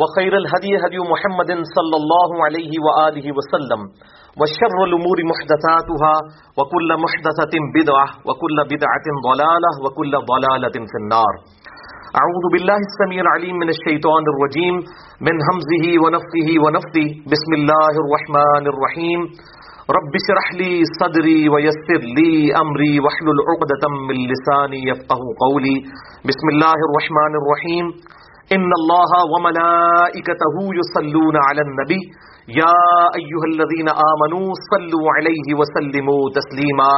وخير الهدي هدي محمد صلى الله عليه وآله وسلم وشر الأمور محدثاتها وكل محدثة بدعة وكل بدعة ضلالة وكل ضلالة في النار. أعوذ بالله السميع العليم من الشيطان الرجيم من همزه ونفه ونفثه بسم الله الرحمن الرحيم. رب اشرح لي صدري ويسر لي أمري واحلل عقدة من لساني يفقه قولي. بسم الله الرحمن الرحيم. إن الله وملائكته يصلون على النبي يا أيها الذين آمنوا صلوا عليه وسلموا تسليما.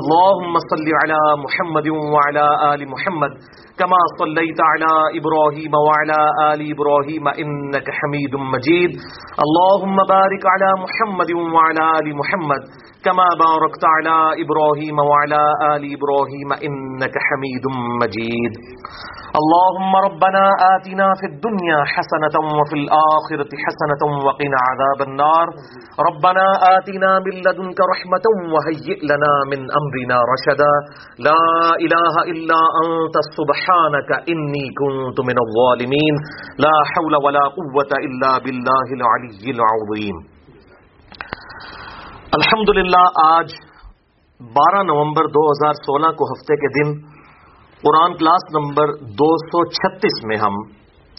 اللهم صل على محمد وعلى آل محمد كما صليت على إبراهيم وعلى آل إبراهيم إنك حميد مجيد. اللهم بارك على محمد وعلى آل محمد كما باركت على إبراهيم وعلى آل إبراهيم إنك حميد مجيد. اللهم ربنا آتنا في الدنيا حسنة وفي الآخرة حسنة وقنا عذاب عذاب النار. ربنا آتنا من لدنك رحمة وهيئ لنا من أمرنا رشدا. لا إله إلا أنت، سبحانك إني كنت من الظالمين. لا حول ولا قوة إلا بالله العلي العظيم. الحمدللہ، آج بارہ نومبر دو ہزار سولہ کو ہفتے کے دن، قرآن کلاس نمبر دو سو چھتیس میں ہم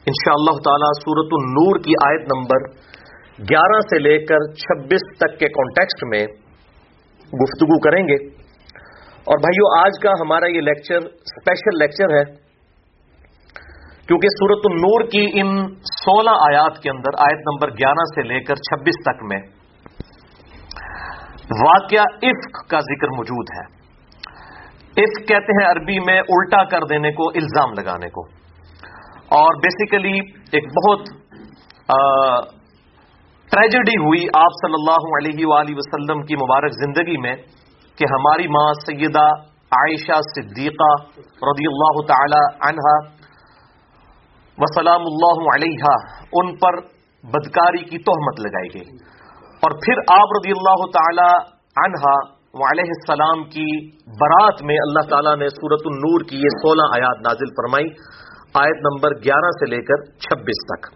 انشاء اللہ تعالی سورت النور کی آیت نمبر گیارہ سے لے کر چھبیس تک کے کانٹیکسٹ میں گفتگو کریں گے۔ اور بھائیو، آج کا ہمارا یہ لیکچر اسپیشل لیکچر ہے۔ کیونکہ سورت النور کی ان سولہ آیات کے اندر، آیت نمبر گیارہ سے لے کر چھبیس تک میں واقعہ عفق کا ذکر موجود ہے۔ عفق کہتے ہیں عربی میں الٹا کر دینے کو، الزام لگانے کو۔ اور بیسیکلی ایک بہت ٹریجڈی ہوئی آپ صلی اللہ علیہ وآلہ وسلم کی مبارک زندگی میں کہ ہماری ماں سیدہ عائشہ صدیقہ رضی اللہ تعالی عنہا وسلام اللہ علیہ ان پر بدکاری کی تہمت لگائی گئی اور پھر آپ رضی اللہ تعالی عنہا علیہ السلام کی برات میں اللہ تعالیٰ نے سورت النور کی یہ سولہ آیات نازل فرمائی آیت نمبر گیارہ سے لے کر چھبیس تک۔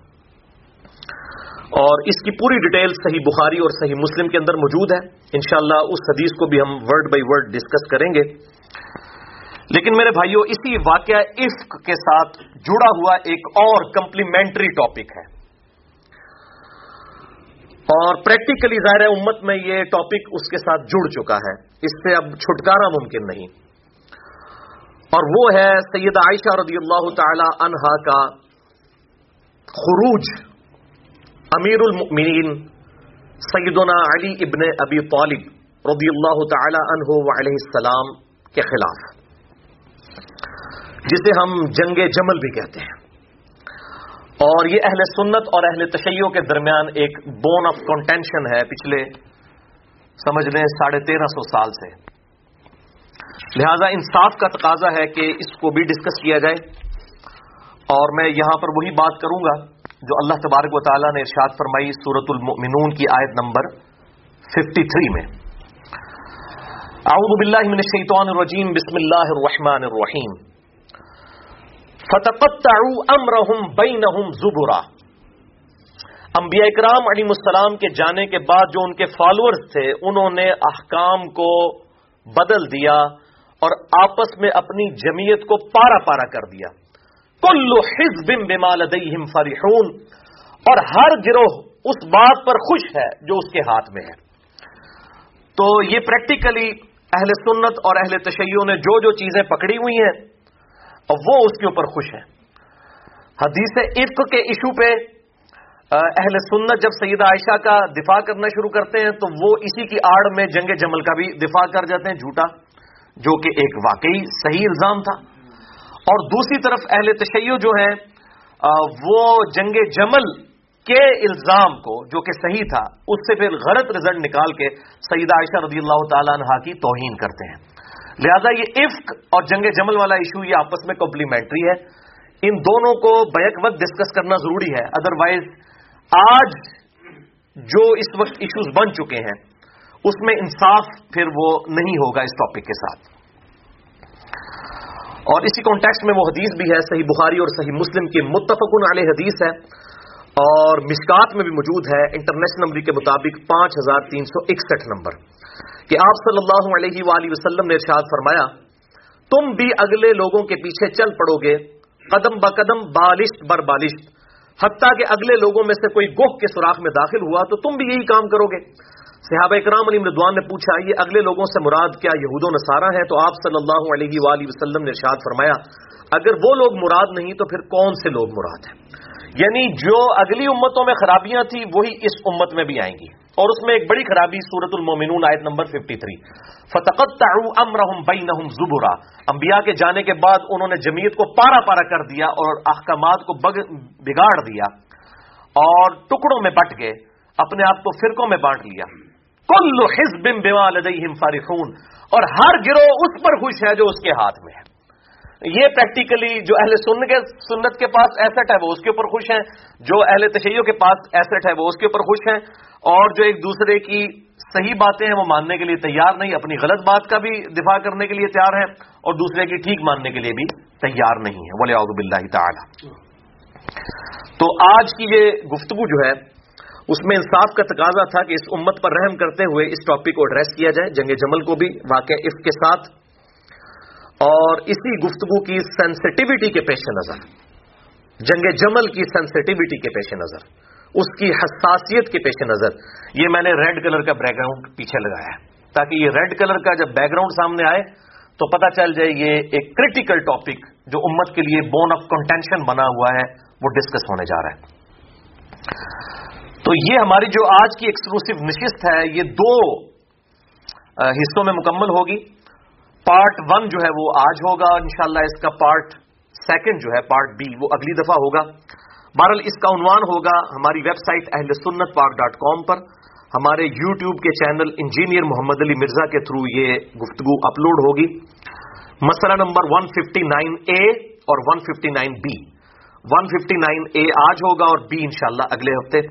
اور اس کی پوری ڈیٹیل صحیح بخاری اور صحیح مسلم کے اندر موجود ہے انشاءاللہ اس حدیث کو بھی ہم ورڈ بائی ورڈ ڈسکس کریں گے۔ لیکن میرے بھائیوں اسی واقعہ عفق کے ساتھ جڑا ہوا ایک اور کمپلیمنٹری ٹاپک ہے۔ اور پریکٹیکلی ظاہر ہے امت میں یہ ٹاپک اس کے ساتھ جڑ چکا ہے۔ اس سے اب چھٹکارا ممکن نہیں۔ اور وہ ہے سید عائشہ رضی اللہ تعالی عنہا کا خروج۔ امیر المؤمنین سیدنا علی ابن ابی طالب رضی اللہ تعالی عنہ علیہ السلام کے خلاف۔ جسے ہم جنگ جمل بھی کہتے ہیں۔ اور یہ اہل سنت اور اہل تشیعوں کے درمیان ایک بون آف کنٹینشن ہے پچھلے، سمجھ لیں ساڑھے تیرہ سو سال سے۔ لہذا انصاف کا تقاضا ہے کہ اس کو بھی ڈسکس کیا جائے۔ اور میں یہاں پر وہی بات کروں گا۔ جو اللہ تبارک و تعالیٰ نے ارشاد فرمائی سورت المؤمنون کی آیت نمبر 53 میں۔ اعوذ باللہ من الشیطان الرجیم، بسم اللہ الرحمن الرحیم۔ فتقطعوا امرهم بینہم زبرا۔ انبیاء اکرام علیہ السلام کے جانے کے بعد جو ان کے فالوورز تھے، انہوں نے احکام کو بدل دیا اور آپس میں اپنی جمعیت کو پارا پارا کر دیا۔ کل حزب بما لدیہم فرحون۔ اور ہر گروہ اس بات پر خوش ہے جو اس کے ہاتھ میں ہے۔ تو یہ پریکٹیکلی اہل سنت اور اہل تشیعوں نے جو جو چیزیں پکڑی ہوئی ہیں اور وہ اس کے اوپر خوش ہیں۔ حدیث عفق کے ایشو پہ اہل سنت جب سیدہ عائشہ کا دفاع کرنا شروع کرتے ہیں، تو وہ اسی کی آڑ میں جنگ جمل کا بھی دفاع کر جاتے ہیں جھوٹا، جو کہ ایک واقعی صحیح الزام تھا۔ اور دوسری طرف اہل تشیع جو ہیں وہ جنگ جمل کے الزام کو، جو کہ صحیح تھا، اس سے پھر غلط رزلٹ نکال کے سعید عائشہ رضی اللہ تعالیٰ عنہ کی توہین کرتے ہیں۔ لہذا یہ عفق اور جنگ جمل والا ایشو، یہ آپس میں کمپلیمنٹری ہے۔ ان دونوں کو بیک وقت ڈسکس کرنا ضروری ہے۔ ادروائز آج جو اس وقت ایشوز بن چکے ہیں، اس میں انصاف پھر وہ نہیں ہوگا اس ٹاپک کے ساتھ۔ اور اسی کانٹیکس میں وہ حدیث بھی ہے، صحیح بخاری اور صحیح مسلم کی متفقن علیہ حدیث ہے۔ اور مشکات میں بھی موجود ہے، انٹرنیشنل نمبر کے مطابق پانچ ہزار تین سو اکسٹھ نمبر۔ کہ آپ صلی اللہ علیہ وآلہ وسلم نے ارشاد فرمایا، تم بھی اگلے لوگوں کے پیچھے چل پڑو گے قدم بقدم بالشت بر بالشت۔ حتیٰ کہ اگلے لوگوں میں سے کوئی گوہ کے سوراخ میں داخل ہوا تو تم بھی یہی کام کرو گے۔ صحابہ اکرام علی مردوان نے پوچھا یہ اگلے لوگوں سے مراد کیا یہود و نصارہ ہیں؟ تو آپ صلی اللہ علیہ وآلہ وسلم نے ارشاد فرمایا، اگر وہ لوگ مراد نہیں تو پھر کون سے لوگ مراد ہیں؟ یعنی جو اگلی امتوں میں خرابیاں تھیں، وہی اس امت میں بھی آئیں گی۔ اور اس میں ایک بڑی خرابی سورت المومنون آیت نمبر 53 فتقت امرحم بینہم زبرا۔ انبیاء کے جانے کے بعد انہوں نے جمیت کو پارا پارا کر دیا اور احکامات کو بگاڑ دیا اور ٹکڑوں میں بٹ گئے، اپنے آپ کو فرقوں میں بانٹ لیا۔ کل حزب بما لدیہم فارحون۔ اور ہر گروہ اس پر خوش ہے جو اس کے ہاتھ میں ہے۔ یہ پریکٹیکلی جو اہل سن کے سنت کے پاس ایسٹ ہے، وہ اس کے اوپر خوش ہیں۔ جو اہل تشیعوں کے پاس ایسٹ ہے، وہ اس کے اوپر خوش ہیں۔ اور جو ایک دوسرے کی صحیح باتیں ہیں، وہ ماننے کے لیے تیار نہیں، اپنی غلط بات کا بھی دفاع کرنے کے لیے تیار ہیں۔ اور دوسرے کی ٹھیک ماننے کے لیے بھی تیار نہیں ہے ولی آب تعالی تو آج کی یہ گفتگو جو ہے اس میں انصاف کا تقاضا تھا کہ اس امت پر رحم کرتے ہوئے اس ٹاپک کو ایڈریس کیا جائے۔ جنگ جمل کو بھی واقع اس کے ساتھ۔ اور اسی گفتگو کی سینسٹیوٹی کے پیش نظر۔ جنگ جمل کی سینسٹیوٹی کے پیش نظر۔ اس کی حساسیت کے پیش نظر۔ یہ میں نے ریڈ کلر کا بیک گراؤنڈ پیچھے لگایا ہے۔ تاکہ یہ ریڈ کلر کا جب بیک گراؤنڈ سامنے آئے، تو پتا چل جائے یہ ایک کریٹیکل ٹاپک جو امت کے لیے بون آف کنٹینشن بنا ہوا ہے، وہ ڈسکس ہونے جا رہا ہے۔ تو یہ ہماری جو آج کی ایکسکلوسو نشست ہے، یہ دو حصوں میں مکمل ہوگی۔ پارٹ ون جو ہے وہ آج ہوگا، انشاءاللہ اس کا پارٹ سیکنڈ جو ہے پارٹ بی وہ اگلی دفعہ ہوگا۔ بہرحال اس کا عنوان ہوگا ہماری ویب سائٹ اہل سنت پاک ڈاٹ کام پر۔ ہمارے یو ٹیوب کے چینل انجینئر محمد علی مرزا کے تھرو یہ گفتگو اپلوڈ ہوگی۔ مسئلہ نمبر 159 اے اور 159 بی 159 اے آج ہوگا اور بی انشاءاللہ اگلے ہفتے۔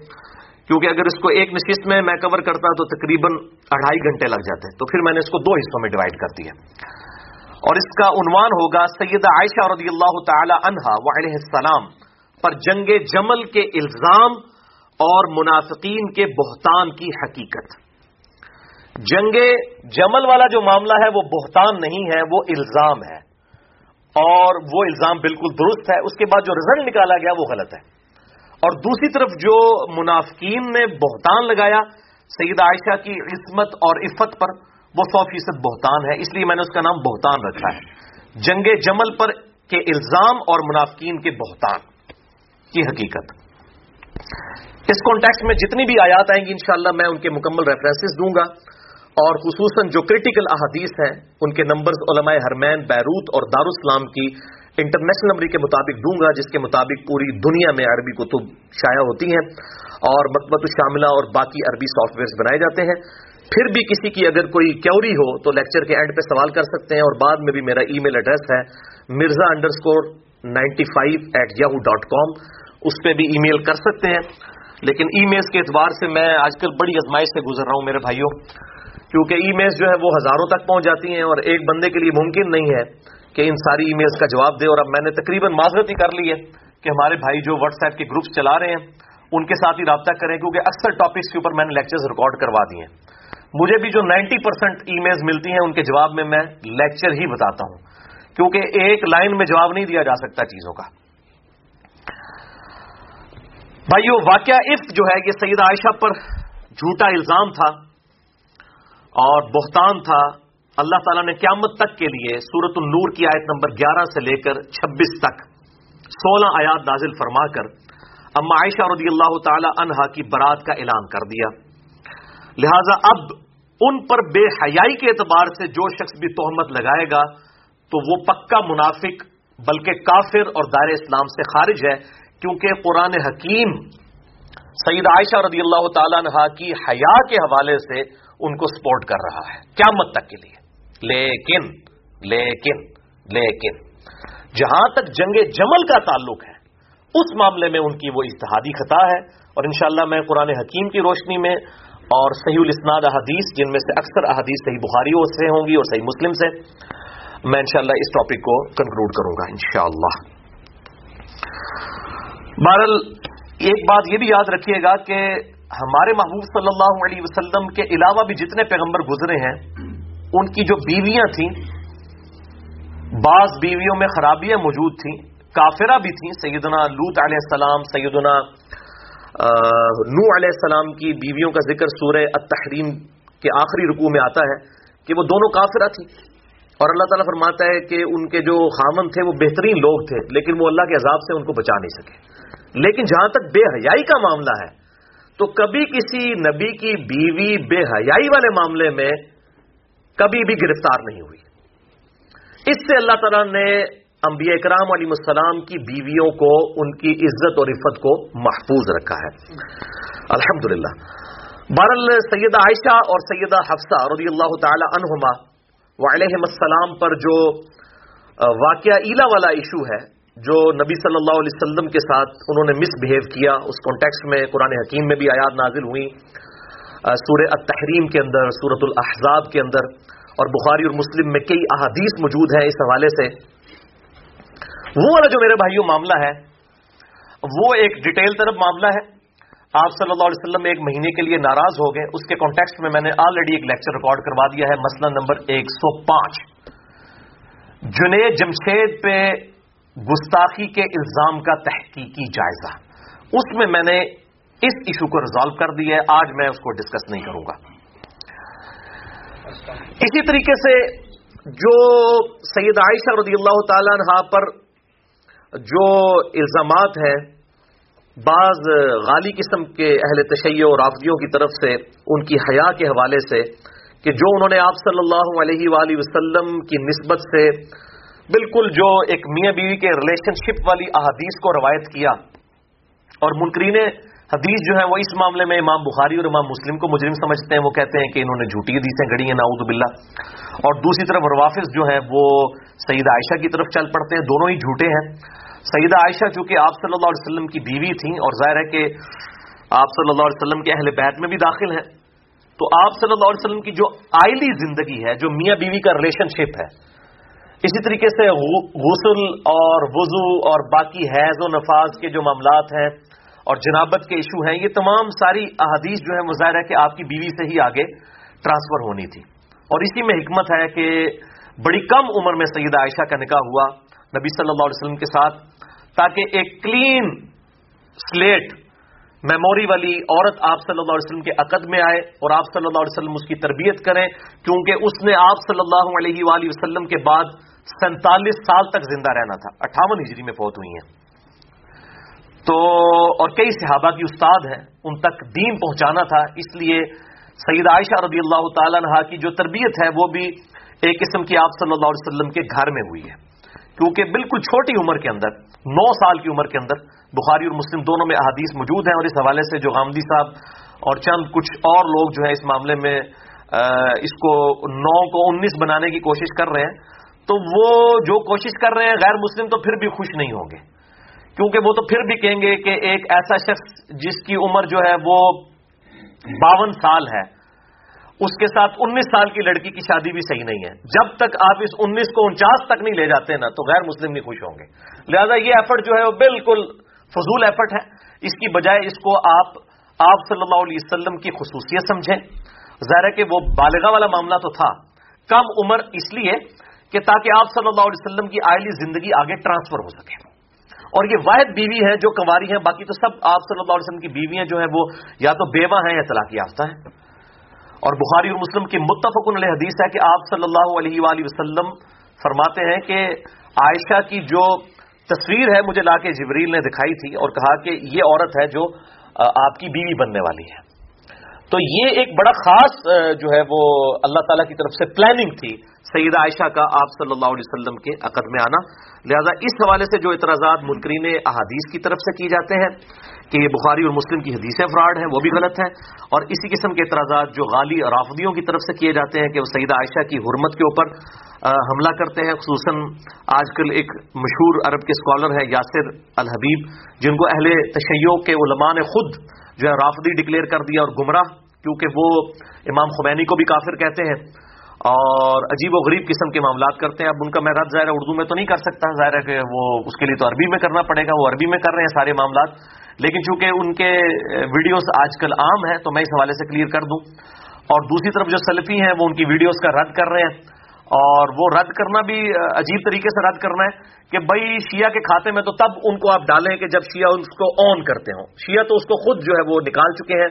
کیونکہ اگر اس کو ایک نشست میں میں کور کرتا تو تقریباً اڑھائی گھنٹے لگ جاتے تو پھر میں نے اس کو دو حصوں میں ڈیوائڈ کر دیا۔ اور اس کا عنوان ہوگا سیدہ عائشہ رضی اللہ تعالی عنہا علیہ السلام پر جنگ جمل کے الزام اور منافقین کے بہتان کی حقیقت۔ جنگ جمل والا جو معاملہ ہے وہ بہتان نہیں ہے، وہ الزام ہے۔ اور وہ الزام بالکل درست ہے۔ اس کے بعد جو رزلٹ نکالا گیا وہ غلط ہے۔ اور دوسری طرف جو منافقین نے بہتان لگایا سید عائشہ کی عصمت اور عفت پر، وہ سو فیصد بہتان ہے، اس لیے میں نے اس کا نام بہتان رکھا ہے۔ جنگ جمل پر کے الزام اور منافقین کے بہتان کی حقیقت۔ اس کانٹیکس میں جتنی بھی آیات آئیں گی انشاءاللہ میں ان کے مکمل ریفرنسز دوں گا۔ اور خصوصاً جو کرٹیکل احادیث ہیں، ان کے نمبرز علماء حرمین بیروت اور دارالسلام کی انٹرنیشنل نمبر کے مطابق دوں گا، جس کے مطابق پوری دنیا میں عربی کتب شائع ہوتی ہیں اور مکبت الشاملہ اور باقی عربی سافٹ ویئر بنائے جاتے ہیں۔ پھر بھی کسی کی اگر کوئی کیوری ہو تو لیکچر کے اینڈ پہ سوال کر سکتے ہیں اور بعد میں بھی میرا ای میل ایڈریس ہے Mirza underscore ninety five at Yahoo dot com اس پہ بھی ای میل کر سکتے ہیں۔ لیکن ای میل کے اعتبار سے میں آج کل بڑی ازمائش سے گزر رہا ہوں میرے بھائیوں۔ کیونکہ ای میل جو ہے وہ ہزاروں تک پہنچ جاتی ہیں اور ایک بندے کے لیے ممکن نہیں ہے۔ کہ ان ساری ای میلز کا جواب دے اور اب میں نے تقریباً معذرت ہی کر لی ہے کہ ہمارے بھائی جو واٹس ایپ کے گروپس چلا رہے ہیں، ان کے ساتھ ہی رابطہ کریں کیونکہ اکثر ٹاپکس کے اوپر میں نے لیکچرز ریکارڈ کروا دیے مجھے بھی جو نائنٹی پرسینٹ ای میلز ملتی ہیں، ان کے جواب میں میں لیکچر ہی بتاتا ہوں۔ کیونکہ ایک لائن میں جواب نہیں دیا جا سکتا چیزوں کا۔ بھائیو، واقعہ عف جو ہے، یہ سید عائشہ پر جھوٹا الزام تھا اور بہتان تھا۔ اللہ تعالیٰ نے قیامت تک کے لیے سورت النور کی آیت نمبر گیارہ سے لے کر چھبیس تک سولہ آیات نازل فرما کر اما عائشہ رضی اللہ تعالی عنہا کی برات کا اعلان کر دیا۔ لہذا اب ان پر بے حیائی کے اعتبار سے جو شخص بھی تہمت لگائے گا تو وہ پکا منافق بلکہ کافر اور دائر اسلام سے خارج ہے، کیونکہ قرآن حکیم سعید عائشہ رضی اللہ تعالیٰ عنہ کی حیا کے حوالے سے ان کو سپورٹ کر رہا ہے۔ کیا مت تک کے لیے۔ لیکن لیکن لیکن، جہاں تک جنگ جمل کا تعلق ہے، اس معاملے میں ان کی وہ اتحادی خطا ہے اور انشاءاللہ میں قرآن حکیم کی روشنی میں اور صحیح الاسناد احادیث جن میں سے اکثر احادیث صحیح بخاری سے ہوں گی اور صحیح مسلم سے، میں انشاءاللہ اس ٹاپک کو کنکلوڈ کروں گا انشاءاللہ۔ بہرل ایک بات یہ بھی یاد رکھیے گا کہ ہمارے محبوب صلی اللہ علیہ وسلم کے علاوہ بھی جتنے پیغمبر گزرے ہیں ان کی جو بیویاں تھیں، بعض بیویوں میں خرابیاں موجود تھیں، کافرہ بھی تھیں۔ سیدنا لوت علیہ السلام، سیدنا نو علیہ السلام کی بیویوں کا ذکر سورہ التحریم کے آخری رکوع میں آتا ہے کہ وہ دونوں کافرہ تھیں۔ اور اللہ تعالیٰ فرماتا ہے کہ ان کے جو خامن تھے وہ بہترین لوگ تھے، لیکن وہ اللہ کے عذاب سے ان کو بچا نہیں سکے۔ لیکن جہاں تک بے حیائی کا معاملہ ہے، تو کبھی کسی نبی کی بیوی بے حیائی والے معاملے میں کبھی بھی گرفتار نہیں ہوئی۔ اس سے اللہ تعالیٰ نے انبیاء اکرام علیہ السلام کی بیویوں کو، ان کی عزت اور عفت کو محفوظ رکھا ہے۔ الحمد للہ بہرل سیدہ عائشہ اور سیدہ حفصہ رضی اللہ تعالی عنہما وعلیہ السلام پر جو واقعہ ایلا والا ایشو ہے، جو نبی صلی اللہ علیہ وسلم کے ساتھ انہوں نے مس بہیو کیا، اس کانٹیکس میں قرآن حکیم میں بھی آیات نازل ہوئی سورہ التحریم کے اندر سورت الاحزاب کے اندر، اور بخاری اور مسلم میں کئی احادیث موجود ہیں اس حوالے سے۔ وہ والا جو میرے بھائیوں معاملہ ہے، وہ ایک ڈیٹیل طرف معاملہ ہے۔ آپ صلی اللہ علیہ وسلم ایک مہینے کے لیے ناراض ہو گئے، اس کے کانٹیکسٹ میں میں نے آلریڈی ایک لیکچر ریکارڈ کروا دیا ہے، مسئلہ نمبر ایک سو پانچ۔ جنید جمشید پہ گستاخی کے الزام کا تحقیقی جائزہ۔ اس میں میں نے اس ایشو کو ریزالو کر دیا ہے، آج میں اس کو ڈسکس نہیں کروں گا۔ اسی طریقے سے جو سید عائشہ رضی اللہ تعالی عنہ پر جو الزامات ہیں، بعض غالی قسم کے اہل تشیع اور آفدیوں کی طرف سے، ان کی حیا کے حوالے سے کہ جو انہوں نے آپ صلی اللہ علیہ وآلہ وسلم کی نسبت سے بالکل جو ایک میاں بیوی کے ریلیشن شپ والی احادیث کو روایت کیا اور منکرین حدیث جو ہے وہ اس معاملے میں امام بخاری اور امام مسلم کو مجرم سمجھتے ہیں۔ وہ کہتے ہیں کہ انہوں نے جھوٹی حدیثیں گڑی ہیں ناؤد باللہ۔ اور دوسری طرف روافظ جو ہیں، وہ سعید عائشہ کی طرف چل پڑتے ہیں، دونوں ہی جھوٹے ہیں۔ سیدہ عائشہ چونکہ آپ صلی اللہ علیہ وسلم کی بیوی تھیں اور ظاہر ہے کہ آپ صلی اللہ علیہ وسلم کے اہل بیت میں بھی داخل ہیں۔ تو آپ صلی اللہ علیہ وسلم کی جو آئلی زندگی ہے، جو میاں بیوی کا ریلیشن شپ ہے، اسی طریقے سے غسل اور وضو اور باقی حیض و نفاذ کے جو معاملات ہیں اور جنابت کے ایشو ہیں، یہ تمام ساری احادیث جو ہے مظاہرہ کہ آپ کی بیوی سے ہی آگے ٹرانسفر ہونی تھی۔ اور اسی میں حکمت ہے کہ بڑی کم عمر میں سیدہ عائشہ کا نکاح ہوا نبی صلی اللہ علیہ وسلم کے ساتھ، تاکہ ایک کلین سلیٹ میموری والی عورت آپ صلی اللہ علیہ وسلم کے عقد میں آئے اور آپ صلی اللہ علیہ وسلم اس کی تربیت کریں، کیونکہ اس نے آپ صلی اللہ علیہ وآلہ وسلم کے بعد سینتالیس سال تک زندہ رہنا تھا۔ اٹھاون ہجری میں فوت ہوئی ہیں۔ تو، اور کئی صحابہ کی استاد ہیں، ان تک دین پہنچانا تھا، اس لیے سعید عائشہ رضی اللہ تعالیٰ عنہ کی جو تربیت ہے، وہ بھی ایک قسم کی آپ صلی اللہ علیہ وسلم کے گھر میں ہوئی ہے۔ کیونکہ بالکل چھوٹی عمر کے اندر، نو سال کی عمر کے اندر، بخاری اور مسلم دونوں میں احادیث موجود ہیں، اور اس حوالے سے جو غامدی صاحب اور چند کچھ اور لوگ جو ہے اس معاملے میں اس کو نو کو انیس بنانے کی کوشش کر رہے ہیں۔ تو وہ جو کوشش کر رہے ہیں غیر مسلم، تو پھر بھی خوش نہیں ہوں گے۔ کیونکہ وہ تو پھر بھی کہیں گے کہ ایک ایسا شخص جس کی عمر جو ہے وہ باون سال ہے، اس کے ساتھ انیس سال کی لڑکی کی شادی بھی صحیح نہیں ہے۔ جب تک آپ اس انیس کو انچاس تک نہیں لے جاتے نا، تو غیر مسلم نہیں خوش ہوں گے۔ لہذا یہ ایفرٹ جو ہے وہ بالکل فضول ایفرٹ ہے۔ اس کی بجائے اس کو آپ آپ صلی اللہ علیہ وسلم کی خصوصیت سمجھیں۔ ظاہر ہے کہ وہ بالغا والا معاملہ تو تھا۔ کم عمر اس لیے کہ تاکہ آپ صلی اللہ علیہ وسلم کی آئلی زندگی آگے ٹرانسفر ہو سکے۔ اور یہ واحد بیوی ہے جو کنواری ہیں، باقی تو سب آپ صلی اللہ علیہ وسلم کی بیویاں جو ہیں وہ یا تو بیوہ ہیں یا طلاق یافتہ ہیں۔ اور بخاری اور مسلم کی متفق علیہ حدیث ہے کہ آپ صلی اللہ علیہ وآلہ وسلم فرماتے ہیں کہ عائشہ کی جو تصویر ہے مجھے لا کے جبریل نے دکھائی تھی اور کہا کہ یہ عورت ہے جو آپ کی بیوی بننے والی ہے۔ تو یہ ایک بڑا خاص جو ہے وہ اللہ تعالی کی طرف سے پلاننگ تھی۔ سیدہ عائشہ کا آپ صلی اللہ علیہ وسلم کے عقد میں آنا۔ لہذا اس حوالے سے جو اعتراضات منکرین احادیث کی طرف سے کی جاتے ہیں کہ یہ بخاری اور مسلم کی حدیثیں فراڈ ہیں، وہ بھی غلط ہیں۔ اور اسی قسم کے اعتراضات جو غالی رافدیوں کی طرف سے کیے جاتے ہیں کہ وہ سیدہ عائشہ کی حرمت کے اوپر حملہ کرتے ہیں۔ خصوصاً آج کل ایک مشہور عرب کے اسکالر ہے یاسر الحبیب، جن کو اہل تشیع کے علماء نے خود جو ہے رافدی ڈکلیئر کر دیا اور گمراہ، کیونکہ وہ امام خمینی کو بھی کافر کہتے ہیں۔ اور عجیب و غریب قسم کے معاملات کرتے ہیں۔ اب ان کا میں رد ظاہر اردو میں تو نہیں کر سکتا۔ ظاہر ہے کہ وہ اس کے لیے تو عربی میں کرنا پڑے گا۔ وہ عربی میں کر رہے ہیں سارے معاملات۔ لیکن چونکہ ان کے ویڈیوز آج کل عام ہیں تو میں اس حوالے سے کلیئر کر دوں۔ اور دوسری طرف جو سیلفی ہیں، وہ ان کی ویڈیوز کا رد کر رہے ہیں۔ اور وہ رد کرنا بھی عجیب طریقے سے رد کرنا ہے کہ بھائی شیعہ کے کھاتے میں تو تب ان کو آپ ڈالیں کہ جب شیعہ اس کو آن کرتے ہوں۔ شیعہ تو اس کو خود جو ہے وہ نکال چکے ہیں۔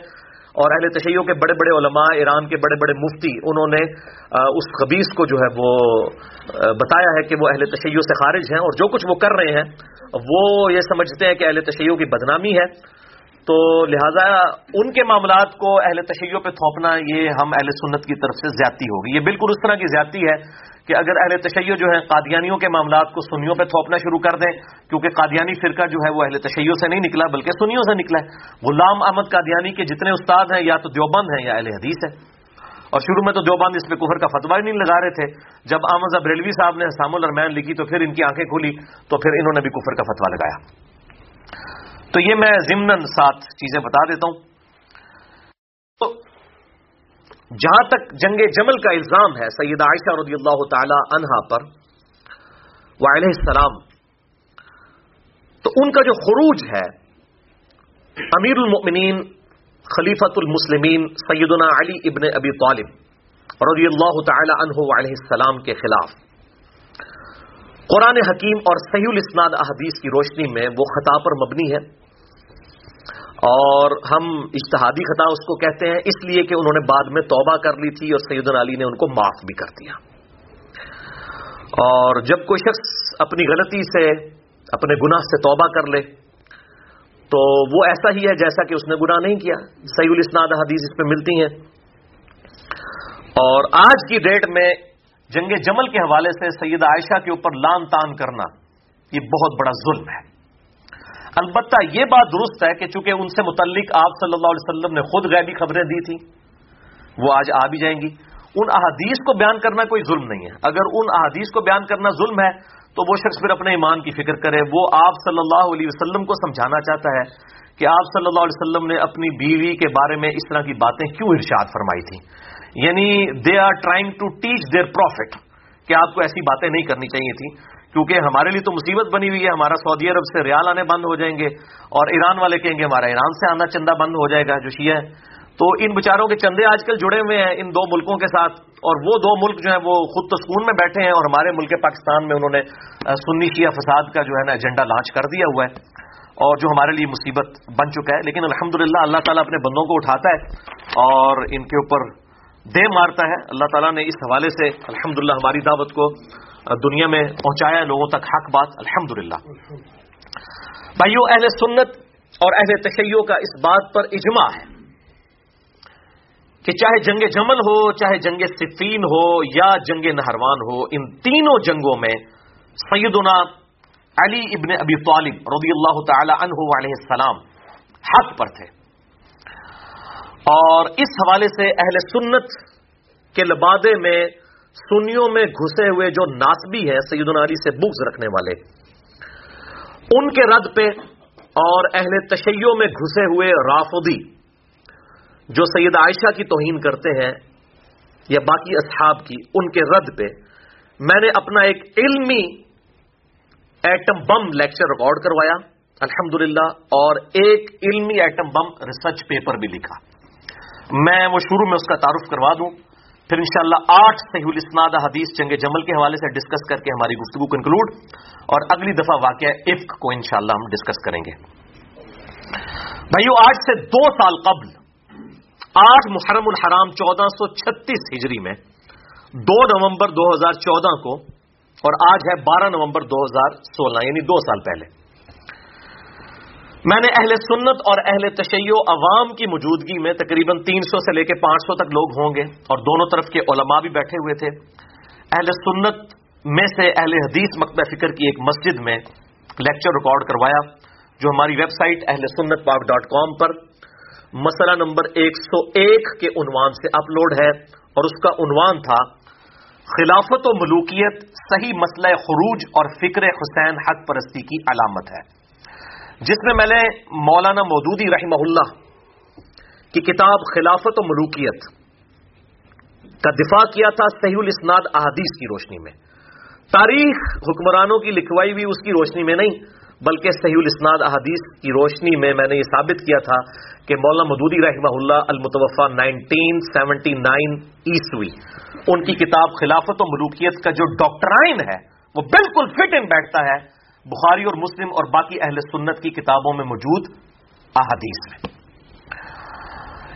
اور اہل تشیعوں کے بڑے بڑے علماء، ایران کے بڑے بڑے مفتی، انہوں نے اس خبیص کو جو ہے وہ بتایا ہے کہ وہ اہل تشیع سے خارج ہیں اور جو کچھ وہ کر رہے ہیں، وہ یہ سمجھتے ہیں کہ اہل تشیعوں کی بدنامی ہے۔ تو لہذا ان کے معاملات کو اہل تشیعوں پہ تھوپنا، یہ ہم اہل سنت کی طرف سے زیادتی ہوگی۔ یہ بالکل اس طرح کی زیادتی ہے کہ اگر اہل تشیع جو ہے قادیانیوں کے معاملات کو سنیوں پہ تھوپنا شروع کر دیں، کیونکہ قادیانی فرقہ جو ہے وہ اہل تشیع سے نہیں نکلا، بلکہ سنیوں سے نکلا ہے۔ غلام احمد قادیانی کے جتنے استاد ہیں، یا تو دیوبند ہیں یا اہل حدیث ہے اور شروع میں تو دیوبند اس پہ کفر کا فتوا ہی نہیں لگا رہے تھے۔ جب احمد ریلوی صاحب نے حسام الرمین لکھی تو پھر ان کی آنکھیں کھلی، تو پھر انہوں نے بھی کفر کا فتوا لگایا۔ تو یہ میں ضمن سات چیزیں بتا دیتا ہوں تو جہاں تک جنگ جمل کا الزام ہے سید عائشہ رضی اللہ تعالی عنہا پر علیہ السلام، تو ان کا جو خروج ہے، امیر المؤمنین خلیفت المسلمین، سیدنا علی ابن ابی طالب رضی اللہ تعالی عنہ علیہ السلام کے خلاف۔ قرآن حکیم اور صحیح الاسناد احادیث کی روشنی میں وہ خطا پر مبنی ہے۔ اور ہم اشتہادی خطا اس کو کہتے ہیں، اس لیے کہ انہوں نے بعد میں توبہ کر لی تھی اور سید علی نے ان کو معاف بھی کر دیا۔ اور جب کوئی شخص اپنی غلطی سے، اپنے گناہ سے توبہ کر لے، تو وہ ایسا ہی ہے جیسا کہ اس نے گناہ نہیں کیا۔ سعید الاسناد حدیث اس پہ ملتی ہیں۔ اور آج کی ڈیٹ میں جنگ جمل کے حوالے سے سید عائشہ کے اوپر لان تان کرنا یہ بہت بڑا ظلم ہے۔ البتہ یہ بات درست ہے کہ چونکہ ان سے متعلق آپ صلی اللہ علیہ وسلم نے خود غیبی خبریں دی تھیں، وہ آج آ بھی جائیں گی۔ ان احادیث کو بیان کرنا کوئی ظلم نہیں ہے۔ اگر ان احادیث کو بیان کرنا ظلم ہے، تو وہ شخص پھر اپنے ایمان کی فکر کرے۔ وہ آپ صلی اللہ علیہ وسلم کو سمجھانا چاہتا ہے کہ آپ صلی اللہ علیہ وسلم نے اپنی بیوی کے بارے میں اس طرح کی باتیں کیوں ارشاد فرمائی تھیں؟ یعنی they are trying to teach their prophet کہ آپ کو ایسی باتیں نہیں کرنی چاہیے تھیں۔ کیونکہ ہمارے لیے تو مصیبت بنی ہوئی ہے، ہمارا سعودی عرب سے ریال آنے بند ہو جائیں گے اور ایران والے کہیں گے ہمارا ایران سے آنا چندہ بند ہو جائے گا، جو شیعہ ہے تو ان بچاروں کے چندے آج کل جڑے ہوئے ہیں ان دو ملکوں کے ساتھ اور وہ دو ملک جو ہیں وہ خود تو سکون میں بیٹھے ہیں اور ہمارے ملک پاکستان میں انہوں نے سنی شیعہ فساد کا جو ہے نا ایجنڈا لانچ کر دیا ہوا ہے اور جو ہمارے لیے مصیبت بن چکا ہے۔ لیکن الحمد اللہ تعالیٰ اپنے بندوں کو اٹھاتا ہے اور ان کے اوپر دے مارتا ہے۔ اللہ تعالیٰ نے اس حوالے سے الحمد ہماری دعوت کو دنیا میں پہنچایا لوگوں تک، حق بات الحمد للہ بھائیو، اہل سنت اور اہل تشیع کا اس بات پر اجماع ہے کہ چاہے جنگ جمل ہو، چاہے جنگ صفین ہو یا جنگ نہروان ہو، ان تینوں جنگوں میں سیدنا علی ابن ابی طالب رضی اللہ تعالی عنہ علیہ السلام حق پر تھے۔ اور اس حوالے سے اہل سنت کے لبادے میں سنیوں میں گھسے ہوئے جو ناسبی ہیں سید علی سے بغض رکھنے والے، ان کے رد پہ اور اہل تشیعوں میں گھسے ہوئے رافدی جو سید عائشہ کی توہین کرتے ہیں یا باقی اصحاب کی، ان کے رد پہ میں نے اپنا ایک علمی ایٹم بم لیکچر ریکارڈ کروایا الحمد اور ایک علمی ایٹم بم ریسرچ پیپر بھی لکھا۔ میں وہ شروع میں اس کا تعارف کروا دوں۔ پھر انشاءاللہ شاء آٹھ صحیح الاسناد حدیث جنگ جمل کے حوالے سے ڈسکس کر کے ہماری گفتگو کو انکلوڈ اور اگلی دفعہ واقعہ عفق کو انشاءاللہ ہم ڈسکس کریں گے۔ بھائیو، آج سے دو سال قبل، آٹھ محرم الحرام چودہ سو چھتیس ہجری میں، دو نومبر دو ہزار چودہ کو، اور آج ہے بارہ نومبر دو ہزار سولہ یعنی دو سال پہلے۔ میں نے اہل سنت اور اہل تشیع عوام کی موجودگی میں تقریباً تین سو سے لے کے پانچ سو تک لوگ ہوں گے اور دونوں طرف کے علماء بھی بیٹھے ہوئے تھے۔ اہل سنت میں سے اہل حدیث مکتب فکر کی ایک مسجد میں لیکچر ریکارڈ کروایا، جو ہماری ویب سائٹ اہل سنت پاک ڈاٹ کام پر مسئلہ نمبر ایک سو ایک کے عنوان سے اپلوڈ ہے اور اس کا عنوان تھا، خلافت و ملوکیت صحیح مسئلہ خروج اور فکر حسین حق پرستی کی علامت ہے۔ جس میں میں نے مولانا مودودی رحمہ اللہ کی کتاب خلافت و ملوکیت کا دفاع کیا تھا صحیح الاسناد احادیث کی روشنی میں۔ تاریخ حکمرانوں کی لکھوائی بھی اس کی روشنی میں نہیں، بلکہ صحیح الاسناد احادیث کی روشنی میں میں نے یہ ثابت کیا تھا کہ مولانا مدودی رحمہ اللہ المتوفا نائنٹین سیونٹی نائن عیسوی، ان کی کتاب خلافت و ملوکیت کا جو ڈاکٹرائن ہے، وہ بالکل فٹ ان بیٹھتا ہے۔ بخاری اور مسلم اور باقی اہل سنت کی کتابوں میں موجود احادیث میں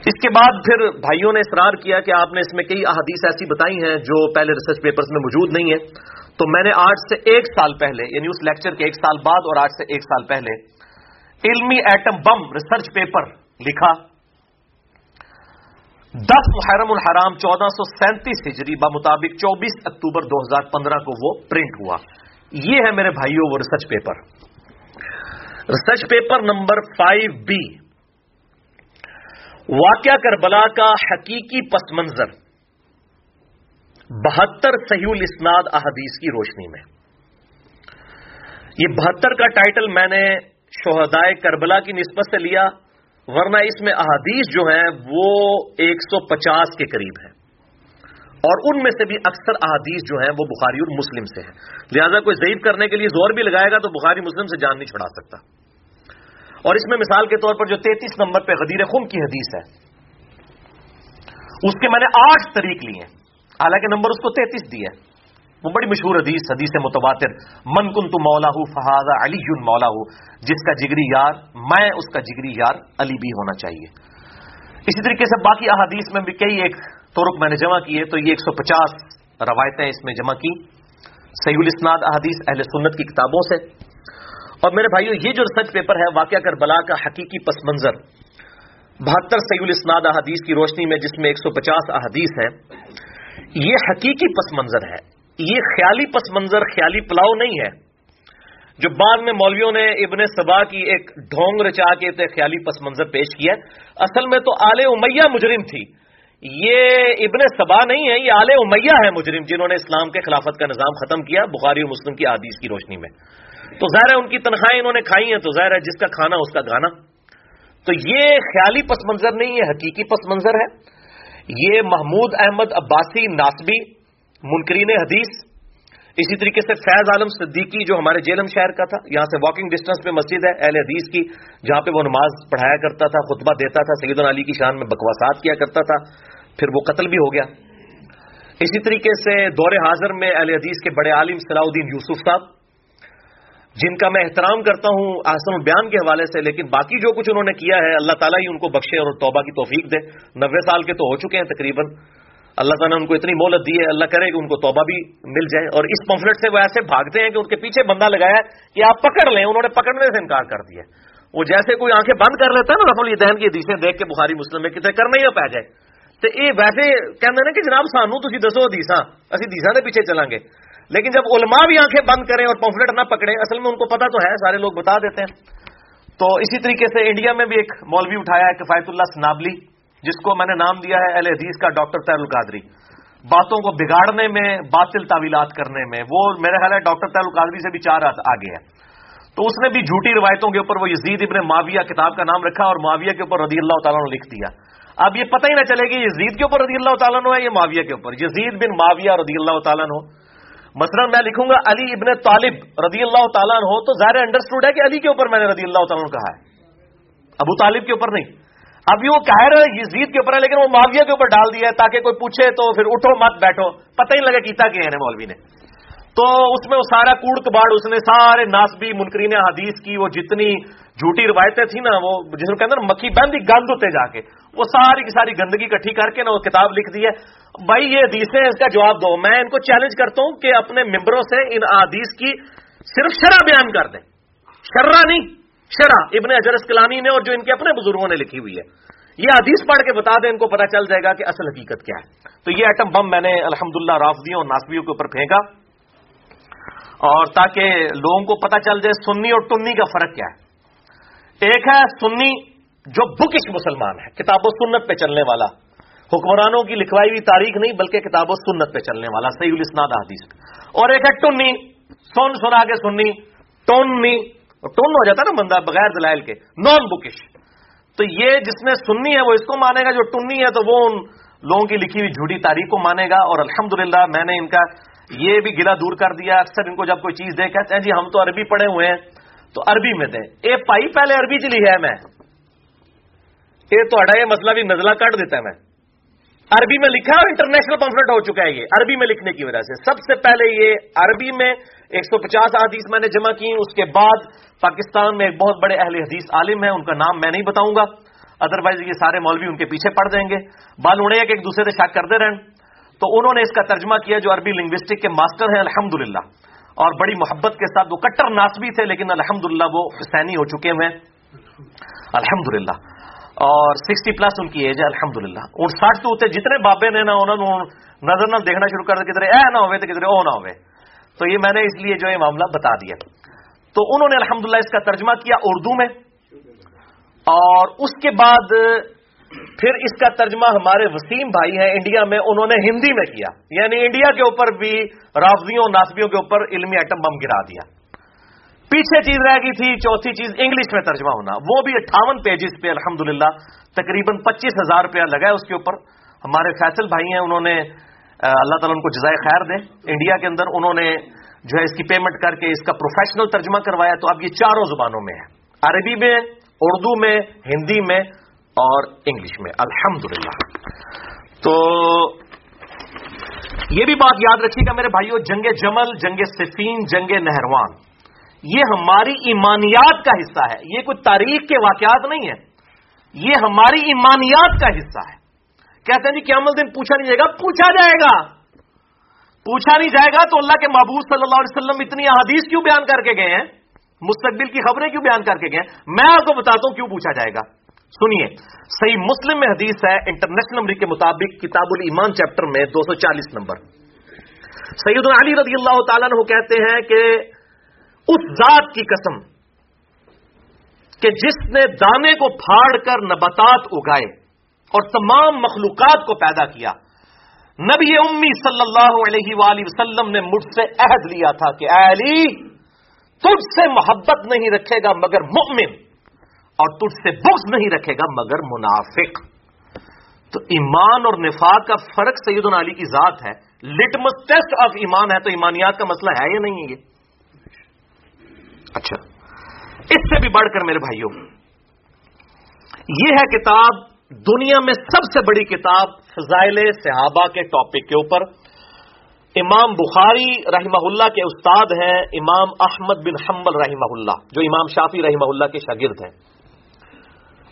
اس کے بعد پھر بھائیوں نے اصرار کیا کہ آپ نے اس میں کئی احادیث ایسی بتائی ہیں جو پہلے ریسرچ پیپرز میں موجود نہیں ہیں۔ تو میں نے آج سے ایک سال پہلے یعنی اس لیکچر کے ایک سال بعد اور آج سے ایک سال پہلے، علمی ایٹم بم ریسرچ پیپر لکھا۔ دس محرم الحرام، چودہ سو سینتیس ہجری با مطابق چوبیس اکتوبر دو ہزار پندرہ کو وہ پرنٹ ہوا۔ یہ ہے میرے بھائیوں وہ research paper research paper number five B واقعہ کربلا کا حقیقی پس منظر. بہتر صحیح الاسناد احادیث کی روشنی میں. یہ بہتر کا ٹائٹل میں نے شہدائے کربلا کی نسبت سے لیا، ورنہ اس میں احادیث جو ہیں وہ ایک سو پچاس کے قریب ہیں۔ اور ان میں سے بھی اکثر احادیث جو ہیں وہ بخاری اور مسلم سے ہیں۔ لہذا کوئی ضعیف کرنے کے لیے زور بھی لگائے گا تو بخاری مسلم سے جان نہیں چھڑا سکتا۔ اور اس میں مثال کے طور پر جو تینتیس نمبر پہ غدیر خم کی حدیث ہے، اس کے میں نے آٹھ طریق لیے حالانکہ نمبر اس کو تینتیس دیا وہ بڑی مشہور حدیث حدیث متبادر من کن تو مولا ہوں فہاد علی مولا ہوں جس کا جگری یار، میں اس کا جگری یار علی بھی ہونا چاہیے۔ اسی طریقے سے باقی احادیث میں بھی کئی ایک ترک میں نے جمع کیے، تو یہ ایک سو پچاس روایتیں اس میں جمع کی۔ سعید الاسناد احادیث اہل سنت کی کتابوں سے۔ اور میرے بھائیو، یہ جو ریسرچ پیپر ہے، واقعہ کر بلا کا حقیقی پس منظر۔ بہتر سعید الاسناد احادیث کی روشنی میں جس میں ایک سو پچاس احادیث ہیں، یہ حقیقی پس منظر ہے۔ یہ خیالی پس منظر، خیالی پلاؤ نہیں ہے۔ جو بعد میں مولویوں نے ابن سبا کی ایک ڈھونگ رچا کے خیالی پس منظر پیش کیا اصل میں تو آل امیہ مجرم تھی۔ یہ ابن سبا نہیں ہے، یہ آل امیہ ہے مجرم، جنہوں نے اسلام کے خلافت کا نظام ختم کیا بخاری اور مسلم کی عادیث کی روشنی میں۔ تو ظاہر ہے ان کی تنخواہیں انہوں نے کھائی ہیں، تو ظاہر ہے جس کا کھانا اس کا گانا تو یہ خیالی پس منظر نہیں ہے حقیقی پس منظر ہے۔ یہ محمود احمد عباسی ناسبی، منکرین حدیث اسی طریقے سے فیض عالم صدیقی جو ہمارے جیلم شہر کا تھا، یہاں سے واکنگ ڈسٹینس پہ مسجد ہے، اہل حدیث کی، جہاں پہ وہ نماز پڑھایا کرتا تھا، خطبہ دیتا تھا سید علی کی شان میں بکواسات کیا کرتا تھا، پھر وہ قتل بھی ہو گیا۔ اسی طریقے سے دور حاضر میں اہل حدیث کے بڑے عالم صلاح الدین یوسف صاحب، جن کا میں احترام کرتا ہوں آسن البیان کے حوالے سے، لیکن باقی جو کچھ انہوں نے کیا ہے، اللہ تعالیٰ ہی ان کو بخشے اور توبہ کی توفیق دے۔ نوے سال کے تو ہو چکے ہیں تقریباً۔ اللہ تعالیٰ نے ان کو اتنی مہلت دی ہے، اللہ کرے کہ ان کو توبہ بھی مل جائے۔ اور اس پمفلٹ سے وہ ایسے بھاگتے ہیں کہ ان کے پیچھے بندہ لگایا کہ آپ پکڑ لیں، انہوں نے پکڑنے سے انکار کر دیا۔ وہ جیسے کوئی آنکھیں بند کر لیتا ہے نا رفل دہن کی حدیثیں دیکھ کے بخاری، مسلم میں کتنے کرنا ہی پہ جائے۔ تو یہ ویسے کہتے ہیں کہ جناب سانو تھی دسو حدیث اسی حدیث کے پیچھے چلیں گے۔ لیکن جب علماء بھی آنکھیں بند کریں اور پمفلٹ نہ پکڑے اصل میں ان کو پتا تو ہے، سارے لوگ بتا دیتے ہیں۔ تو اسی طریقے سے انڈیا میں بھی ایک مولوی اٹھایا ہے، کفایت اللہ سنابلی۔ جس کو میں نے نام دیا ہے اہل حدیث کا ڈاکٹر تیر القادری۔ باتوں کو بگاڑنے میں، باطل تعویلات کرنے میں، وہ میرے خیال ہے ڈاکٹر تیر القادری سے بھی چار آگے ہے تو اس نے بھی جھوٹی روایتوں کے اوپر وہ یزید ابن معاویہ کتاب کا نام رکھا اور معاویہ کے اوپر رضی اللہ تعالیٰ نے لکھ دیا۔ اب یہ پتہ ہی نہ چلے گی یزید کے اوپر رضی اللہ تعالیٰ ہے یہ معاویہ کے اوپر۔ یزید بن معاویہ رضی اللہ تعالیٰ مثلا میں لکھوں گا علی ابن طالب رضی اللہ تعالیٰ ہو تو ظاہر انڈرسٹوڈ ہے کہ علی کے اوپر میں نے رضی اللہ تعالیٰ کہا ہے۔ ابو طالب کے اوپر نہیں۔ اب یہ وہ کہہ رہے یزید کے اوپر ہے، لیکن وہ معاویہ کے اوپر ڈال دیا ہے تاکہ کوئی پوچھے تو پھر اٹھو، مت بیٹھو۔ پتہ ہی لگا کیتا کہ ہے مولوی نے۔ تو اس میں وہ سارا کوڑ کباڑ، اس نے سارے ناسبی منکرین حدیث کی، وہ جتنی جھوٹی روایتیں تھیں نا، وہ جس میں کہتے ہیں مکھی بندی گند ہوتے جا کے۔ وہ ساری کی ساری گندگی کٹھی کر کے نا وہ کتاب لکھ دی ہے۔ بھائی یہ حدیثیں اس کا جواب دو۔ میں ان کو چیلنج کرتا ہوں کہ اپنے ممبروں سے ان حدیث کی صرف شرح بیان کر دیں۔ شرح نہیں۔ شرح ابن اجر اسکلانی نے اور جو ان کے اپنے بزرگوں نے لکھی ہوئی ہے۔ یہ حدیث پڑھ کے بتا دیں، ان کو پتا چل جائے گا کہ اصل حقیقت کیا ہے۔ تو یہ ایٹم بم میں نے الحمد للہ رافدیوں اور ناسبیوں کے اوپر پھینکا۔ اور تاکہ لوگوں کو پتا چل جائے سنی اور ٹنی کا فرق کیا ہے۔ ایک ہے سنی جو بکش مسلمان ہے، کتاب و سنت پہ چلنے والا۔ حکمرانوں کی لکھوائی ہوئی تاریخ نہیں، بلکہ کتاب و سنت پہ چلنے والا، صحیح الاسناد حدیث اور ایک ہے ٹنی سن سنا کے سنی ٹونی ٹون ہو جاتا ہے نا بندہ بغیر دلائل کے نان بکش تو یہ جس نے سننی ہے وہ اس کو مانے گا، جو ٹنی ہے تو وہ ان لوگوں کی لکھی ہوئی جھوٹی تاریخ کو مانے گا۔ اور الحمدللہ میں نے ان کا یہ بھی گلا دور کر دیا۔ اکثر ان کو جب کوئی چیز دے کہتے ہیں جی ہم تو عربی پڑھے ہوئے ہیں، تو عربی میں دیں۔ اے پائی، پہلے عربی چلی ہے میں۔ یہ تو یہ مسئلہ بھی نزلہ کٹ دیتا ہے میں۔ عربی میں لکھا اور انٹرنیشنل پمفلٹ ہو چکا ہے یہ۔ عربی میں لکھنے کی وجہ سے۔ سب سے پہلے یہ عربی میں ایک سو پچاس حدیث میں نے جمع کی اس کے بعد پاکستان میں ایک بہت بڑے اہل حدیث عالم ہے ان کا نام میں نہیں بتاؤں گا۔ ادروائز یہ سارے مولوی ان کے پیچھے پڑ دیں گے۔ بال اڑے ایک دوسرے سے شک کرتے رہیں۔ تو انہوں نے اس کا ترجمہ کیا جو عربی لنگوسٹک کے ماسٹر ہیں الحمد اور بڑی محبت کے ساتھ، وہ کٹر ناسبی تھے، لیکن الحمد وہ حسینی ہو چکے ہیں۔ الحمد اور سکسٹی پلس ان کی ایج ہے الحمد للہ اور ساٹھ تو جتنے بابے نے نا انہوں نے نظر نہ دیکھنا شروع کر دیا کدھر اے نہ ہوئے تو کدھر او نہ ہوئے۔ تو یہ میں نے اس لیے جو یہ معاملہ بتا دیا۔ تو انہوں نے الحمد اس کا ترجمہ کیا اردو میں۔ اور اس کے بعد پھر اس کا ترجمہ ہمارے وسیم بھائی ہیں انڈیا میں، انہوں نے ہندی میں کیا۔ یعنی انڈیا کے اوپر بھی رافضیوں ناسبیوں کے اوپر علمی ایٹم بم گرا دیا۔ پیچھے چیز رہ گئی تھی، چوتھی چیز انگلش میں ترجمہ ہونا۔ وہ بھی اٹھاون پیجز پہ الحمد تقریباً پچیس ہزار روپیہ لگا ہے اس کے اوپر۔ ہمارے فیصل بھائی ہیں، انہوں نے اللہ تعالیٰ ان کو جزائے خیر دے۔ انڈیا کے اندر انہوں نے جو ہے اس کی پیمنٹ کر کے اس کا پروفیشنل ترجمہ کروایا، تو اب یہ چاروں زبانوں میں ہے۔ عربی میں، اردو میں، ہندی میں اور انگلش میں۔ الحمد تو یہ بھی بات یاد رکھیے گا میرے بھائیوں جنگ جمل، جنگ سفین، جنگ نہروان۔ یہ ہماری ایمانیات کا حصہ ہے۔ یہ کوئی تاریخ کے واقعات نہیں ہے یہ ہماری ایمانیات کا حصہ ہے۔ کہتے ہیں جی قیامت دن پوچھا نہیں جائے گا، پوچھا جائے گا۔ پوچھا نہیں جائے گا تو اللہ کے محبوب صلی اللہ علیہ وسلم اتنی احادیث کیوں بیان کر کے گئے ہیں؟ مستقبل کی خبریں کیوں بیان کر کے گئے میں آپ کو بتاتا ہوں کیوں پوچھا جائے گا۔ سنیے، صحیح مسلم میں حدیث ہے، انٹرنیشنل نمبر کے مطابق کتاب الایمان چیپٹر میں دو سو چالیس نمبر۔ سید علی رضی اللہ تعالیٰ نے کہتے ہیں کہ اس ذات کی قسم کہ جس نے دانے کو پھاڑ کر نباتات اگائے اور تمام مخلوقات کو پیدا کیا۔ نبی امی صلی اللہ علیہ وآلہ وسلم نے مجھ سے عہد لیا تھا کہ اے علی، تجھ سے محبت نہیں رکھے گا مگر مؤمن، اور تجھ سے بغض نہیں رکھے گا مگر منافق۔ تو ایمان اور نفاق کا فرق سید علی کی ذات ہے۔ لٹمس ٹیسٹ آف ایمان ہے تو ایمانیات کا مسئلہ ہے یا نہیں ہے یہ؟ اچھا۔ اس سے بھی بڑھ کر میرے بھائیوں، یہ ہے کتاب دنیا میں سب سے بڑی کتاب فضائل صحابہ کے ٹاپک کے اوپر۔ امام بخاری رحمہ اللہ کے استاد ہیں، امام احمد بن حمبل رحمہ اللہ، جو امام شافی رحمہ اللہ کے شاگرد ہیں۔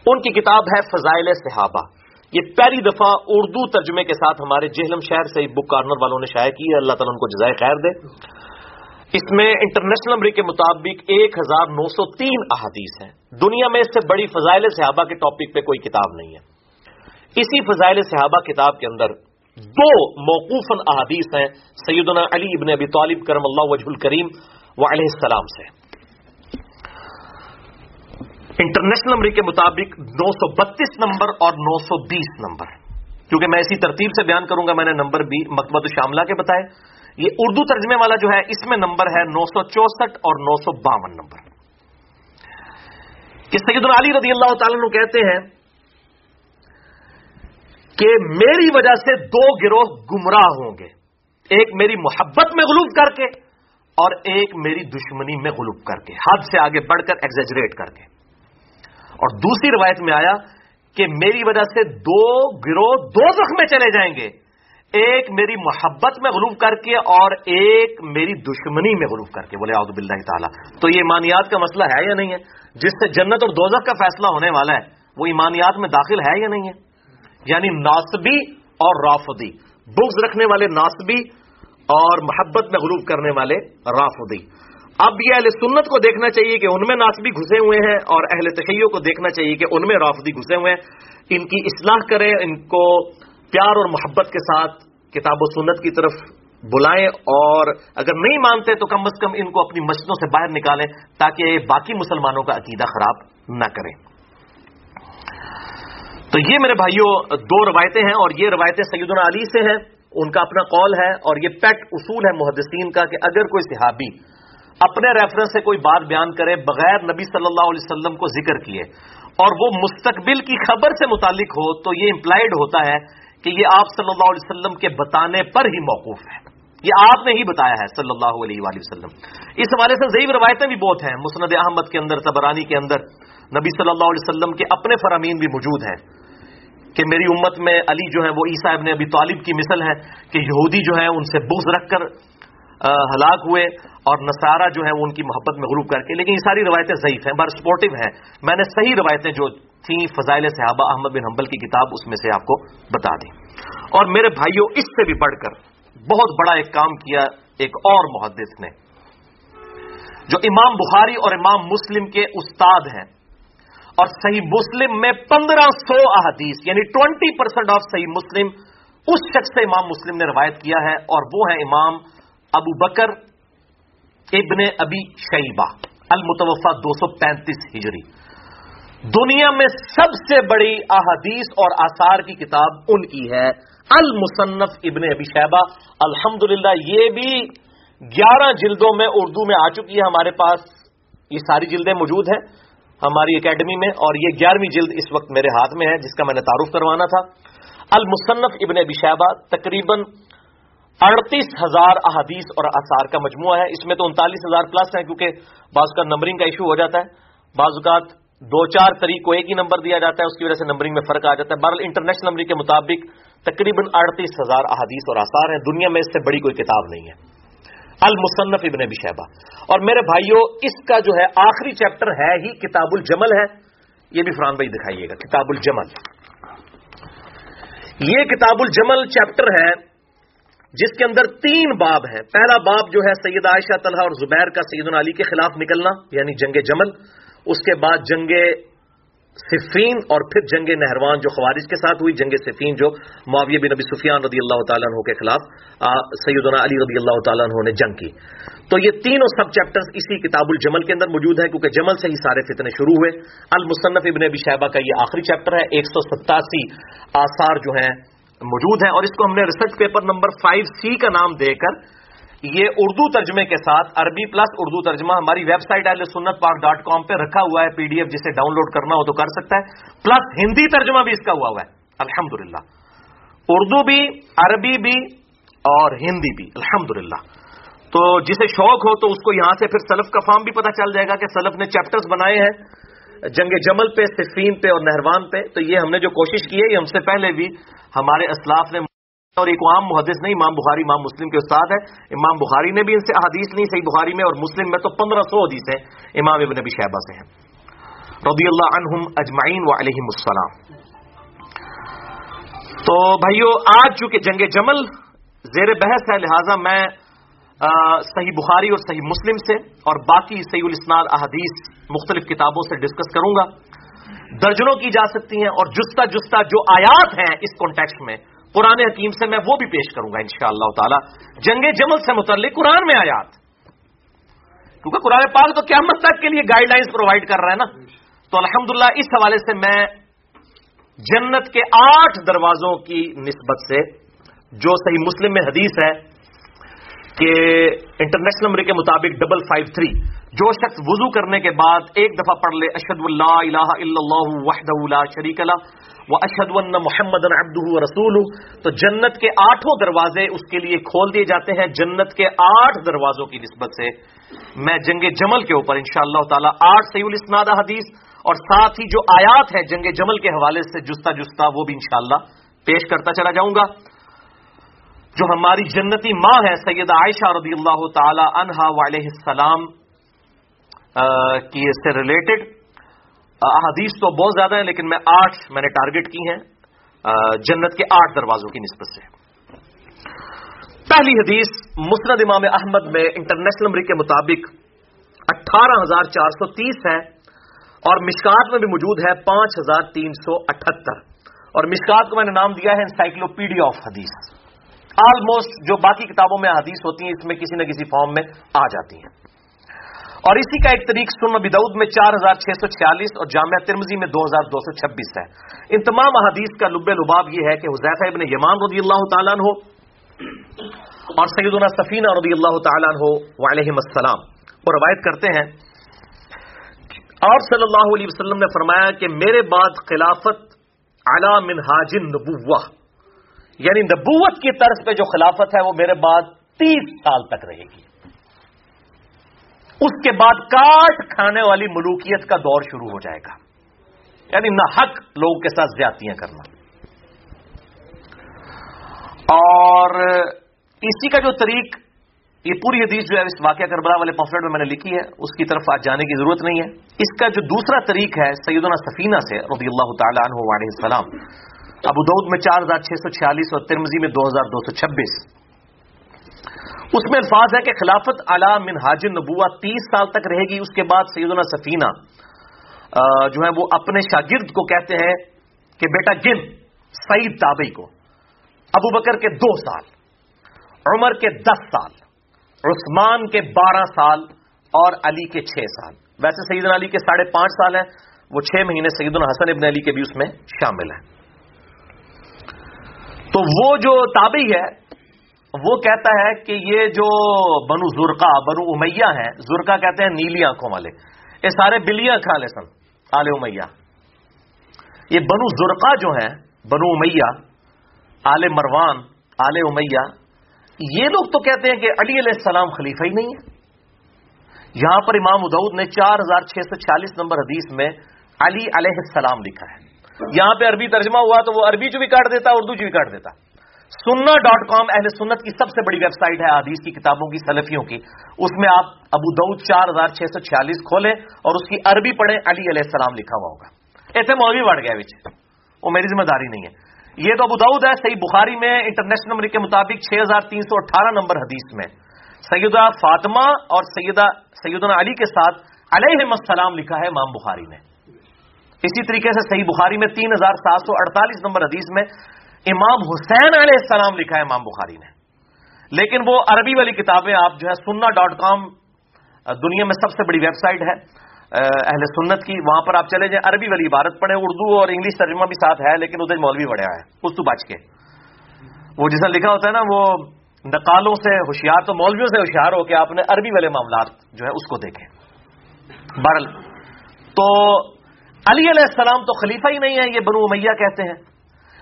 ان کی کتاب ہے فضائل صحابہ۔ یہ پہلی دفعہ اردو ترجمے کے ساتھ ہمارے جہلم شہر سے بک کارنر والوں نے شائع کی ہے۔ اللہ تعالیٰ ان کو جزائے خیر دے۔ اس میں انٹرنیشنل نمبر کے مطابق ایک ہزار نو سو تین احادیث ہیں۔ دنیا میں اس سے بڑی فضائل صحابہ کے ٹاپک پہ کوئی کتاب نہیں ہے۔ اسی فضائل صحابہ کتاب کے اندر دو موقوفن احادیث ہیں۔ سیدنا علی ابن ابی طالب کرم اللہ وجہ الکریم و علیہ السلام سے۔ انٹرنیشنل نمبر کے مطابق نو سو بتیس نمبر اور نو سو بیس نمبر کیونکہ میں اسی ترتیب سے بیان کروں گا، میں نے نمبر بھی مکبت شاملہ کے بتائے۔ یہ اردو ترجمے والا جو ہے، اس میں نمبر ہے نو سو چونسٹھ اور نو سو باون نمبر۔ کہ سید علی رضی اللہ تعالیٰ کہتے ہیں کہ میری وجہ سے دو گروہ گمراہ ہوں گے۔ ایک میری محبت میں غلوب کر کے اور ایک میری دشمنی میں غلوب کر کے۔ حد سے آگے بڑھ کر ایگزیجریٹ کر کے۔ اور دوسری روایت میں آیا کہ میری وجہ سے دو گروہ دو زخم میں چلے جائیں گے۔ ایک میری محبت میں غلوب کر کے اور ایک میری دشمنی میں غلوب کر کے، بولے آدب اللہ تعالیٰ۔ تو یہ ایمانیات کا مسئلہ ہے یا نہیں ہے؟ جس سے جنت اور دوزخ کا فیصلہ ہونے والا ہے، وہ ایمانیات میں داخل ہے یا نہیں ہے؟ یعنی ناسبی اور رافدی بغض رکھنے والے ناسبی اور محبت میں غروب کرنے والے رافدی اب یہ اہل سنت کو دیکھنا چاہیے کہ ان میں ناسبی گھسے ہوئے ہیں اور اہل تشیعوں کو دیکھنا چاہیے کہ ان میں رافضی گھسے ہوئے ہیں۔ ان کی اصلاح کریں، ان کو پیار اور محبت کے ساتھ کتاب و سنت کی طرف بلائیں اور اگر نہیں مانتے تو کم از کم ان کو اپنی مسجدوں سے باہر نکالیں تاکہ باقی مسلمانوں کا عقیدہ خراب نہ کریں۔ تو یہ میرے بھائیوں دو روایتیں ہیں اور یہ روایتیں سیدنا علی سے ہیں۔ ان کا اپنا قول ہے اور یہ پیٹ اصول ہے محدثین کا کہ اگر کوئی صحابی اپنے ریفرنس سے کوئی بات بیان کرے بغیر نبی صلی اللہ علیہ وسلم کو ذکر کیے اور وہ مستقبل کی خبر سے متعلق ہو تو یہ امپلائڈ ہوتا ہے کہ یہ آپ صلی اللہ علیہ وسلم کے بتانے پر ہی موقوف ہے۔ یہ آپ نے ہی بتایا ہے صلی اللہ علیہ وآلہ وسلم۔ اس حوالے سے ضعیف روایتیں بھی بہت ہیں۔ مسند احمد کے اندر تبرانی کے اندر نبی صلی اللہ علیہ وسلم کے اپنے فرامین بھی موجود ہیں کہ میری امت میں علی جو ہے وہ عیسیٰ ابن ابی طالب کی مثل ہے کہ یہودی جو ہے ان سے بغض رکھ کر ہلاک ہوئے اور نصارہ جو ہے وہ ان کی محبت میں غروب کر کے، لیکن یہ ساری روایتیں ضعیف ہیں بار سپورٹو ہیں۔ میں نے صحیح روایتیں جو تھیں فضائل صحابہ احمد بن حنبل کی کتاب، اس میں سے آپ کو بتا دیں۔ اور میرے بھائیوں، اس سے بھی بڑھ کر بہت بڑا ایک کام کیا ایک اور محدث نے۔ جو امام بخاری اور امام مسلم کے استاد ہیں، اور صحیح مسلم میں پندرہ سو احادیث یعنی ٹوینٹی پرسینٹ آف صحیح مسلم، اس شخص سے امام مسلم نے روایت کیا ہے، اور وہ ہے امام ابو بکر ابن ابی شیبہ المتوفا دو سو پینتیس ہجری۔ دنیا میں سب سے بڑی احادیث اور آثار کی کتاب ان کی ہے، المصنف ابن ابی شیبہ۔ الحمد یہ بھی گیارہ جلدوں میں اردو میں آ چکی ہے ہمارے پاس۔ یہ ساری جلدیں موجود ہیں ہماری اکیڈمی میں، اور یہ گیارہویں جلد اس وقت میرے ہاتھ میں ہے، جس کا میں نے تعارف کروانا تھا۔ المصنف ابن ابی شیبہ تقریباً اڑتیس ہزار احادیث اور اثار کا مجموعہ ہے۔ اس میں تو انتالیس ہزار پلس ہے کیونکہ بعض کا نمبرنگ کا ایشو ہو جاتا ہے۔ بعض اوقات دو چار طریق کو ایک ہی نمبر دیا جاتا ہے، اس کی وجہ سے نمبرنگ میں فرق آ جاتا ہے۔ بہرحال انٹرنیشنل نمبرنگ کے مطابق تقریباً اڑتیس ہزار احادیث اور آثار ہیں۔ دنیا میں اس سے بڑی کوئی کتاب نہیں ہے۔ المصنف ابن ابی شہبہ اور میرے بھائیوں اس کا جو ہے آخری چیپٹر ہے ہی کتاب الجمل ہے۔ یہ بھی فران بھائی دکھائیے گا کتاب الجمل یہ کتاب الجمل چیپٹر ہے۔ جس کے اندر تین باب ہیں۔ پہلا باب جو ہے سید عائشہ طلحہ اور زبیر کا سید علی کے خلاف نکلنا یعنی جنگ جمل۔ اس کے بعد جنگ صفین اور پھر جنگ نہروان جو خوارج کے ساتھ ہوئی، جنگ صفین جو معاویہ بن نبی سفیان رضی اللہ تعالیٰ عنہ کے خلاف سیدنا علی رضی اللہ تعالیٰ عنہ نے جنگ کی۔ تو یہ تینوں سب چیپٹرز اسی کتاب الجمل کے اندر موجود ہیں، کیونکہ جمل سے ہی سارے فتنے شروع ہوئے۔ المصنف ابن ابی شہبہ کا یہ آخری چیپٹر ہے، ایک سو ستاسی آثار جو ہیں موجود ہیں اور اس کو ہم نے research paper number five C کا نام دے کر یہ اردو ترجمے کے ساتھ عربی پلس اردو ترجمہ ہماری ویب سائٹ اہل سنت پاک ڈاٹ کام پہ رکھا ہوا ہے پی ڈی ایف جسے ڈاؤن لوڈ کرنا ہو تو کر سکتا ہے۔ پلس ہندی ترجمہ بھی اس کا ہوا ہوا ہے۔ الحمد اردو بھی، عربی بھی اور ہندی بھی۔ الحمد تو جسے شوق ہو تو اس کو یہاں سے پھر سلف کا فارم بھی پتا چل جائے گا کہ سلف نے چیپٹرز بنائے ہیں۔ جنگ جمل پہ، صفین پہ اور نہروان پہ۔ تو یہ ہم نے جو کوشش کی ہے، یہ ہم سے پہلے بھی ہمارے اسلاف نے اور ایک عام محدث نہیں، امام بخاری، امام مسلم کے استاد ہے امام بخاری نے بھی ان سے حدیث نہیں، صحیح بخاری میں اور مسلم میں تو پندرہ سو حدیث ہیں۔ امام ابن نبی شہبہ سے ہیں۔ رضی اللہ عنہم اجمعین و علیہم السلام۔ تو بھائیو، آج چونکہ جنگ جمل زیر بحث ہے، لہذا میں صحیح بخاری اور صحیح مسلم سے اور باقی صحیح الاسناد، احادیث، مختلف کتابوں سے ڈسکس کروں گا۔ درجنوں کی جا سکتی ہیں اور جستا جستا جو آیات ہیں اس کانٹیکس میں، قرآن حکیم سے میں وہ بھی پیش کروں گا انشاءاللہ تعالی۔ جنگ جمل سے متعلق قرآن میں آیات۔ کیونکہ قرآن پاک تو قیامت تک کے لیے گائیڈ لائنس پرووائڈ کر رہا ہے نا۔ تو الحمدللہ اس حوالے سے میں جنت کے آٹھ دروازوں کی نسبت سے، جو صحیح مسلم میں حدیث ہے کہ انٹرنیشنل نمبر کے مطابق ڈبل فائیو تھری، جو شخص وضو کرنے کے بعد ایک دفعہ پڑھ لے اشد اللہ الہ الا اللہ وحدہ لا شریک اللہ وہ اشد اللہ محمد ابدہ رسول تو جنت کے آٹھوں دروازے اس کے لیے کھول دیے جاتے ہیں، جنت کے آٹھ دروازوں کی نسبت سے۔ میں جنگ جمل کے اوپر انشاءاللہ شاء اللہ تعالیٰ آٹھ سعود اسناد حدیث اور ساتھ ہی جو آیات ہے جنگ جمل کے حوالے سے جستا جستا وہ بھی انشاءاللہ پیش کرتا چلا جاؤں گا۔ جو ہماری جنتی ماں ہے سید عائشہ رضی اللہ تعالی عنہا علیہ السلام کی سے ریلیٹڈ احادیث تو بہت زیادہ ہیں، لیکن میں آٹھ میں نے ٹارگٹ کی ہیں جنت کے آٹھ دروازوں کی نسبت سے۔ پہلی حدیث مسند امام احمد میں انٹرنیشنل نمبر کے مطابق اٹھارہ ہزار چار سو تیس ہے اور مشکات میں بھی موجود ہے پانچ ہزار تین سو اٹھہتر اور مشکات کو میں نے نام دیا ہے انسائکلوپیڈیا آف حدیث آلموسٹ جو باقی کتابوں میں حدیث ہوتی ہیں، اس میں کسی نہ کسی فارم میں آ جاتی ہیں۔ اور اسی کا ایک طریق سن بدعود میں چار ہزار چھ سو چھیالیس اور جامعہ ترمزی میں دو ہزار دو سو چھبیس ہے۔ ان تمام احادیث کا لب لباب یہ ہے کہ حضیفہ ابن یمان رضی اللہ تعالیٰ ہو اور سیدنا سفینہ رضی اللہ تعالیٰ ہو علیہ السلام۔ وہ روایت کرتے ہیں اور صلی اللہ علیہ وسلم نے فرمایا کہ میرے بعد خلافت اعلی من نبوہ یعنی نبوت کی طرف پہ جو خلافت ہے وہ میرے بعد تیس سال تک رہے گی۔ اس کے بعد کاٹ کھانے والی ملوکیت کا دور شروع ہو جائے گا۔ یعنی نہ حق لوگوں کے ساتھ زیادتیاں کرنا۔ اور اسی کا جو طریق، یہ پوری حدیث جو ہے، اس واقعہ کربلا والے پمفلٹ میں میں نے لکھی ہے، اس کی طرف آج جانے کی ضرورت نہیں ہے۔ اس کا جو دوسرا طریق ہے، سیدنا سفینہ سے رضی اللہ تعالیٰ عنہ علیہ السلام ابو دعود میں چار ہزار چھ سو چھیالیس اور ترمزی میں دو ہزار دو سو چھبیس۔ اس میں الفاظ ہے کہ خلافت من حاج نبوا تیس سال تک رہے گی، اس کے بعد سیدنا سفینہ جو ہے وہ اپنے شاگرد کو کہتے ہیں کہ بیٹا گن سعید تابئی کو۔ ابو بکر کے دو سال، عمر کے دس سال، عثمان کے بارہ سال اور علی کے چھ سال۔ ویسے سیدنا علی کے ساڑھے پانچ سال ہیں، وہ چھ مہینے سعید الحسن ابن علی کے بھی اس میں شامل ہیں۔ تو وہ جو تابعی ہے، وہ کہتا ہے کہ یہ جو بنو زرقا بنو امیہ ہیں زرقا کہتے ہیں نیلی آنکھوں والے، یہ سارے بلیاں کھا لے سن، آل امیہ۔ یہ بنو زرقا جو ہیں، بنو امیہ، آل مروان، آل امیہ، یہ لوگ تو کہتے ہیں کہ علی علیہ السلام خلیفہ ہی نہیں ہے۔ یہاں پر امام ادعود نے چار ہزار چھ سو چھیالیس نمبر حدیث میں علی علیہ السلام لکھا ہے۔ یہاں پہ عربی ترجمہ ہوا تو وہ عربی جو بھی کاٹ دیتا، اردو جو بھی کاٹ دیتا۔ سننا ڈاٹ کام اہل سنت کی سب سے بڑی ویب سائٹ ہے حدیث کی، کتابوں کی، سلفیوں کی۔ اس میں آپ ابو دعود چار ہزار چھ سو چھیالیس کھولیں اور اس کی عربی پڑھیں، علی علیہ السلام لکھا ہوا ہوگا۔ ایسے مولوی بڑھ گیا وہ میری ذمہ داری نہیں ہے۔ یہ تو ابو دعود ہے، صحیح بخاری میں انٹرنیشنل نمبر کے مطابق چھ ہزار تین سو اٹھارہ نمبر حدیث میں۔ سیدہ فاطمہ اور سیدہ سیدنا علی کے ساتھ علیہ السلام لکھا ہے امام بخاری نے۔ اسی طریقے سے صحیح بخاری میں تین ہزار سات سو اڑتالیس نمبر حدیث میں امام حسین علیہ السلام لکھا ہے، امام بخاری نے۔ لیکن وہ عربی والی کتابیں آپ جو ہے سننا ڈاٹ کام، دنیا میں سب سے بڑی ویب سائٹ ہے، اہل سنت کی، وہاں پر آپ چلے جائیں، عربی والی عبارت پڑھیں، اردو اور انگلش ترجمہ بھی ساتھ ہے، لیکن ادھر مولوی بڑھیا ہے اس تو بچ کے۔ وہ جیسا لکھا ہوتا ہے نا، وہ نقالوں سے ہوشیار، تو مولویوں سے ہوشیار ہو کے آپ نے عربی والے معاملات جو ہے اس کو دیکھیں برل تو علی علیہ السلام تو خلیفہ ہی نہیں ہے، یہ بنو امیہ کہتے ہیں۔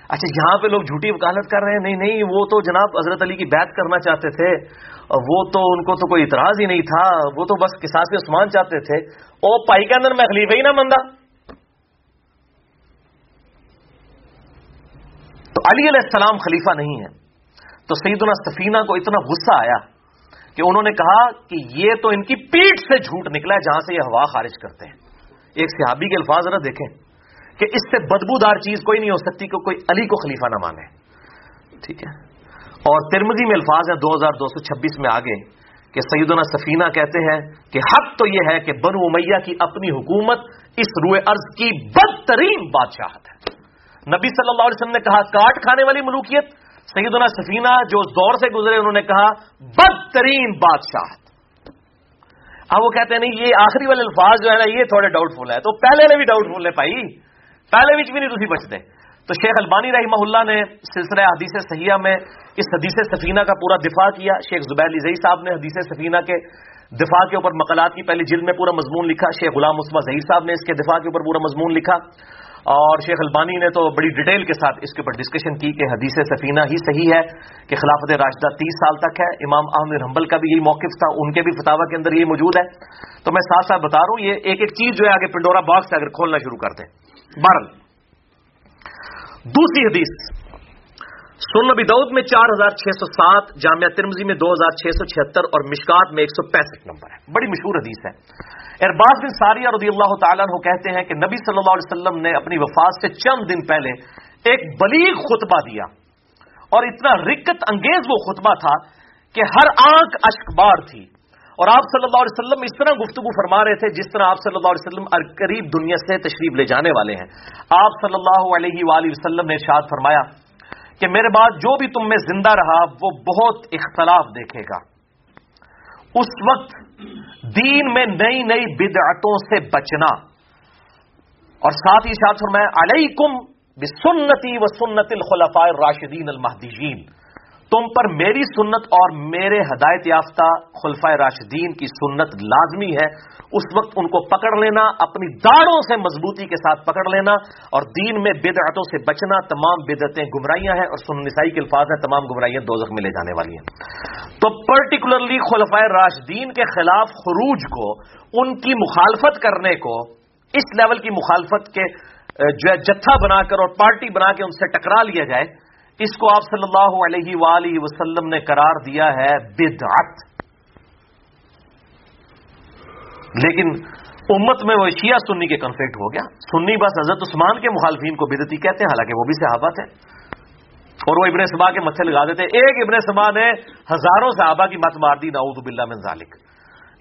اچھا یہاں پہ لوگ جھوٹی وکالت کر رہے ہیں؟ نہیں نہیں، وہ تو جناب حضرت علی کی بیعت کرنا چاہتے تھے۔ وہ تو ان کو تو کوئی اعتراض ہی نہیں تھا، وہ تو بس کساس کے عثمان چاہتے تھے۔ او، پائی کے اندر میں خلیفہ ہی نہ مندا تو علی علیہ السلام خلیفہ نہیں ہے۔ تو سیدنا سفینہ کو اتنا غصہ آیا کہ انہوں نے کہا کہ یہ تو ان کی پیٹ سے جھوٹ نکلا ہے جہاں سے یہ ہوا خارج کرتے ہیں۔ ایک صحابی کے الفاظ ذرا دیکھیں کہ اس سے بدبودار چیز کوئی نہیں ہو سکتی کہ کوئی علی کو خلیفہ نہ مانے۔ ٹھیک ہے؟ اور ترمزی میں الفاظ ہیں دو ہزار دو سو چھبیس میں آگے کہ سیدنا سفینہ کہتے ہیں کہ حق تو یہ ہے کہ بنو امیہ کی اپنی حکومت اس روئے ارض کی بدترین بادشاہت ہے۔ نبی صلی اللہ علیہ وسلم نے کہا، کاٹ کھانے والی ملوکیت۔ سیدنا سفینہ جو اس دور سے گزرے، انہوں نے کہا، بدترین بادشاہت۔ اب وہ کہتے ہیں، نہیں، یہ آخری والے الفاظ جو ہے نا، یہ تھوڑے ڈاؤٹ فل ہے تو پہلے نے بھی ڈاؤٹ فل ہے بھائی۔ پہلے بھی نہیں تھی بچتے۔ تو شیخ البانی رحمہ اللہ نے سلسلہ حدیث سیاح میں اس حدیث سفینہ کا پورا دفاع کیا۔ شیخ زبیر زئی صاحب نے حدیث سفینہ کے دفاع کے اوپر مقالات کی پہلی جلد میں پورا مضمون لکھا۔ شیخ غلام عثمہ ظہیر صاحب نے اس کے دفاع کے اوپر پورا مضمون لکھا۔ اور شیخ البانی نے تو بڑی ڈیٹیل کے ساتھ اس کے اوپر ڈسکشن کی کہ حدیث سفینہ ہی صحیح ہے کہ خلافت راشدہ تیس سال تک ہے، امام احمد حنبل کا بھی یہی موقف تھا، ان کے بھی فتوا کے اندر یہ موجود ہے۔ تو میں ساتھ ساتھ بتا رہا ہوں، یہ ایک ایک چیز جو ہے آگے پنڈورا باکس اگر کھولنا شروع کرتے بارل دوسری حدیث۔ سن نبی دعود میں چار ہزار چھ سو سات، جامعہ ترمزی میں دو ہزار چھ سو چھہتر اور مشکات میں ایک سو پینسٹھ نمبر ہے بڑی مشہور حدیث ہے ارباز بن ساریہ رضی اللہ تعالیٰ عنہ کہتے ہیں کہ نبی صلی اللہ علیہ وسلم نے اپنی وفات سے چند دن پہلے ایک بلیغ خطبہ دیا۔ اور اتنا رکت انگیز وہ خطبہ تھا کہ ہر آنکھ اشک بار تھی۔ اور آپ صلی اللہ علیہ وسلم اس طرح گفتگو فرما رہے تھے جس طرح آپ صلی اللہ علیہ وسلم قریب دنیا سے تشریف لے جانے والے ہیں۔ آپ صلی اللہ علیہ وآلہ وسلم نے ارشاد فرمایا کہ میرے بعد جو بھی تم میں زندہ رہا، وہ بہت اختلاف دیکھے گا۔ اس وقت دین میں نئی نئی بدعتوں سے بچنا۔ اور ساتھ ہی ساتھ فرمایا، علیکم بسنتی و سنت الخلفاء الراشدین المحدیجین تم پر میری سنت اور میرے ہدایت یافتہ خلفۂ راشدین کی سنت لازمی ہے۔ اس وقت ان کو پکڑ لینا، اپنی داڑوں سے مضبوطی کے ساتھ پکڑ لینا اور دین میں بدعتوں سے بچنا تمام بدعتیں گمراہیاں ہیں اور سن نسائی کے الفاظ ہیں، تمام گمراہیاں دو میں لے جانے والی ہیں۔ تو پرٹیکولرلی خلفۂ راشدین کے خلاف خروج کو، ان کی مخالفت کرنے کو، اس لیول کی مخالفت کے جو جتھا بنا کر اور پارٹی بنا کے ان سے ٹکرا لیا جائے اس کو آپ صلی اللہ علیہ وآلہ وسلم نے قرار دیا ہے بدعت. لیکن امت میں وہ شیعہ سنی کے کنفلکٹ ہو گیا. سنی بس حضرت عثمان کے مخالفین کو بدتی کہتے ہیں، حالانکہ وہ بھی صحابہ تھے. اور وہ ابن سبا کے متھے لگا دیتے ایک ابن سبا نے ہزاروں صحابہ کی مت مار دی، نعوذ باللہ من ذالک۔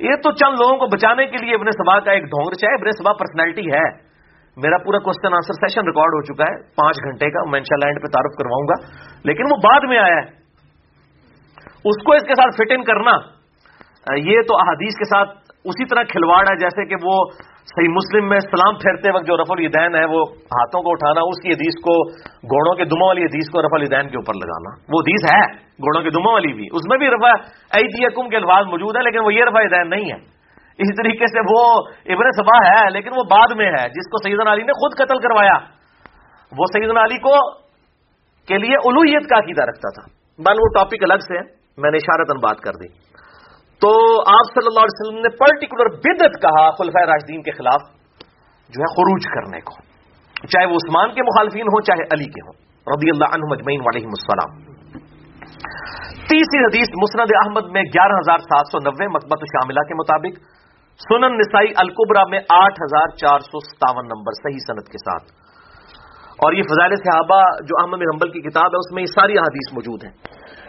یہ تو چند لوگوں کو بچانے کے لیے ابن سبا کا ایک ڈھونگ چاہے ابن سبا پرسنالٹی ہے۔ میرا پورا کوشچن آنسر سیشن ریکارڈ ہو چکا ہے، پانچ گھنٹے کا، میں انشاء لینڈ پہ تعارف کرواؤں گا۔ لیکن وہ بعد میں آیا ہے۔ اس کو اس کے ساتھ فٹ ان کرنا، یہ تو احادیث کے ساتھ اسی طرح کھلواڑ ہے جیسے کہ وہ صحیح مسلم میں سلام پھیرتے وقت جو رف الدین ہے، وہ ہاتھوں کو اٹھانا، اس کی حدیث کو گھوڑوں کے دموں والی حدیث کو رف الدین کے اوپر لگانا۔ وہ حدیث ہے گھوڑوں کے دموں والی بھی۔ اس میں بھی رفا ایتی کے الفاظ موجود ہے لیکن وہ یہ رفا دین نہیں ہے۔ اسی طریقے سے وہ ابن سبا ہے، لیکن وہ بعد میں ہے، جس کو سیدنا علی نے خود قتل کروایا۔ وہ سیدنا علی کو کے لیے الوحیت کا عقیدہ رکھتا تھا۔ بال وہ ٹاپک الگ سے میں نے اشارتن بات کر دی۔ تو آپ صلی اللہ علیہ وسلم نے پرٹیکولر بدت کہا خلفۂ راجدین کے خلاف، جو ہے خروج کرنے کو۔ چاہے وہ عثمان کے مخالفین ہوں، چاہے علی کے ہوں، رضی اللہ عنہ مجمعین علیہ السلام۔ تیسری حدیث مسند احمد میں گیارہ ہزار سات سو نوے مکبت شاملہ کے مطابق۔ سنن نسائی القبرا میں آٹھ ہزار چار سو ستاون نمبر صحیح صنعت کے ساتھ۔ اور یہ فضائل صحابہ جو احمد حنبل کی کتاب ہے، اس میں یہ ساری احادیث موجود ہیں۔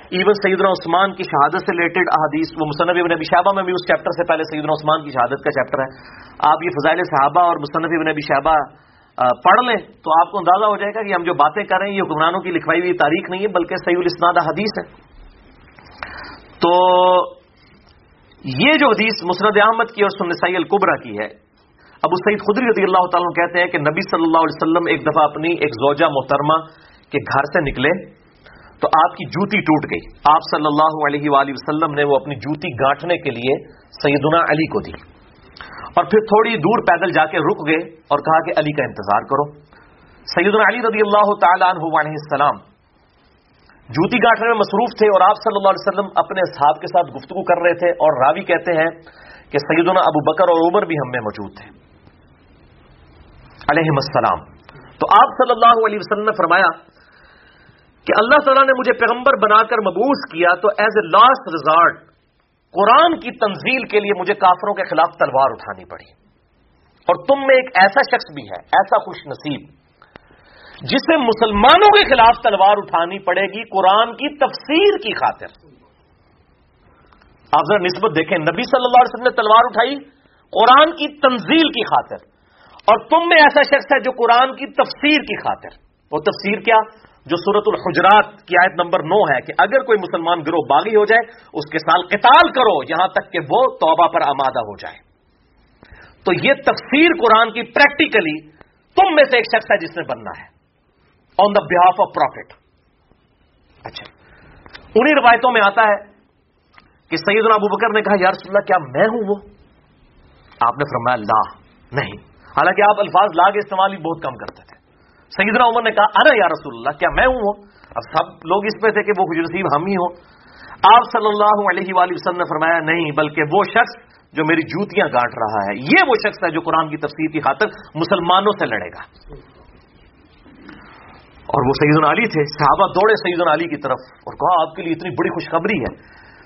ایون سیدنا عثمان کی شہادت سے ریلیٹڈ احادیث، وہ مصنف ابن ابی شہبہ میں بھی اس چیپٹر سے پہلے سیدنا عثمان کی شہادت کا چیپٹر ہے۔ آپ یہ فضائل صحابہ اور مصنف ابن ابی شہبہ پڑھ لیں تو آپ کو اندازہ ہو جائے گا کہ ہم جو باتیں کر رہے ہیں، یہ حکمرانوں کی لکھوائی ہوئی تاریخ نہیں ہے، بلکہ سعید الاسناد حدیث ہے۔ تو یہ جو حدیث مسرد احمد کی اور سنسائی القبرا کی ہے، ابو سعید خدری رضی اللہ تعالیٰ کہتے ہیں کہ نبی صلی اللہ علیہ وسلم ایک دفعہ اپنی ایک زوجہ محترمہ کے گھر سے نکلے تو آپ کی جوتی ٹوٹ گئی۔ آپ صلی اللہ علیہ وآلہ وسلم نے وہ اپنی جوتی گانٹنے کے لیے سیدنا علی کو دی۔ اور پھر تھوڑی دور پیدل جا کے رک گئے اور کہا کہ علی کا انتظار کرو۔ سیدنا علی رضی اللہ تعالیٰ عنہ علیہ السلام جوتی گاٹھنے میں مصروف تھے اور آپ صلی اللہ علیہ وسلم اپنے اصحاب کے ساتھ گفتگو کر رہے تھے اور راوی کہتے ہیں کہ سیدنا ابو بکر اور عمر بھی ہم میں موجود تھے۔ علیہ السلام۔ تو آپ صلی اللہ علیہ وسلم نے فرمایا کہ اللہ تعالیٰ نے مجھے پیغمبر بنا کر مبوس کیا تو as a last resort Quran کی تنزیل کے لیے مجھے کافروں کے خلاف تلوار اٹھانی پڑی۔ اور تم میں ایک ایسا شخص بھی ہے، ایسا خوش نصیب۔ جسے مسلمانوں کے خلاف تلوار اٹھانی پڑے گی قرآن کی تفسیر کی خاطر۔ آپ ذرا نسبت دیکھیں، نبی صلی اللہ علیہ وسلم نے تلوار اٹھائی قرآن کی تنزیل کی خاطر۔ اور تم میں ایسا شخص ہے جو قرآن کی تفسیر کی خاطر۔ وہ تفسیر کیا؟ جو سورت الحجرات کی آیت نمبر نو ہے کہ اگر کوئی مسلمان گروہ باغی ہو جائے، اس کے سال قتال کرو یہاں تک کہ وہ توبہ پر آمادہ ہو جائے۔ تو یہ تفسیر قرآن کی پریکٹیکلی تم میں سے ایک شخص ہے جس نے بننا ہے۔ آن دا بہاف آف پروفٹ اچھا۔ انہیں روایتوں میں آتا ہے کہ سیدنا ابو بکر نے کہا یا رسول اللہ کیا میں ہوں وہ؟ آپ نے فرمایا لا نہیں۔ حالانکہ آپ الفاظ لا کے استعمال ہی بہت کم کرتے تھے۔ سیدنا عمر نے کہا ارے یا رسول اللہ کیا میں ہوں وہ؟ اب سب لوگ اس پہ تھے کہ وہ خوش نصیب ہم ہی ہوں۔ آپ صلی اللہ علیہ وآلہ وسلم نے فرمایا نہیں بلکہ وہ شخص جو میری جوتیاں گانٹ رہا ہے یہ وہ شخص ہے جو قرآن کی تفسیر کی خاطر مسلمانوں سے لڑے گا۔ اور وہ سعید علی تھے، صحابہ دوڑے سعید علی کی طرف اور کہا، آپ کے لیے اتنی بڑی خوشخبری ہے۔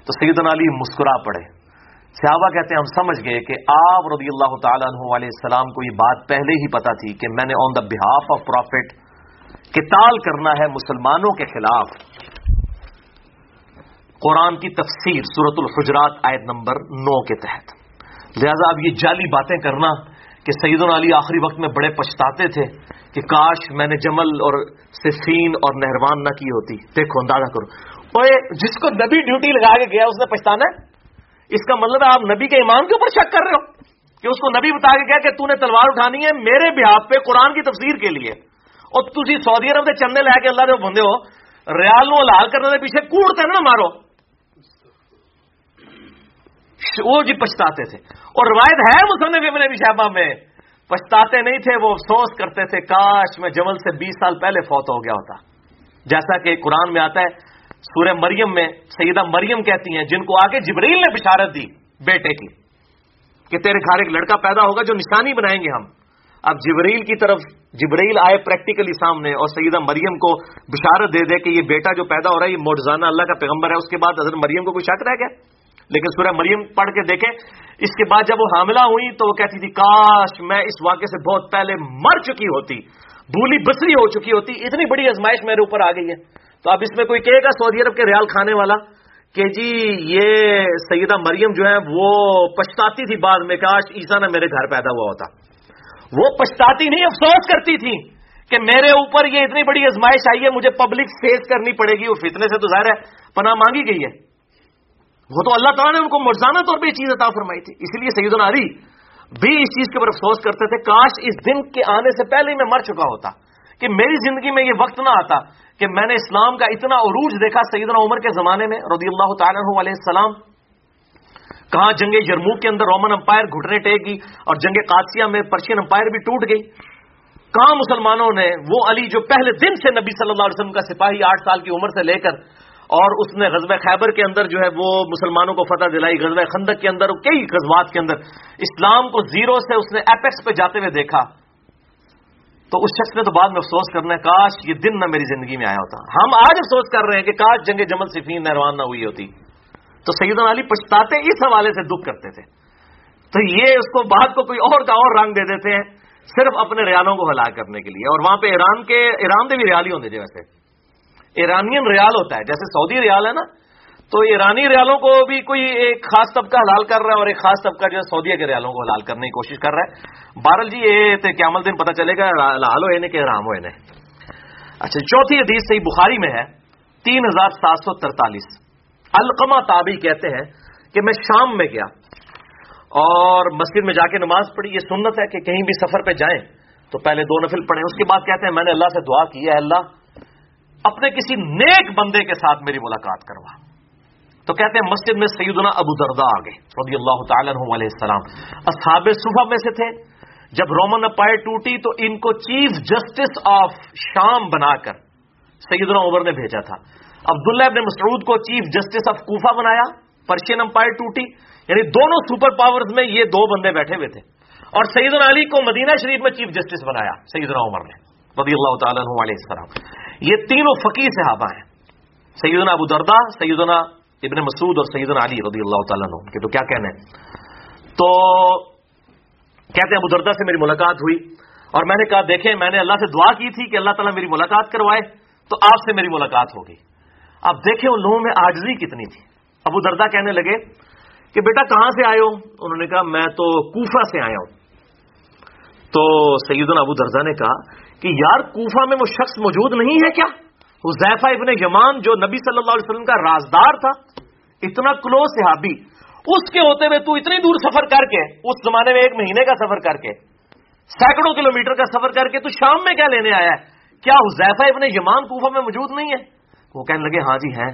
تو سعید علی مسکرا پڑے۔ صحابہ کہتے ہیں، ہم سمجھ گئے کہ آپ رضی اللہ تعالیٰ عنہ علیہ السلام کو یہ بات پہلے ہی پتا تھی کہ میں نے آن دا بہاف آف پروفٹ کتال کرنا ہے مسلمانوں کے خلاف۔ قرآن کی تفسیر صورت الحجرات آیت نمبر نو کے تحت۔ لہذا اب یہ جعلی باتیں کرنا کہ سعید علی آخری وقت میں بڑے پچھتاتے تھے کہ کاش میں نے جمل اور سفین اور نہروان نہ کی ہوتی۔ دیکھو، اندازہ کرو۔ اوے جس کو نبی ڈیوٹی لگا کے گیا، اس نے پچھتانا ہے؟ اس کا مطلب ہے آپ نبی کے ایمان کے اوپر شک کر رہے ہو کہ اس کو نبی بتا کے گیا کہ تو نے تلوار اٹھانی ہے میرے بہاپ پہ قرآن کی تفسیر کے لیے۔ اور تھی سعودی عرب سے چندے لے کے اللہ جو بندے ہو ریال نو لال کرنے کے پیچھے کوڑتے نا مارو۔ وہ جی پچھتاتے تھے۔ اور روایت ہے مصنف ابن ابی شہبہ میں، پچھتاتے نہیں تھے، وہ افسوس کرتے تھے، کاش میں جمل سے بیس سال پہلے فوت ہو گیا ہوتا۔ جیسا کہ قرآن میں آتا ہے، سورہ مریم میں سیدہ مریم کہتی ہیں، جن کو آگے جبریل نے بشارت دی بیٹے کی، کہ تیرے گھر ایک لڑکا پیدا ہوگا جو نشانی بنائیں گے ہم۔ اب جبریل کی طرف جبریل آئے پریکٹیکلی سامنے اور سیدہ مریم کو بشارت دے دے کہ یہ بیٹا جو پیدا ہو رہا ہے، یہ موٹزانہ اللہ کا پیغمبر ہے، اس کے بعد حضرت مریم کو کوئی شک رہ گیا؟ لیکن سورہ مریم پڑھ کے دیکھیں، اس کے بعد جب وہ حاملہ ہوئی تو وہ کہتی تھی، کاش میں اس واقعے سے بہت پہلے مر چکی ہوتی، بھولی بسری ہو چکی ہوتی، اتنی بڑی ازمائش میرے اوپر آ گئی ہے۔ تو اب اس میں کوئی کہے گا سعودی عرب کے ریال کھانے والا کہ جی یہ سیدہ مریم جو ہے، وہ پچھتاتی تھی بعد میں، کاش عیسا نے میرے گھر پیدا ہوا ہوتا۔ وہ پچھتاتی نہیں، افسوس کرتی تھی کہ میرے اوپر یہ اتنی بڑی ازمائش آئی ہے، مجھے پبلک فیس کرنی پڑے گی، وہ فتنے سے تو ظاہر ہے، پناہ مانگی گئی ہے۔ وہ تو اللہ تعالیٰ نے ان کو مرزانہ طور پہ یہ چیز عطا فرمائی تھی۔ اس لیے سید علی بھی اس چیز کے اوپر افسوس کرتے تھے، کاش اس دن کے آنے سے پہلے میں مر چکا ہوتا، کہ میری زندگی میں یہ وقت نہ آتا کہ میں نے اسلام کا اتنا عروج دیکھا سیدنا عمر کے زمانے میں رضی اللہ تعالیٰ علیہ السلام۔ کہاں جنگ یرموک کے اندر رومن امپائر گھٹنے ٹیک گئی اور جنگ قادسیہ میں پرشین امپائر بھی ٹوٹ گئی۔ کہاں مسلمانوں نے وہ علی جو پہلے دن سے نبی صلی اللہ علیہ وسلم کا سپاہی آٹھ سال کی عمر سے لے کر اور اس نے غزب خیبر کے اندر جو ہے وہ مسلمانوں کو فتح دلائی غزب خندق کے اندر، کئی غزوات کے اندر اسلام کو زیرو سے اس نے ایپیکس پہ جاتے ہوئے دیکھا۔ تو اس شخص نے تو بعد میں افسوس کرنا ہے، کاش یہ دن نہ میری زندگی میں آیا ہوتا۔ ہم آج افسوس کر رہے ہیں کہ کاش جنگ جمل صفین نہروان نہ ہوئی ہوتی۔ تو سیدنا علی پچھتاتے، اس حوالے سے دکھ کرتے تھے۔ تو یہ اس کو بعد کو کوئی اور کا اور رنگ دے دیتے ہیں، صرف اپنے ریالوں کو ہلاک کرنے کے لیے۔ اور وہاں پہ ایران کے، ایران دے بھی ریال ہی ہوتے جی ویسے۔ ایرانین ریال ہوتا ہے، جیسے سعودی ریال ہے نا، تو ایرانی ریالوں کو بھی کوئی ایک خاص طبقہ حلال کر رہا ہے اور ایک خاص طبقہ جو ہے سعودیہ کے ریالوں کو حلال کرنے کی کوشش کر رہا ہے۔ بارل جی یہ قیامل دن پتہ چلے گا لال ہوئے کہ رام ہوئے اچھا چوتھی حدیث صحیح بخاری میں ہے، تین ہزار سات سو ترتالیس۔ القما تابی کہتے ہیں کہ میں شام میں گیا اور مسجد میں جا کے نماز پڑھی۔ یہ سنت ہے کہ کہیں بھی سفر پہ جائیں تو پہلے دو نفل پڑھیں، اس کے بعد کہتے ہیں میں نے اللہ سے دعا کی ہے اللہ اپنے کسی نیک بندے کے ساتھ میری ملاقات کروا۔ تو کہتے ہیں مسجد میں سیدنا ابو دردا آ گئے، رضی اللہ تعالیٰ علیہ السلام۔ اصحاب صبح میں سے تھے۔ جب رومن پائے ٹوٹی تو ان کو چیف جسٹس آف شام بنا کر سیدنا عمر نے بھیجا تھا۔ عبداللہ ابن مسعود کو چیف جسٹس آف کوفہ بنایا، پرشین امپائر ٹوٹی۔ یعنی دونوں سپر پاورز میں یہ دو بندے بیٹھے ہوئے تھے۔ اور سیدنا علی کو مدینہ شریف میں چیف جسٹس بنایا سیدنا عمر نے، رضی اللہ تعالیٰ علیہ السلام۔ یہ تینوں فقیر صحابہ ہیں۔ سیدنا ابو دردا سیدنا ابن مسعود اور سیدنا علی رضی اللہ تعالیٰ عنہ۔ کہ تو کیا کہنے تو کہتے ہیں ابو دردا سے میری ملاقات ہوئی اور میں نے کہا، دیکھیں، میں نے اللہ سے دعا کی تھی کہ اللہ تعالیٰ میری ملاقات کروائے، تو آپ سے میری ملاقات ہوگی۔ اب دیکھیں ان لوگوں میں آجزی کتنی تھی۔ ابو دردا کہنے لگے کہ، بیٹا، کہاں سے آئے ہو؟ انہوں نے کہا، میں تو کوفہ سے آیا ہوں۔ تو سیدنا ابو دردا نے کہا کہ یار کوفہ میں وہ شخص موجود نہیں ہے کیا؟ حذیفہ ابن یمان جو نبی صلی اللہ علیہ وسلم کا رازدار تھا، اتنا کلوز صحابی۔ اس کے ہوتے ہوئے تو اتنی دور سفر کر کے، اس زمانے میں ایک مہینے کا سفر کر کے، سینکڑوں کلومیٹر کا سفر کر کے تو شام میں کیا لینے آیا ہے؟ کیا حذیفہ ابن یمان کوفہ میں موجود نہیں ہے؟ وہ کہنے لگے ہاں جی ہیں۔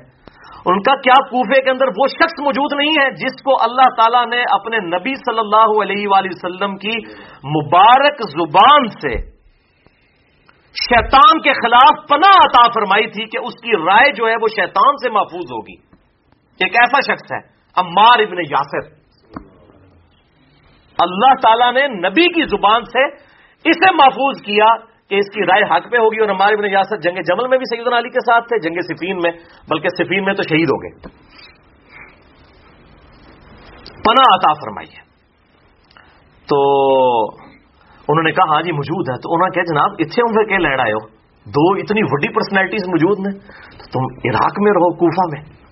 ان کا کیا کوفے کے اندر وہ شخص موجود نہیں ہے جس کو اللہ تعالیٰ نے اپنے نبی صلی اللہ علیہ وآلہ وسلم کی مبارک زبان سے شیطان کے خلاف پناہ عطا فرمائی تھی کہ اس کی رائے جو ہے وہ شیطان سے محفوظ ہوگی۔ ایک ایسا شخص ہے، عمار ابن یاسر۔ اللہ تعالیٰ نے نبی کی زبان سے اسے محفوظ کیا کہ اس کی رائے حق پہ ہوگی اور عمار ابن یاسر جنگ جمل میں بھی سیدنا علی کے ساتھ تھے، جنگ صفین میں، بلکہ صفین میں تو شہید ہو گئے۔ پناہ عطا فرمائی ہے۔ تو انہوں نے کہا ہاں جی موجود ہے تو انہوں نے کہا، جناب اتنے عمر کے لڑ آئے ہو؟ دو اتنی وڈی پرسنالٹیز موجود نے تو تم عراق میں رہو، کوفہ میں۔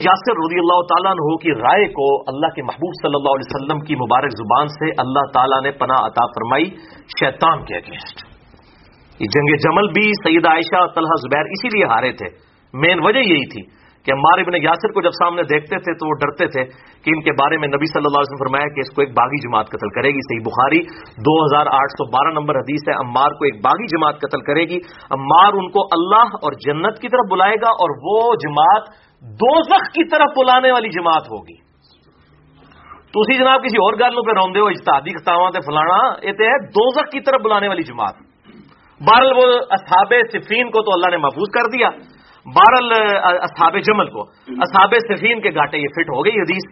یاسر رضی اللہ تعالیٰ عنہ کی رائے کو اللہ کے محبوب صلی اللہ علیہ وسلم کی مبارک زبان سے اللہ تعالیٰ نے پناہ عطا فرمائی شیطان کے اگینسٹ۔ یہ جنگ جمل بھی سید عائشہ طلحہ زبیر اسی لیے ہارے تھے۔ مین وجہ یہی تھی کہ ہمار ابن یاسر کو جب سامنے دیکھتے تھے تو وہ ڈرتے تھے کہ ان کے بارے میں نبی صلی اللہ علیہ وسلم فرمایا کہ اس کو ایک باغی جماعت قتل کرے گی۔ صحیح بخاری، دو ہزار آٹھ سو بارہ نمبر حدیث ہے امار کو ایک باغی جماعت قتل کرے گی۔ امار ان کو اللہ اور جنت کی طرف بلائے گا اور وہ جماعت دوزخ کی طرف بلانے والی جماعت ہوگی۔ تو اسی جناب کسی اور گالوں پہ روندے ہو، اجتہادی ختاوات فلانا، یہ ہے دوزخ کی طرف بلانے والی جماعت۔ بہرحال وہ اصحاب صفین کو تو اللہ نے محفوظ کر دیا۔ بہرحال اصحاب جمل کو، اصحاب صفین کے گاٹے یہ فٹ ہو گئی حدیث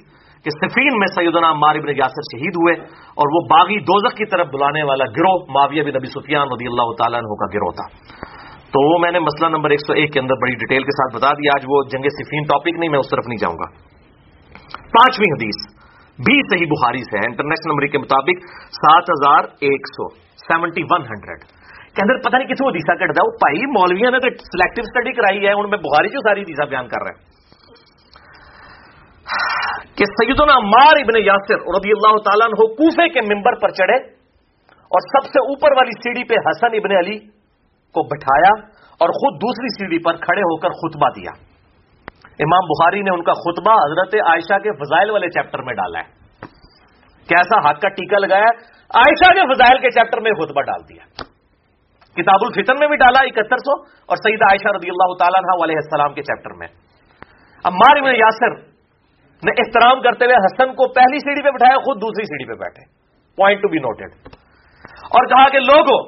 کہ صفین میں سیدنا مار ابن یاسر شہید ہوئے اور وہ باغی دوزخ کی طرف بلانے والا گروہ معاویہ بن نبی سفیان رضی اللہ تعالیٰ عنہ کا گروہ تھا۔ تو وہ میں نے مسئلہ نمبر ایک سو ایک کے اندر بڑی ڈیٹیل کے ساتھ بتا دیا، آج وہ جنگ صفین ٹاپک نہیں، میں اس طرف نہیں جاؤں گا۔ پانچویں حدیث، بھی صحیح بخاری سے ہے، انٹرنیشنل نمبر کے مطابق سات ہزار ایک سو سیونٹی ون ہنڈریڈ۔ کے اندر پتہ نہیں کتوں حدیثہ کٹتا وہ بھائی مولویا نے تو سلیکٹو اسٹڈی کرائی ہے ان میں بخاری جو ساری حدیثہ بیان کر رہے ہیں۔ کہ سیدنا مار ابن یاسر رضی اللہ تعالیٰ ہو کوفے کے ممبر پر چڑھے اور سب سے اوپر والی سیڑھی پہ حسن ابن علی کو بٹھایا اور خود دوسری سیڑھی پر کھڑے ہو کر خطبہ دیا۔ امام بخاری نے ان کا خطبہ حضرت عائشہ کے فضائل والے چیپٹر میں ڈالا ہے۔ کیسا حق کا ٹیکا لگایا عائشہ کے فضائل کے چیپٹر میں خطبہ ڈال دیا۔ کتاب الفتن میں بھی ڈالا اکہتر سو، اور سعید عائشہ رضی اللہ تعالیٰ علیہ السلام کے چیپٹر میں۔ امار ابن یاسر نے احترام کرتے ہوئے حسن کو پہلی سیڑھی پہ بٹھایا، خود دوسری سیڑھی پہ بیٹھے۔ پوائنٹ ٹو بی نوٹڈ اور کہا کہ لوگوں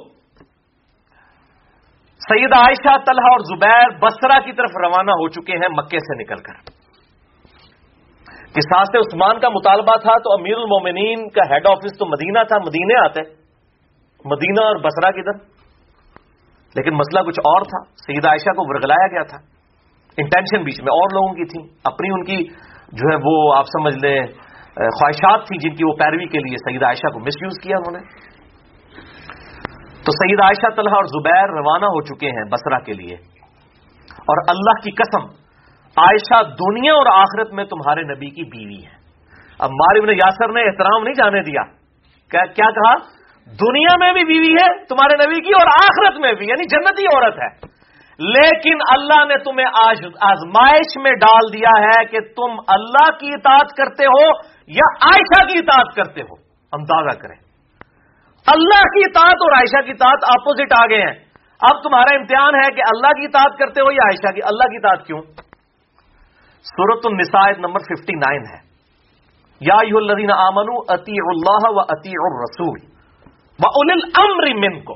سیدہ عائشہ، طلحہ اور زبیر بسرا کی طرف روانہ ہو چکے ہیں مکے سے نکل کر۔ کساس عثمان کا مطالبہ تھا تو امیر المومنین کا ہیڈ آفس تو مدینہ تھا، مدینے آتے۔ مدینہ اور بسرا کی طرف لیکن مسئلہ کچھ اور تھا۔ سیدہ عائشہ کو ورگلایا گیا تھا۔ انٹینشن بیچ میں اور لوگوں کی تھی۔ اپنی ان کی جو ہے وہ آپ سمجھ لیں خواہشات تھیں جن کی وہ پیروی کے لیے سیدہ عائشہ کو مس یوز کیا انہوں نے۔ تو سید عائشہ، طلحہ اور زبیر روانہ ہو چکے ہیں بسرا کے لیے۔ اور اللہ کی قسم، عائشہ دنیا اور آخرت میں تمہارے نبی کی بیوی ہے۔ اب مارب نے یاسر نے احترام نہیں جانے دیا۔ کیا کہا؟ دنیا میں بھی بیوی ہے، تمہارے نبی کی، اور آخرت میں بھی یعنی جنتی عورت ہے۔ لیکن اللہ نے تمہیں آزمائش میں ڈال دیا ہے کہ تم اللہ کی اطاعت کرتے ہو یا عائشہ کی اطاعت کرتے ہو۔ اندازہ کریں۔ اللہ کی اطاعت اور عائشہ کی اطاعت اپوزٹ آ گئے ہیں۔ اب تمہارا امتحان ہے کہ اللہ کی اطاعت کرتے ہو یا عائشہ کی۔ اللہ کی اطاعت کیوں؟ سورت النساء نمبر ففٹی نائن ہے۔ یا الذین آمنو اتی اللہ و اتی الرسول۔ و امر من کو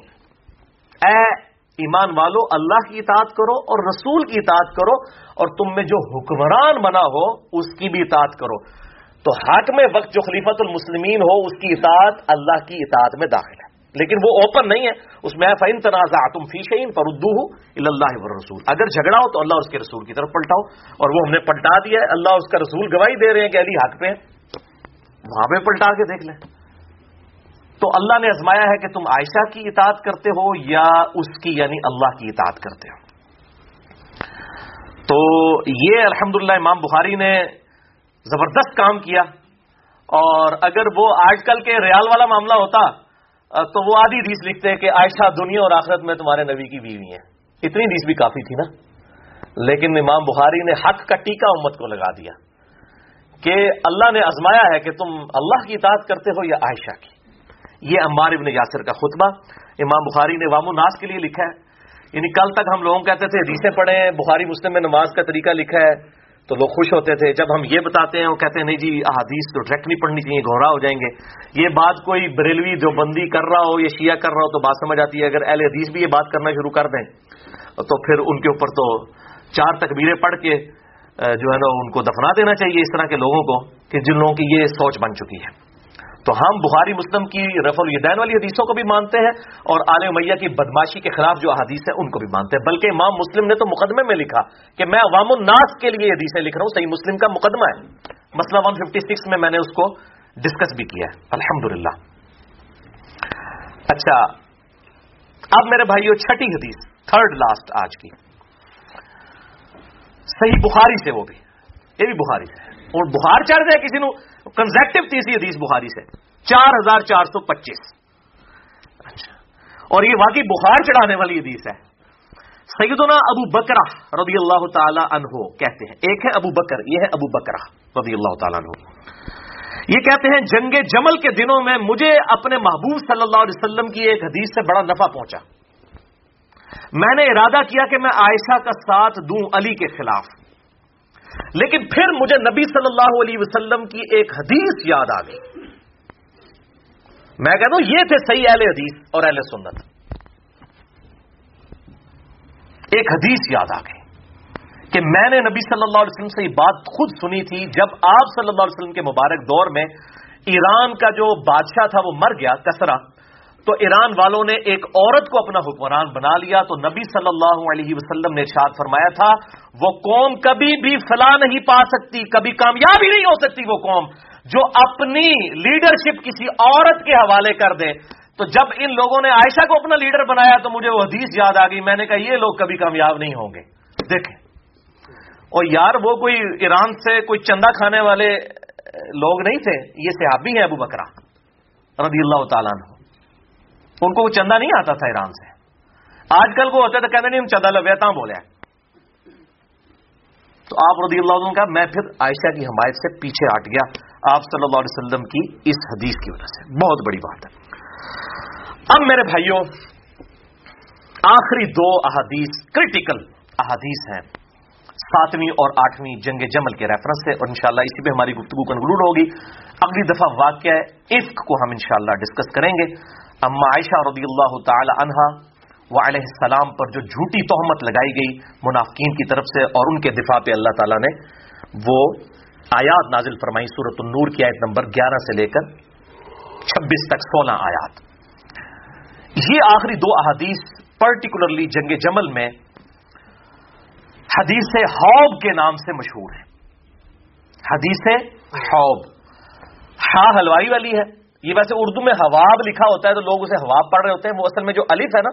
اے ایمان والو، اللہ کی اطاعت کرو اور رسول کی اطاعت کرو اور تم میں جو حکمران بنا ہو، اس کی بھی اطاعت کرو۔ تو حاکم وقت جو خلیفت المسلمین ہو، اس کی اطاعت اللہ کی اطاعت میں داخل ہے۔ لیکن وہ اوپن نہیں ہے۔ اس میں فن تنازع تم فی شعین فردو اللہ رسول اگر جھگڑا ہو تو اللہ اس کے رسول کی طرف پلٹاؤ۔ اور وہ ہم نے پلٹا دیا ہے، اللہ اس کا رسول گواہی دے رہے ہیں کہ علی حق پہ وہاں پہ پلٹا کے دیکھ لیں۔ تو اللہ نے ازمایا ہے کہ تم عائشہ کی اطاعت کرتے ہو یا اس کی یعنی اللہ کی اطاعت کرتے ہو؟ تو یہ الحمدللہ امام بخاری نے زبردست کام کیا اور اگر وہ آج کل کے ریال والا معاملہ ہوتا تو وہ آدھی ریس لکھتے کہ عائشہ دنیا اور آخرت میں تمہارے نبی کی بیوی ہے اتنی ریس بھی کافی تھی نا؟ لیکن امام بخاری نے حق کا ٹیکا امت کو لگا دیا کہ اللہ نے ازمایا ہے کہ تم اللہ کی اطاعت کرتے ہو یا عائشہ کی۔ یہ عمار ابن یاسر کا خطبہ امام بخاری نے وام الناس کے لیے لکھا ہے۔ یعنی کل تک ہم لوگوں کہتے تھے، حدیثیں پڑھیں، بخاری مسلم میں نماز کا طریقہ لکھا ہے، تو لوگ خوش ہوتے تھے۔ جب ہم یہ بتاتے ہیں، وہ کہتے ہیں، نہیں جی احادیث تو ڈائریکٹ نہیں پڑھنی چاہیے، گھوڑا ہو جائیں گے۔ یہ بات کوئی بریلوی جو بندی کر رہا ہو، یا شیعہ کر رہا ہو، تو بات سمجھ آتی ہے۔ اگر اہل حدیث بھی یہ بات کرنا شروع کر دیں، تو پھر ان کے اوپر تو چار تکبیریں پڑھ کے، جو ہے نا، ان کو دفنا دینا چاہیے اس طرح کے لوگوں کو کہ جن لوگوں کی یہ سوچ بن چکی ہے۔ تو ہم بخاری مسلم کی رف الدین والی حدیثوں کو بھی مانتے ہیں اور عال میہ کی بدماشی کے خلاف جو حدیث ہے ان کو بھی مانتے ہیں۔ بلکہ امام مسلم نے تو مقدمے میں لکھا کہ میں عوام الناس کے لیے حدیثیں لکھ رہا ہوں، صحیح مسلم کا مقدمہ ہے۔ مسئلہ 156 میں میں نے اس کو ڈسکس بھی کیا ہے۔ الحمد اچھا اب میرے بھائیو، چھٹی حدیث تھرڈ لاسٹ آج کی۔ صحیح بخاری سے وہ بھی۔ یہ بھی بخاری سے۔ اور بخار چڑھ جائے کسی نو۔ کنزیکٹو تیسری حدیث بخاری سے۔ چار ہزار چار سو پچیس۔ اچھا۔ اور یہ واقعی بخار چڑھانے والی حدیث ہے۔ سیدنا ابو بکرا رضی اللہ تعالی عنہ کہتے ہیں۔ ایک ہے ابو بکر، یہ ہے ابو بکرا رضی اللہ تعالیٰ عنہ۔ یہ کہتے ہیں، جنگ جمل کے دنوں میں مجھے اپنے محبوب صلی اللہ علیہ وسلم کی ایک حدیث سے بڑا نفع پہنچا۔ میں نے ارادہ کیا کہ میں عائشہ کا ساتھ دوں علی کے خلاف۔ لیکن پھر مجھے نبی صلی اللہ علیہ وسلم کی ایک حدیث یاد آ گئی۔ میں کہتا ہوں یہ تھے صحیح اہل حدیث اور اہل سنت۔ ایک حدیث یاد آ گئی کہ میں نے نبی صلی اللہ علیہ وسلم سے یہ بات خود سنی تھی، جب آپ صلی اللہ علیہ وسلم کے مبارک دور میں ایران کا جو بادشاہ تھا وہ مر گیا، کسرا۔ تو ایران والوں نے ایک عورت کو اپنا حکمران بنا لیا تو نبی صلی اللہ علیہ وسلم نے ارشاد فرمایا تھا، وہ قوم کبھی بھی فلاں نہیں پا سکتی، کبھی کامیاب ہی نہیں ہو سکتی وہ قوم، جو اپنی لیڈرشپ کسی عورت کے حوالے کر دے۔ تو جب ان لوگوں نے عائشہ کو اپنا لیڈر بنایا تو مجھے وہ حدیث یاد آ گئی، میں نے کہا یہ لوگ کبھی کامیاب نہیں ہوں گے۔ دیکھیں۔ اور یار وہ کوئی ایران سے کوئی چندہ کھانے والے لوگ نہیں تھے، یہ صحابی ہیں ابو بکرا رضی اللہ تعالیٰ ان کو وہ چندہ نہیں آتا تھا ایران سے۔ آج کل کو ہوتا تھا کہتے نہیں، ہم چندہ لویتا بولے تو آپ رضی اللہ عنہ کا، میں پھر عائشہ کی حمایت سے پیچھے ہٹ گیا۔ آپ صلی اللہ علیہ وسلم کی اس حدیث کی وجہ سے۔ بہت بڑی بات ہے۔ اب میرے بھائیوں، آخری دو احادیث کریٹیکل احادیث ہیں۔ ساتویں اور آٹھویں جنگ جمل کے ریفرنس سے، اور انشاءاللہ اسی پہ ہماری گفتگو کنکلوڈ ہوگی۔ اگلی دفعہ واقعہ عفق کو ہم انشاءاللہ ڈسکس کریں گے۔ اما عائشہ رضی اللہ تعالی عنہا و علیہ السلام پر جو جھوٹی تہمت لگائی گئی منافقین کی طرف سے اور ان کے دفاع پہ اللہ تعالیٰ نے، وہ آیات نازل فرمائی سورت النور کی آیت نمبر گیارہ سے لے کر چھبیس تک سولہ آیات۔ یہ آخری دو احادیث پرٹیکولرلی جنگ جمل میں حدیث حوب کے نام سے مشہور ہے۔ حدیث حوب۔ ہا ہلوائی والی ہے۔ یہ ویسے اردو میں حواب لکھا ہوتا ہے تو لوگ اسے حواب پڑھ رہے ہوتے ہیں، وہ اصل میں جو الف ہے نا،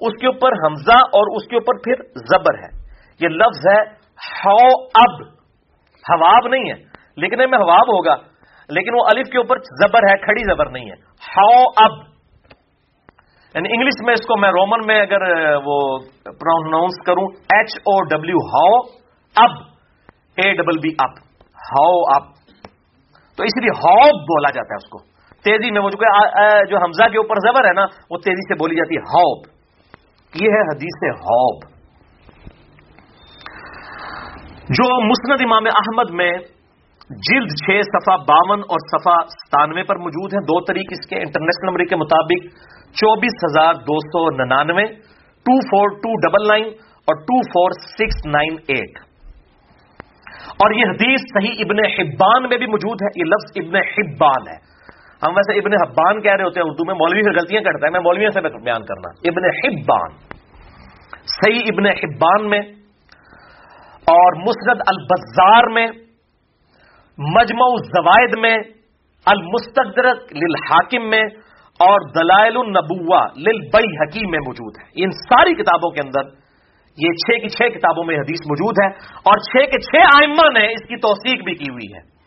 اس کے اوپر حمزہ اور اس کے اوپر پھر زبر ہے۔ یہ لفظ ہے ہو اب حواب نہیں ہے، لکھنے میں حواب ہوگا، لیکن وہ الف کے اوپر زبر ہے، کھڑی زبر نہیں ہے۔ ہو اب یعنی انگلش میں اس کو میں رومن میں اگر وہ پروناؤنس کروں ایچ او ڈبلو ہاؤ اب A double B up how up تو اس لیے ہاؤ بولا جاتا ہے اس کو۔ تیزی میں وہ جو حمزہ کے اوپر زبر ہے نا، وہ تیزی سے بولی جاتی ہے ہاؤب یہ ہے حدیث ہاؤب جو مسند امام احمد میں جلد چھ صفا باون اور صفا ستانوے پر موجود ہیں، دو طریق اس کے انٹرنیشنل نمبر کے مطابق، چوبیس ہزار دو سو ننانوے، two four two double nine اور two four six nine eight. اور یہ حدیث صحیح ابن حبان میں بھی موجود ہے، یہ لفظ ابن حبان ہے۔ ہم ویسے ابن حبان کہہ رہے ہوتے ہیں اردو میں، مولوی سے غلطیاں کرتا ہے، میں مولویوں سے بیان کرنا۔ ابن حبان۔ صحیح ابن حبان میں اور مسرد البزار میں، مجمع الزوائد میں، المستدرک للحاکم میں اور دلائل النبوا للبئی حکیم میں موجود ہے۔ ان ساری کتابوں کے اندر یہ چھ کی چھ کتابوں میں حدیث موجود ہے اور چھ کے چھ آئمہ نے اس کی توثیق بھی کی ہوئی ہے۔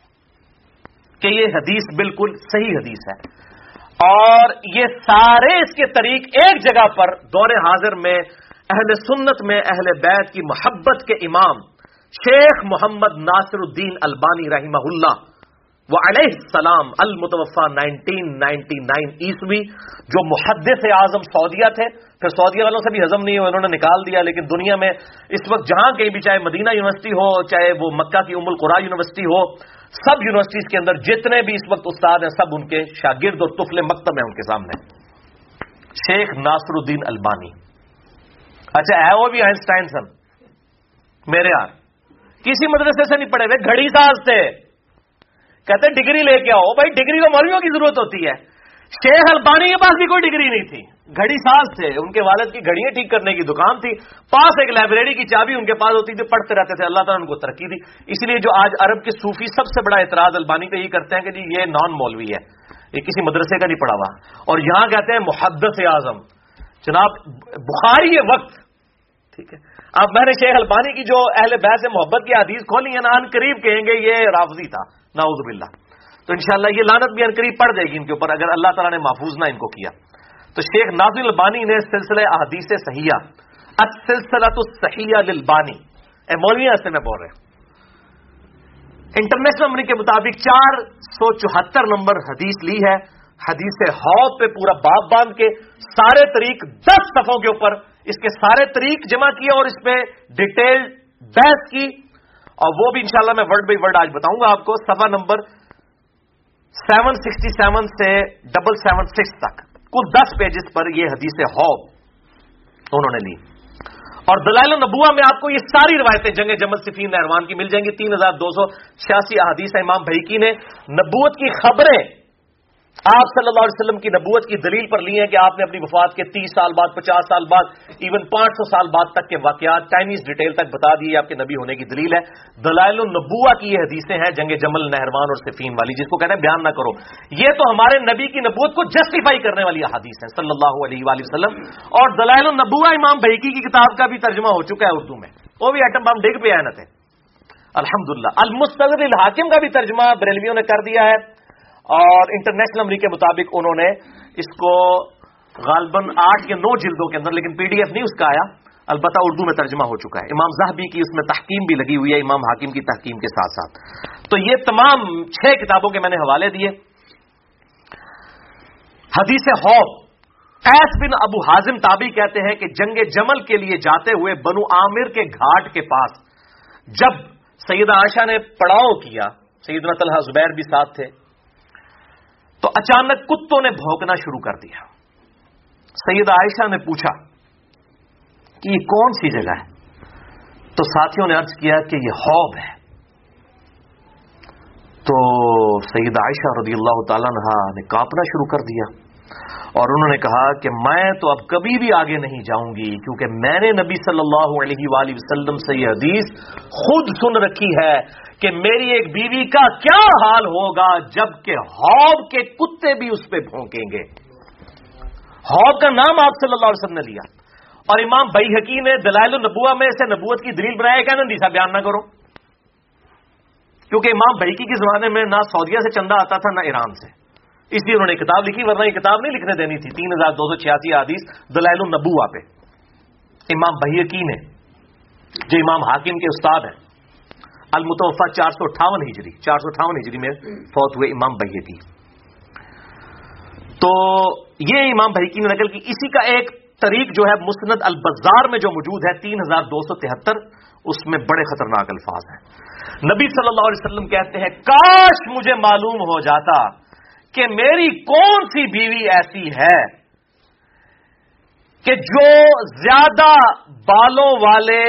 کہ یہ حدیث بالکل صحیح حدیث ہے۔ اور یہ سارے اس کے طریق ایک جگہ پر دور حاضر میں اہل سنت میں اہل بیت کی محبت کے امام شیخ محمد ناصر الدین البانی رحمہ اللہ وہ علیہ السلام المتوفا نائنٹین نائنٹی نائن عیسوی، جو محدث اعظم سعودیہ تھے۔ پھر سعودیہ والوں سے بھی ہزم نہیں ہو انہوں نے نکال دیا، لیکن دنیا میں اس وقت جہاں کہیں بھی چاہے مدینہ یونیورسٹی ہو، چاہے وہ مکہ کی ام القرا یونیورسٹی ہو، سب یونیورسٹیز کے اندر جتنے بھی اس وقت استاد ہیں، سب ان کے شاگرد اور تفل مکتب ہیں ان کے سامنے۔ شیخ ناصر الدین البانی۔ اچھا ہے وہ بھی آئنسٹائن سن؟ میرے یار، کسی مدرسے سے نہیں پڑے ہوئے، گھڑی ساز تھے۔ کہتے ڈگری لے کے آؤ۔ بھائی، ڈگری تو مولویوں کی ضرورت ہوتی ہے۔ شیخ البانی کے پاس بھی کوئی ڈگری نہیں تھی۔ گھڑی ساز تھے۔ ان کے والد کی گھڑیاں ٹھیک کرنے کی دکان تھی۔ پاس ایک لائبریری کی چابی ان کے پاس ہوتی تھی۔ پڑھتے رہتے تھے۔ اللہ تعالیٰ ان کو ترقی دی۔ اس لیے جو آج عرب کے صوفی سب سے بڑا اعتراض البانی کا یہ کرتے ہیں کہ جی یہ نان مولوی ہے۔ یہ کسی مدرسے کا نہیں پڑھا ہوا۔ اور یہاں کہتے ہیں، محدث اعظم۔ جناب، بخاری وقت، ٹھیک ہے اب میں نے شیخ البانی کی جو اہل بحث محبت کی حدیث کھولی ہے نا ان قریب کہیں گے یہ رافضی تھا۔ ناؤز باللہ۔ تو انشاءاللہ یہ لانت بھی ان قریب پڑ جائے گی ان کے اوپر اگر اللہ تعالیٰ نے محفوظ نہ ان کو کیا۔ تو شیخ نازل البانی نے سلسلہ احادیث صحیحہ سلسلہ تو صحیح للبانی۔ اے مولوی سے میں بول رہے انٹرنیشنل امریک کے مطابق چار سو چوہتر نمبر حدیث لی ہے۔ حدیث حوت پہ پورا باب باندھ کے سارے طریق دس صفوں کے اوپر اس کے سارے طریق جمع کیے اور اس پہ ڈیٹیل بحث کی۔ اور وہ بھی انشاءاللہ میں ورڈ بائی ورڈ آج بتاؤں گا آپ کو سفا نمبر سیون سکسٹی سیون سے ڈبل سیون سکس تک۔ کل دس پیجز پر یہ حدیث ہوب انہوں نے لی۔ اور دلائل النبوہ میں آپ کو یہ ساری روایتیں جنگ جمل صفین نہروان کی مل جائیں گی۔ تین ہزار دو سو چھیاسی احادیث امام بھائی کی نے نبوت کی خبریں آپ صلی اللہ علیہ وسلم کی نبوت کی دلیل پر لی ہے کہ آپ نے اپنی وفات کے تیس سال بعد، پچاس سال بعد ایون پانچ سو سال بعد تک کے واقعات چائنیز ڈیٹیل تک بتا دیے آپ کے نبی ہونے کی دلیل ہے۔ دلائل النبوہ کی یہ حدیثیں ہیں جنگ جمل نہروان اور صفین والی، جس کو کہتے ہیں بیان نہ کرو۔ یہ تو ہمارے نبی کی نبوت کو جسٹیفائی کرنے والی حدیث ہیں، صلی اللہ علیہ وآلہ وسلم۔ اور دلائل النبوہ امام بحیکی کی کتاب کا بھی ترجمہ ہو چکا ہے اردو میں۔ وہ بھی ایٹم بم ڈگ پہ آئے تھے۔ الحمد للہ الحاکم کا بھی ترجمہ بریلویوں نے کر دیا ہے۔ اور انٹرنیشنل امریک کے مطابق انہوں نے اس کو غالباً آٹھ یا نو جلدوں کے اندر، لیکن پی ڈی ایف نہیں اس کا آیا، البتہ اردو میں ترجمہ ہو چکا ہے۔ امام زہبی کی اس میں تحکیم بھی لگی ہوئی ہے، امام حاکم کی تحکیم کے ساتھ ساتھ۔ تو یہ تمام چھ کتابوں کے میں نے حوالے دیے۔ حدیث ہوب ایس بن ابو حازم تابی کہتے ہیں کہ جنگ جمل کے لیے جاتے ہوئے بنو عامر کے گھاٹ کے پاس جب سیدہ عائشہ نے پڑاؤ کیا، سیدنا طلحہ زبیر بھی ساتھ تھے تو اچانک کتوں نے بھونکنا شروع کر دیا۔ سید عائشہ نے پوچھا کہ یہ کون سی جگہ ہے؟ تو ساتھیوں نے ارض کیا کہ یہ ہوب ہے۔ تو سید عائشہ رضی اللہ تعالی نے کاپنا شروع کر دیا اور انہوں نے کہا کہ میں تو اب کبھی بھی آگے نہیں جاؤں گی کیونکہ میں نے نبی صلی اللہ علیہ وآلہ وسلم سے یہ حدیث خود سن رکھی ہے۔ کہ میری ایک بیوی کا کیا حال ہوگا جبکہ ہوب کے کتے بھی اس پہ بھونکیں گے۔ ہوب کا نام آپ صلی اللہ علیہ وسلم نے لیا۔ اور امام بئی حکی نے دلائل النبوہ میں اسے نبوت کی دلیل بنایا کہ نندیسا بیان نہ کرو۔ کیونکہ امام بحیکی کے زمانے میں نہ سعودیہ سے چندہ آتا تھا نہ ایران سے۔ اس لیے انہوں نے کتاب لکھی، ورنہ یہ کتاب نہیں لکھنے دینی تھی۔ تین ہزار دو سو چھیاسی حدیث دلائل النبوہ پہ۔ امام بحیکی نے، جو امام حاکم کے استاد ہیں۔ المتوفا چار سو اٹھاون ہجری چار سو اٹھاون ہجری میں فوت ہوئے امام بحیقی تو یہ امام بحیقی نے نقل کی اسی کا ایک طریق جو ہے مسند البزار میں جو موجود ہے تین ہزار دو سو تہتر اس میں بڑے خطرناک الفاظ ہیں۔ نبی صلی اللہ علیہ وسلم کہتے ہیں کاش مجھے معلوم ہو جاتا کہ میری کون سی بیوی ایسی ہے کہ جو زیادہ بالوں والے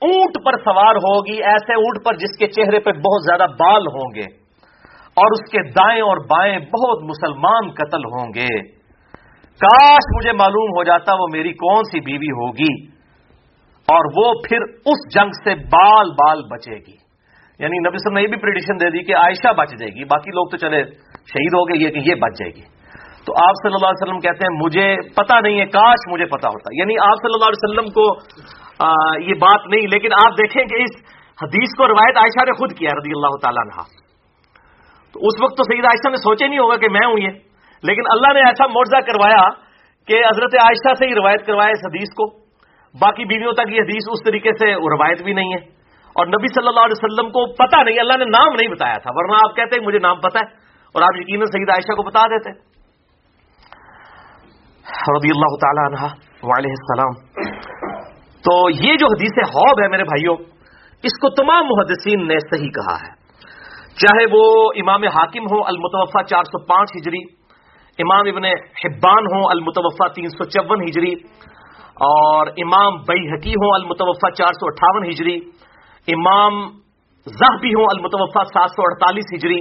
اونٹ پر سوار ہوگی، ایسے اونٹ پر جس کے چہرے پہ بہت زیادہ بال ہوں گے اور اس کے دائیں اور بائیں بہت مسلمان قتل ہوں گے۔ کاش مجھے معلوم ہو جاتا وہ میری کون سی بیوی ہوگی اور وہ پھر اس جنگ سے بال بال بچے گی۔ یعنی نبی صاحب نے یہ بھی پریڈیشن دے دی کہ عائشہ بچ جائے گی، باقی لوگ تو چلے شہید ہو گئے، یہ کہ یہ بچ جائے گی۔ تو آپ صلی اللہ علیہ وسلم کہتے ہیں، مجھے پتا نہیں ہے، کاش مجھے پتا ہوتا۔ یعنی آپ صلی اللہ علیہ وسلم کو یہ بات نہیں، لیکن آپ دیکھیں کہ اس حدیث کو روایت عائشہ نے خود کیا رضی اللہ تعالیٰ نے تو اس وقت تو سید عائشہ نے سوچے نہیں ہوگا کہ میں ہوں یہ۔ لیکن اللہ نے ایسا معاوضہ کروایا کہ حضرت عائشہ سے ہی روایت کروایا اس حدیث کو۔ باقی بیویوں تک یہ حدیث اس طریقے سے روایت بھی نہیں ہے۔ اور نبی صلی اللہ علیہ وسلم کو پتا نہیں، اللہ نے نام نہیں بتایا تھا، ورنہ آپ کہتے ہیں مجھے نام پتا ہے اور آپ یقیناً سید عائشہ کو بتا دیتے۔ رضی اللہ تعالی عنہ وعلیہ السلام۔ تو یہ جو حدیث حوب ہے میرے بھائیوں، اس کو تمام محدثین نے صحیح کہا ہے۔ چاہے وہ امام حاکم ہو المتوفا چار سو پانچ ہجری، امام ابن حبان ہو المتوفا تین سو چون ہجری، اور امام بئی حکی ہو المتوفا چار سو اٹھاون ہجری، امام زہبی ہوں المتوفا سات سو اڑتالیس ہجری،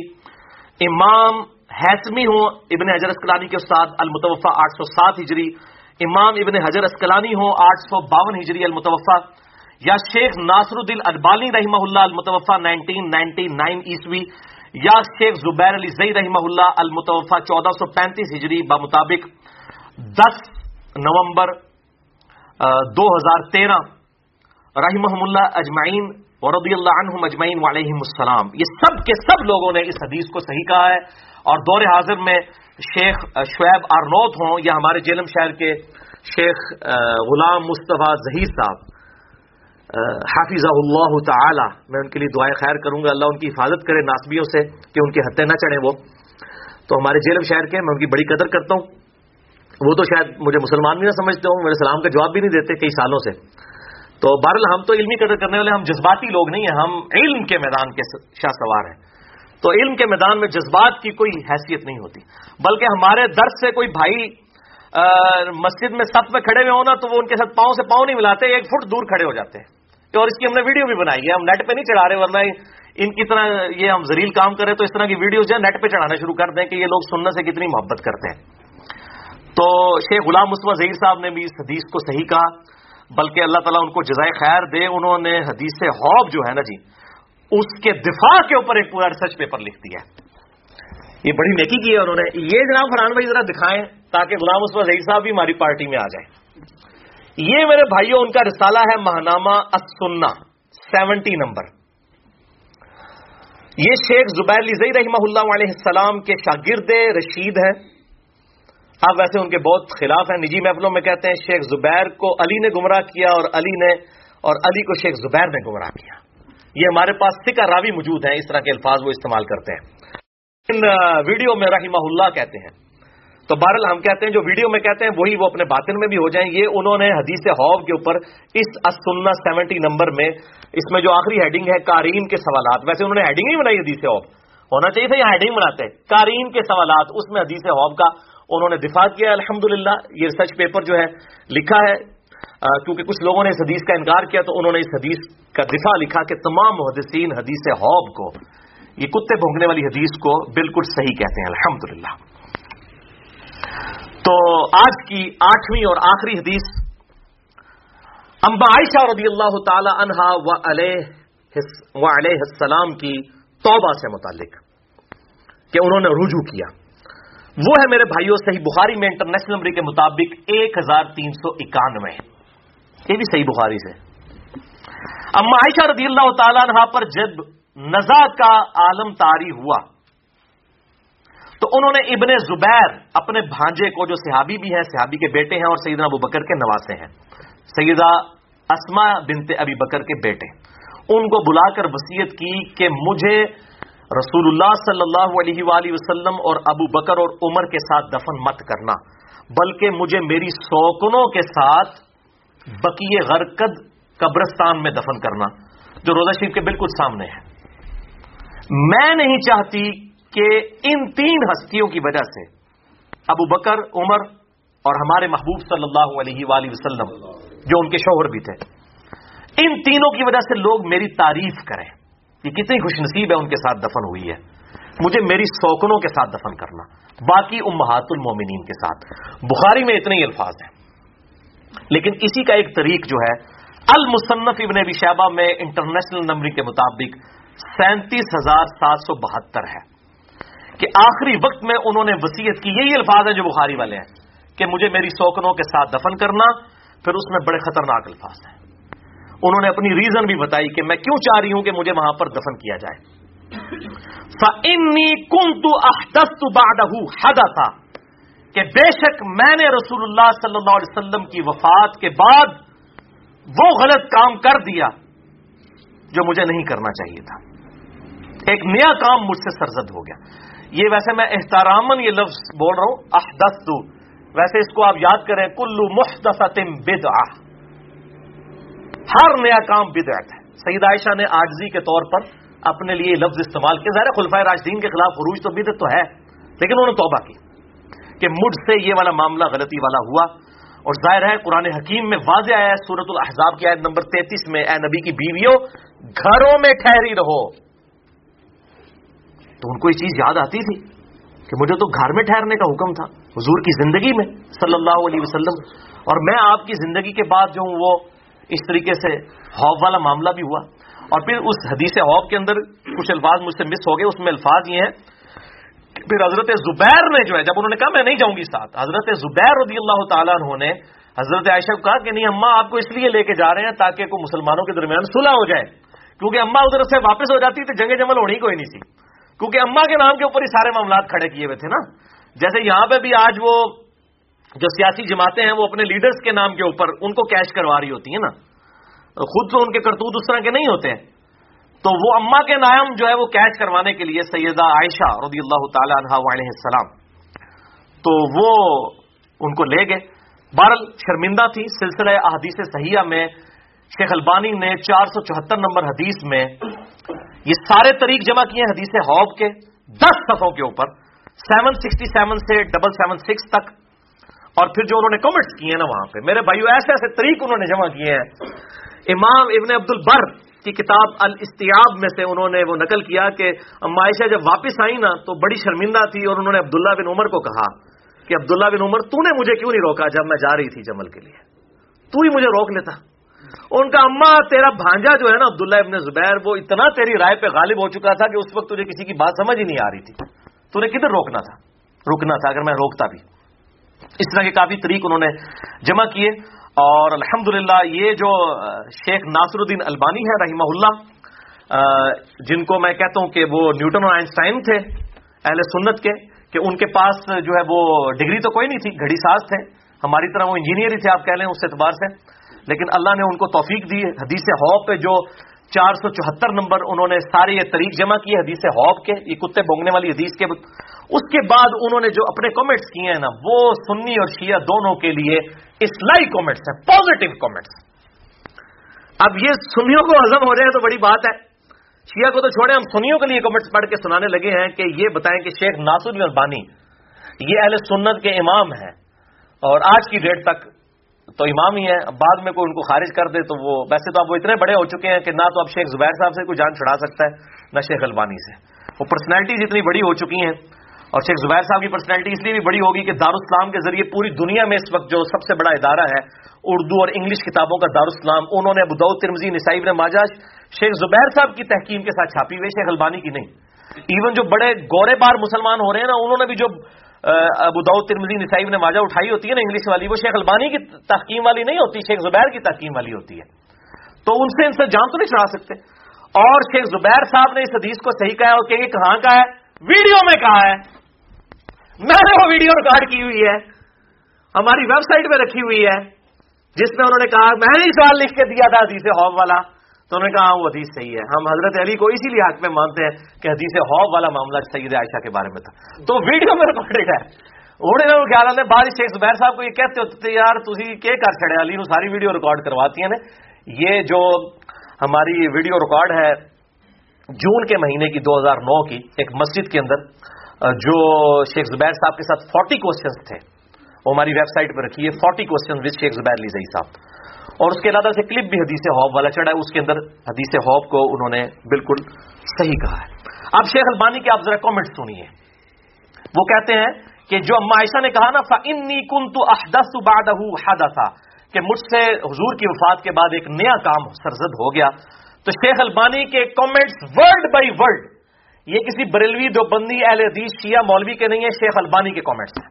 امام حیثمی ہوں ابن حجر اسکلانی کے استاد المتوفا آٹھ سو سات ہجری امام ابن حجر اسکلانی ہوں، آٹھ سو باون ہجری المتوفا یا شیخ ناصر الدین ادبانی رحمہ اللہ المتوفا نائنٹین نائنٹی نائن عیسوی۔ یا شیخ زبیر علی زئی رحمہ اللہ المتوفا چودہ سو پینتیس ہجری بمطابق دس نومبر دو ہزار تیرہ۔ رحمہ اللہ اجمعین ورد اللہ عنہم اجمعین علیہم السلام۔ یہ سب کے سب لوگوں نے اس حدیث کو صحیح کہا ہے اور دور حاضر میں شیخ شعیب آرنوت ہوں یا ہمارے جیلم شہر کے شیخ غلام مصطفیٰ ظہیر صاحب حافظ اللہ تعالی، میں ان کے لیے دعائیں خیر کروں گا، اللہ ان کی حفاظت کرے ناسبیوں سے کہ ان کے ہتھے نہ چڑھیں وہ۔ تو ہمارے جیلم شہر کے، میں ان کی بڑی قدر کرتا ہوں۔ وہ تو شاید مجھے مسلمان بھی نہ سمجھتے ہوں، میرے سلام کا جواب بھی نہیں دیتے کئی سالوں سے۔ تو بہرحال ہم تو علمی قدر کرنے والے، ہم جذباتی لوگ نہیں ہیں، ہم علم کے میدان کے شاہ سوار ہیں۔ تو علم کے میدان میں جذبات کی کوئی حیثیت نہیں ہوتی۔ بلکہ ہمارے درد سے کوئی بھائی مسجد میں سب میں کھڑے ہوئے ہونا تو وہ ان کے ساتھ پاؤں سے پاؤں نہیں ملاتے، ایک فٹ دور کھڑے ہو جاتے ہیں۔ اور اس کی ہم نے ویڈیو بھی بنائی ہے، ہم نیٹ پہ نہیں چڑھا رہے، ورنہ ان کی طرح یہ ہم زریل کام کریں تو اس طرح کی ویڈیوز جو ہے نیٹ پہ چڑھانا شروع کر دیں کہ یہ لوگ سننے سے کتنی محبت کرتے ہیں۔ تو شیخ غلام مصبح ظہیر صاحب نے بھی اس حدیث کو صحیح کہا، بلکہ اللہ تعالیٰ ان کو جزائے خیر دے، انہوں نے حدیث سے حوب جو ہے نا جی اس کے دفاع کے اوپر ایک پورا ریسرچ پیپر لکھ دیا یہ بڑی نیکی کی ہے انہوں نے۔ یہ جناب فرحان بھائی ذرا دکھائیں تاکہ غلام اس ظہیر صاحب بھی ہماری پارٹی میں آ جائے یہ میرے بھائیوں، ان کا رسالہ ہے ماہنامہ اسنا سیونٹی نمبر۔ یہ شیخ زبیر زئی رحمہ اللہ علیہ السلام کے شاگرد رشید ہیں۔ اب ویسے ان کے بہت خلاف ہیں۔ نجی محفلوں میں کہتے ہیں شیخ زبیر کو علی نے گمراہ کیا اور علی نے اور علی کو شیخ زبیر نے گمراہ کیا۔ یہ ہمارے پاس سکا راوی موجود ہیں، اس طرح کے الفاظ وہ استعمال کرتے ہیں۔ ان ویڈیو میں رحمہ اللہ کہتے ہیں۔ تو بہرحال ہم کہتے ہیں، جو ویڈیو میں کہتے ہیں، وہی وہ اپنے باطن میں بھی ہو جائیں۔ یہ انہوں نے حدیث حوب کے اوپر اس اسنا سیونٹی نمبر میں، اس میں جو آخری ہیڈنگ ہے کارین کے سوالات۔ ویسے انہوں نے ہیڈنگ نہیں بنائی حدیث حوب ہونا چاہیے تھا یہ ہیڈنگ بناتے ہیں۔ کارین کے سوالات، اس میں حدیث حوب کا انہوں نے دفاع کیا الحمد یہ ریسرچ پیپر جو ہے، لکھا ہے۔ کیونکہ کچھ لوگوں نے اس حدیث کا انکار کیا تو انہوں نے اس حدیث کا دفاع لکھا کہ تمام محدثین حدیث حوب کو، یہ کتے بھونکنے والی حدیث کو بالکل صحیح کہتے ہیں الحمد تو آج کی آٹھویں اور آخری حدیث، امبا عائشہ رضی اللہ تعالی عنہا و علیہ السلام کی توبہ سے متعلق کہ انہوں نے رجوع کیا۔ وہ ہے میرے بھائیوں صحیح بخاری میں انٹرنیشنل نمبر کے مطابق ایک ہزار تین سو اکانوے۔ یہ بھی صحیح بخاری سے۔ اما عائشہ رضی اللہ تعالیٰ عنہ پر جب نزا کا عالم تاری ہوا، تو انہوں نے ابن زبیر اپنے بھانجے کو، جو صحابی بھی ہیں، صحابی کے بیٹے ہیں اور سیدنا ابو بکر کے نواسے ہیں، سیدہ اسما بنت ابی بکر کے بیٹے، ان کو بلا کر وسیعت کی کہ مجھے رسول اللہ صلی اللہ علیہ وآلہ وسلم اور ابو بکر اور عمر کے ساتھ دفن مت کرنا، بلکہ مجھے میری سوکنوں کے ساتھ بکی غرقد قبرستان میں دفن کرنا، جو روزہ شریف کے بالکل سامنے ہے۔ میں نہیں چاہتی کہ ان تین ہستیوں کی وجہ سے ابو بکر، عمر اور ہمارے محبوب صلی اللہ علیہ وآلہ وسلم، جو ان کے شوہر بھی تھے، ان تینوں کی وجہ سے لوگ میری تعریف کریں۔ یہ کتنی خوش نصیب ہے ان کے ساتھ دفن ہوئی ہے۔ مجھے میری سوکنوں کے ساتھ دفن کرنا، باقی امہات المومنین کے ساتھ۔ بخاری میں اتنے ہی الفاظ ہیں۔ لیکن اسی کا ایک طریق جو ہے، المصنف ابن ابی شہبہ میں انٹرنیشنل نمبر کے مطابق سینتیس ہزار سات سو بہتر ہے۔ کہ آخری وقت میں انہوں نے وسیعت کی، یہی الفاظ ہیں جو بخاری والے ہیں، کہ مجھے میری سوکنوں کے ساتھ دفن کرنا، پھر اس میں بڑے خطرناک الفاظ ہیں۔ انہوں نے اپنی ریزن بھی بتائی کہ میں کیوں چاہ رہی ہوں کہ مجھے وہاں پر دفن کیا جائے۔ تھا کہ بے شک میں نے رسول اللہ صلی اللہ علیہ وسلم کی وفات کے بعد وہ غلط کام کر دیا جو مجھے نہیں کرنا چاہیے تھا۔ ایک نیا کام مجھ سے سرزد ہو گیا۔ یہ ویسے میں احترامن یہ لفظ بول رہا ہوں احدست ویسے اس کو آپ یاد کریں، کلو مختص بد ہر نیا کام بدعت ہے۔ سعید عائشہ نے آجزی کے طور پر اپنے لیے لفظ استعمال کیا۔ ظاہر خلفۂ راجدین کے خلاف عروج تو بدت تو ہے، لیکن انہوں نے توبہ کی۔ کہ مجھ سے یہ والا معاملہ غلطی والا ہوا۔ اور ظاہر ہے، قرآن حکیم میں واضح آیا ہے سورت الحضاب کی آیت نمبر تینتیس میں، اے نبی کی بیویوں، گھروں میں ٹھہری رہو۔ تو ان کو یہ چیز یاد آتی تھی کہ مجھے تو گھر میں ٹھہرنے کا حکم تھا، حضور کی زندگی میں، صلی اللہ علیہ وسلم۔ اور میں آپ کی زندگی کے بعد جو ہوں، وہ اس طریقے سے ہوف والا معاملہ بھی ہوا۔ اور پھر اس حدیث ہوف کے اندر کچھ الفاظ مجھ سے مس ہو گئے، اس میں الفاظ یہ ہیں پھر حضرت زبیر نے جو ہے، جب انہوں نے کہا میں نہیں جاؤں گی ساتھ، حضرت زبیر رضی اللہ تعالیٰ انہوں نے حضرت عائشہ کو کہا کہ نہیں، اماں آپ کو اس لیے لے کے جا رہے ہیں تاکہ کوئی مسلمانوں کے درمیان صلح ہو جائے۔ کیونکہ اماں ادھر سے واپس ہو جاتی تو جنگ جمل ہونی کوئی نہیں سی۔ کیونکہ اماں کے نام کے اوپر ہی سارے معاملات کھڑے کیے ہوئے تھے نا۔ جیسے یہاں پہ بھی آج وہ جو سیاسی جماعتیں ہیں، وہ اپنے لیڈرز کے نام کے اوپر ان کو کیش کروا رہی ہوتی ہیں نا۔ خود تو ان کے کرتوت اس طرح کے نہیں ہوتے۔ ہیں تو وہ اما کے نام جو ہے وہ کیچ کروانے کے لیے سیدہ عائشہ رضی اللہ تعالی عنہ علیہ السلام تو وہ ان کو لے گئے۔ بہرل شرمندہ تھی۔ سلسلہ احادیث صحیحہ میں شیخ البانی نے چار سو چوہتر نمبر حدیث میں یہ سارے طریق جمع کیے ہیں حدیث ہوب کے دس صفوں کے اوپر، سیون سکسٹی سیون سے ڈبل سیون سکس تک۔ اور پھر جو انہوں نے کمنٹس کیے ہیں نا وہاں پہ، میرے بھائیو، ایسے ایسے طریق انہوں نے جمع کیے ہیں۔ امام ابن عبد البر کی کتاب الاستیاب میں سے انہوں نے وہ نقل کیا کہ عائشہ جب واپس آئی نا تو بڑی شرمندہ تھی اور انہوں نے عبداللہ بن عمر کو کہا کہ عبداللہ بن عمر، تو نے مجھے کیوں نہیں روکا جب میں جا رہی تھی جمل کے لیے؟ تو ہی مجھے روک لیتا. ان کا اما، تیرا بھانجا جو ہے نا عبداللہ ابن زبیر، وہ اتنا تیری رائے پہ غالب ہو چکا تھا کہ اس وقت تجھے کسی کی بات سمجھ ہی نہیں آ رہی تھی۔ تو نے کدھر روکنا تھا؟ رکنا تھا اگر میں روکتا بھی۔ اس طرح کے کافی طریق انہوں نے جمع کیے۔ اور الحمد یہ جو شیخ ناصر الدین البانی ہے رحمہ اللہ جن کو میں کہتا ہوں کہ وہ نیوٹن اور آئنسٹائن تھے، اہل سنت کے، کہ ان کے پاس جو ہے وہ ڈگری تو کوئی نہیں تھی، گھڑی ساز تھے۔ ہماری طرح وہ انجینئر ہی تھے، آپ کہہ لیں اس اعتبار سے۔ لیکن اللہ نے ان کو توفیق دی حدیث ہوپ پہ، جو چار سو چوہتر نمبر انہوں نے سارے یہ طریق جمع کیے حدیث ہوپ کے، یہ کتے بونگنے والی حدیث کے۔ اس کے بعد انہوں نے جو اپنے کامنٹس کیے ہیں نا، وہ سنی اور شیعہ دونوں کے لیے اسلائی کامنٹس ہیں پازیٹو کامنٹس اب یہ سنیوں کو ہزم ہو رہے ہیں تو بڑی بات ہے۔ شیعہ کو تو چھوڑے ہم سنیوں کے لیے کامنٹس پڑھ کے سنانے لگے ہیں کہ یہ بتائیں کہ شیخ ناصر البانی یہ اہل سنت کے امام ہیں۔ اور آج کی ڈیٹ تک تو امام ہی ہے بعد میں کوئی ان کو خارج کر دے تو وہ، ویسے تو اب وہ اتنے بڑے ہو چکے ہیں کہ نہ تو اب شیخ زبیر صاحب سے کوئی جان چھڑا سکتا ہے، نہ شیخ البانی سے۔ وہ پرسنالٹیز اتنی بڑی ہو چکی ہیں۔ اور شیخ زبیر صاحب کی پرسنالٹی اس لیے بھی بڑی ہوگی کہ دارالسلام کے ذریعے پوری دنیا میں اس وقت جو سب سے بڑا ادارہ ہے، اردو اور انگلش کتابوں کا دارالسلام، انہوں نے ابود ترمزی نسائی نے ماجا شیخ زبیر صاحب کی تحکیم کے ساتھ چھاپی ہوئی، شیخ البانی کی نہیں۔ ایون جو بڑے گورے بار مسلمان ہو رہے ہیں نا، انہوں نے بھی جو ابود ترمزی نسائی نے ماجا اٹھائی ہوتی ہے نا انگلش والی، وہ شیخ البانی کی تحکیم والی نہیں ہوتی، شیخ زبیر کی تحکیم والی ہوتی ہے۔ تو ان سے ان سے جان تو نہیں چڑھا سکتے۔ اور شیخ زبیر صاحب نے اس حدیث کو صحیح کہا اور کہ کہاں کا ہے؟ ویڈیو میں کہا ہے۔ میں نے وہ ویڈیو ریکارڈ کی ہوئی ہے۔ ہماری ویب سائٹ پہ رکھی ہوئی ہے۔ جس میں انہوں نے کہا، میں نے سوال لکھ کے دیا تھا حدیث ہوب والا۔ تو انہوں نے کہا ہاں، وہ حدیث صحیح ہے۔ ہم حضرت علی کو اسی لیے حق میں مانتے ہیں کہ حدیث ہوب والا معاملہ سید عائشہ کے بارے میں تھا۔ تو ویڈیو میں ریکارڈ ہے۔ انہوں نے خیال آتے بعد شیخ زبیر صاحب کو یہ کہتے ہوتے تھے یار تھی کیا کر چڑے علی نو ساری ویڈیو ریکارڈ کرواتی ہیں یہ جو ہماری ویڈیو ریکارڈ ہے، جون کے مہینے کی دو ہزار نو کی، ایک مسجد کے اندر۔ جو شیخ زبیر صاحب کے ساتھ فورٹی کوشچنس تھے، وہ ہماری ویب سائٹ پہ رکھی ہے، فورٹی کوشچن وتھ شیخ زبیر لی صاحب۔ اور اس کے علاوہ سے کلپ بھی حدیث ہوپ والا چڑھا ہے، اس کے اندر حدیث ہوپ کو انہوں نے بالکل صحیح کہا ہے۔ اب شیخ البانی کے آپ ذرا کامنٹ سنیے۔ وہ کہتے ہیں کہ جو اما عائشہ نے کہا نا فنی کن تو احدس حدثا کہ مجھ سے حضور کی وفات کے بعد ایک نیا کام سرزد ہو گیا۔ تو شیخ البانی کے کامنٹس ورڈ بائی ورڈ یہ کسی بریلوی دو بندی اہل حدیث، شیعہ مولوی کے نہیں ہیں شیخ البانی کے کامنٹس ہیں۔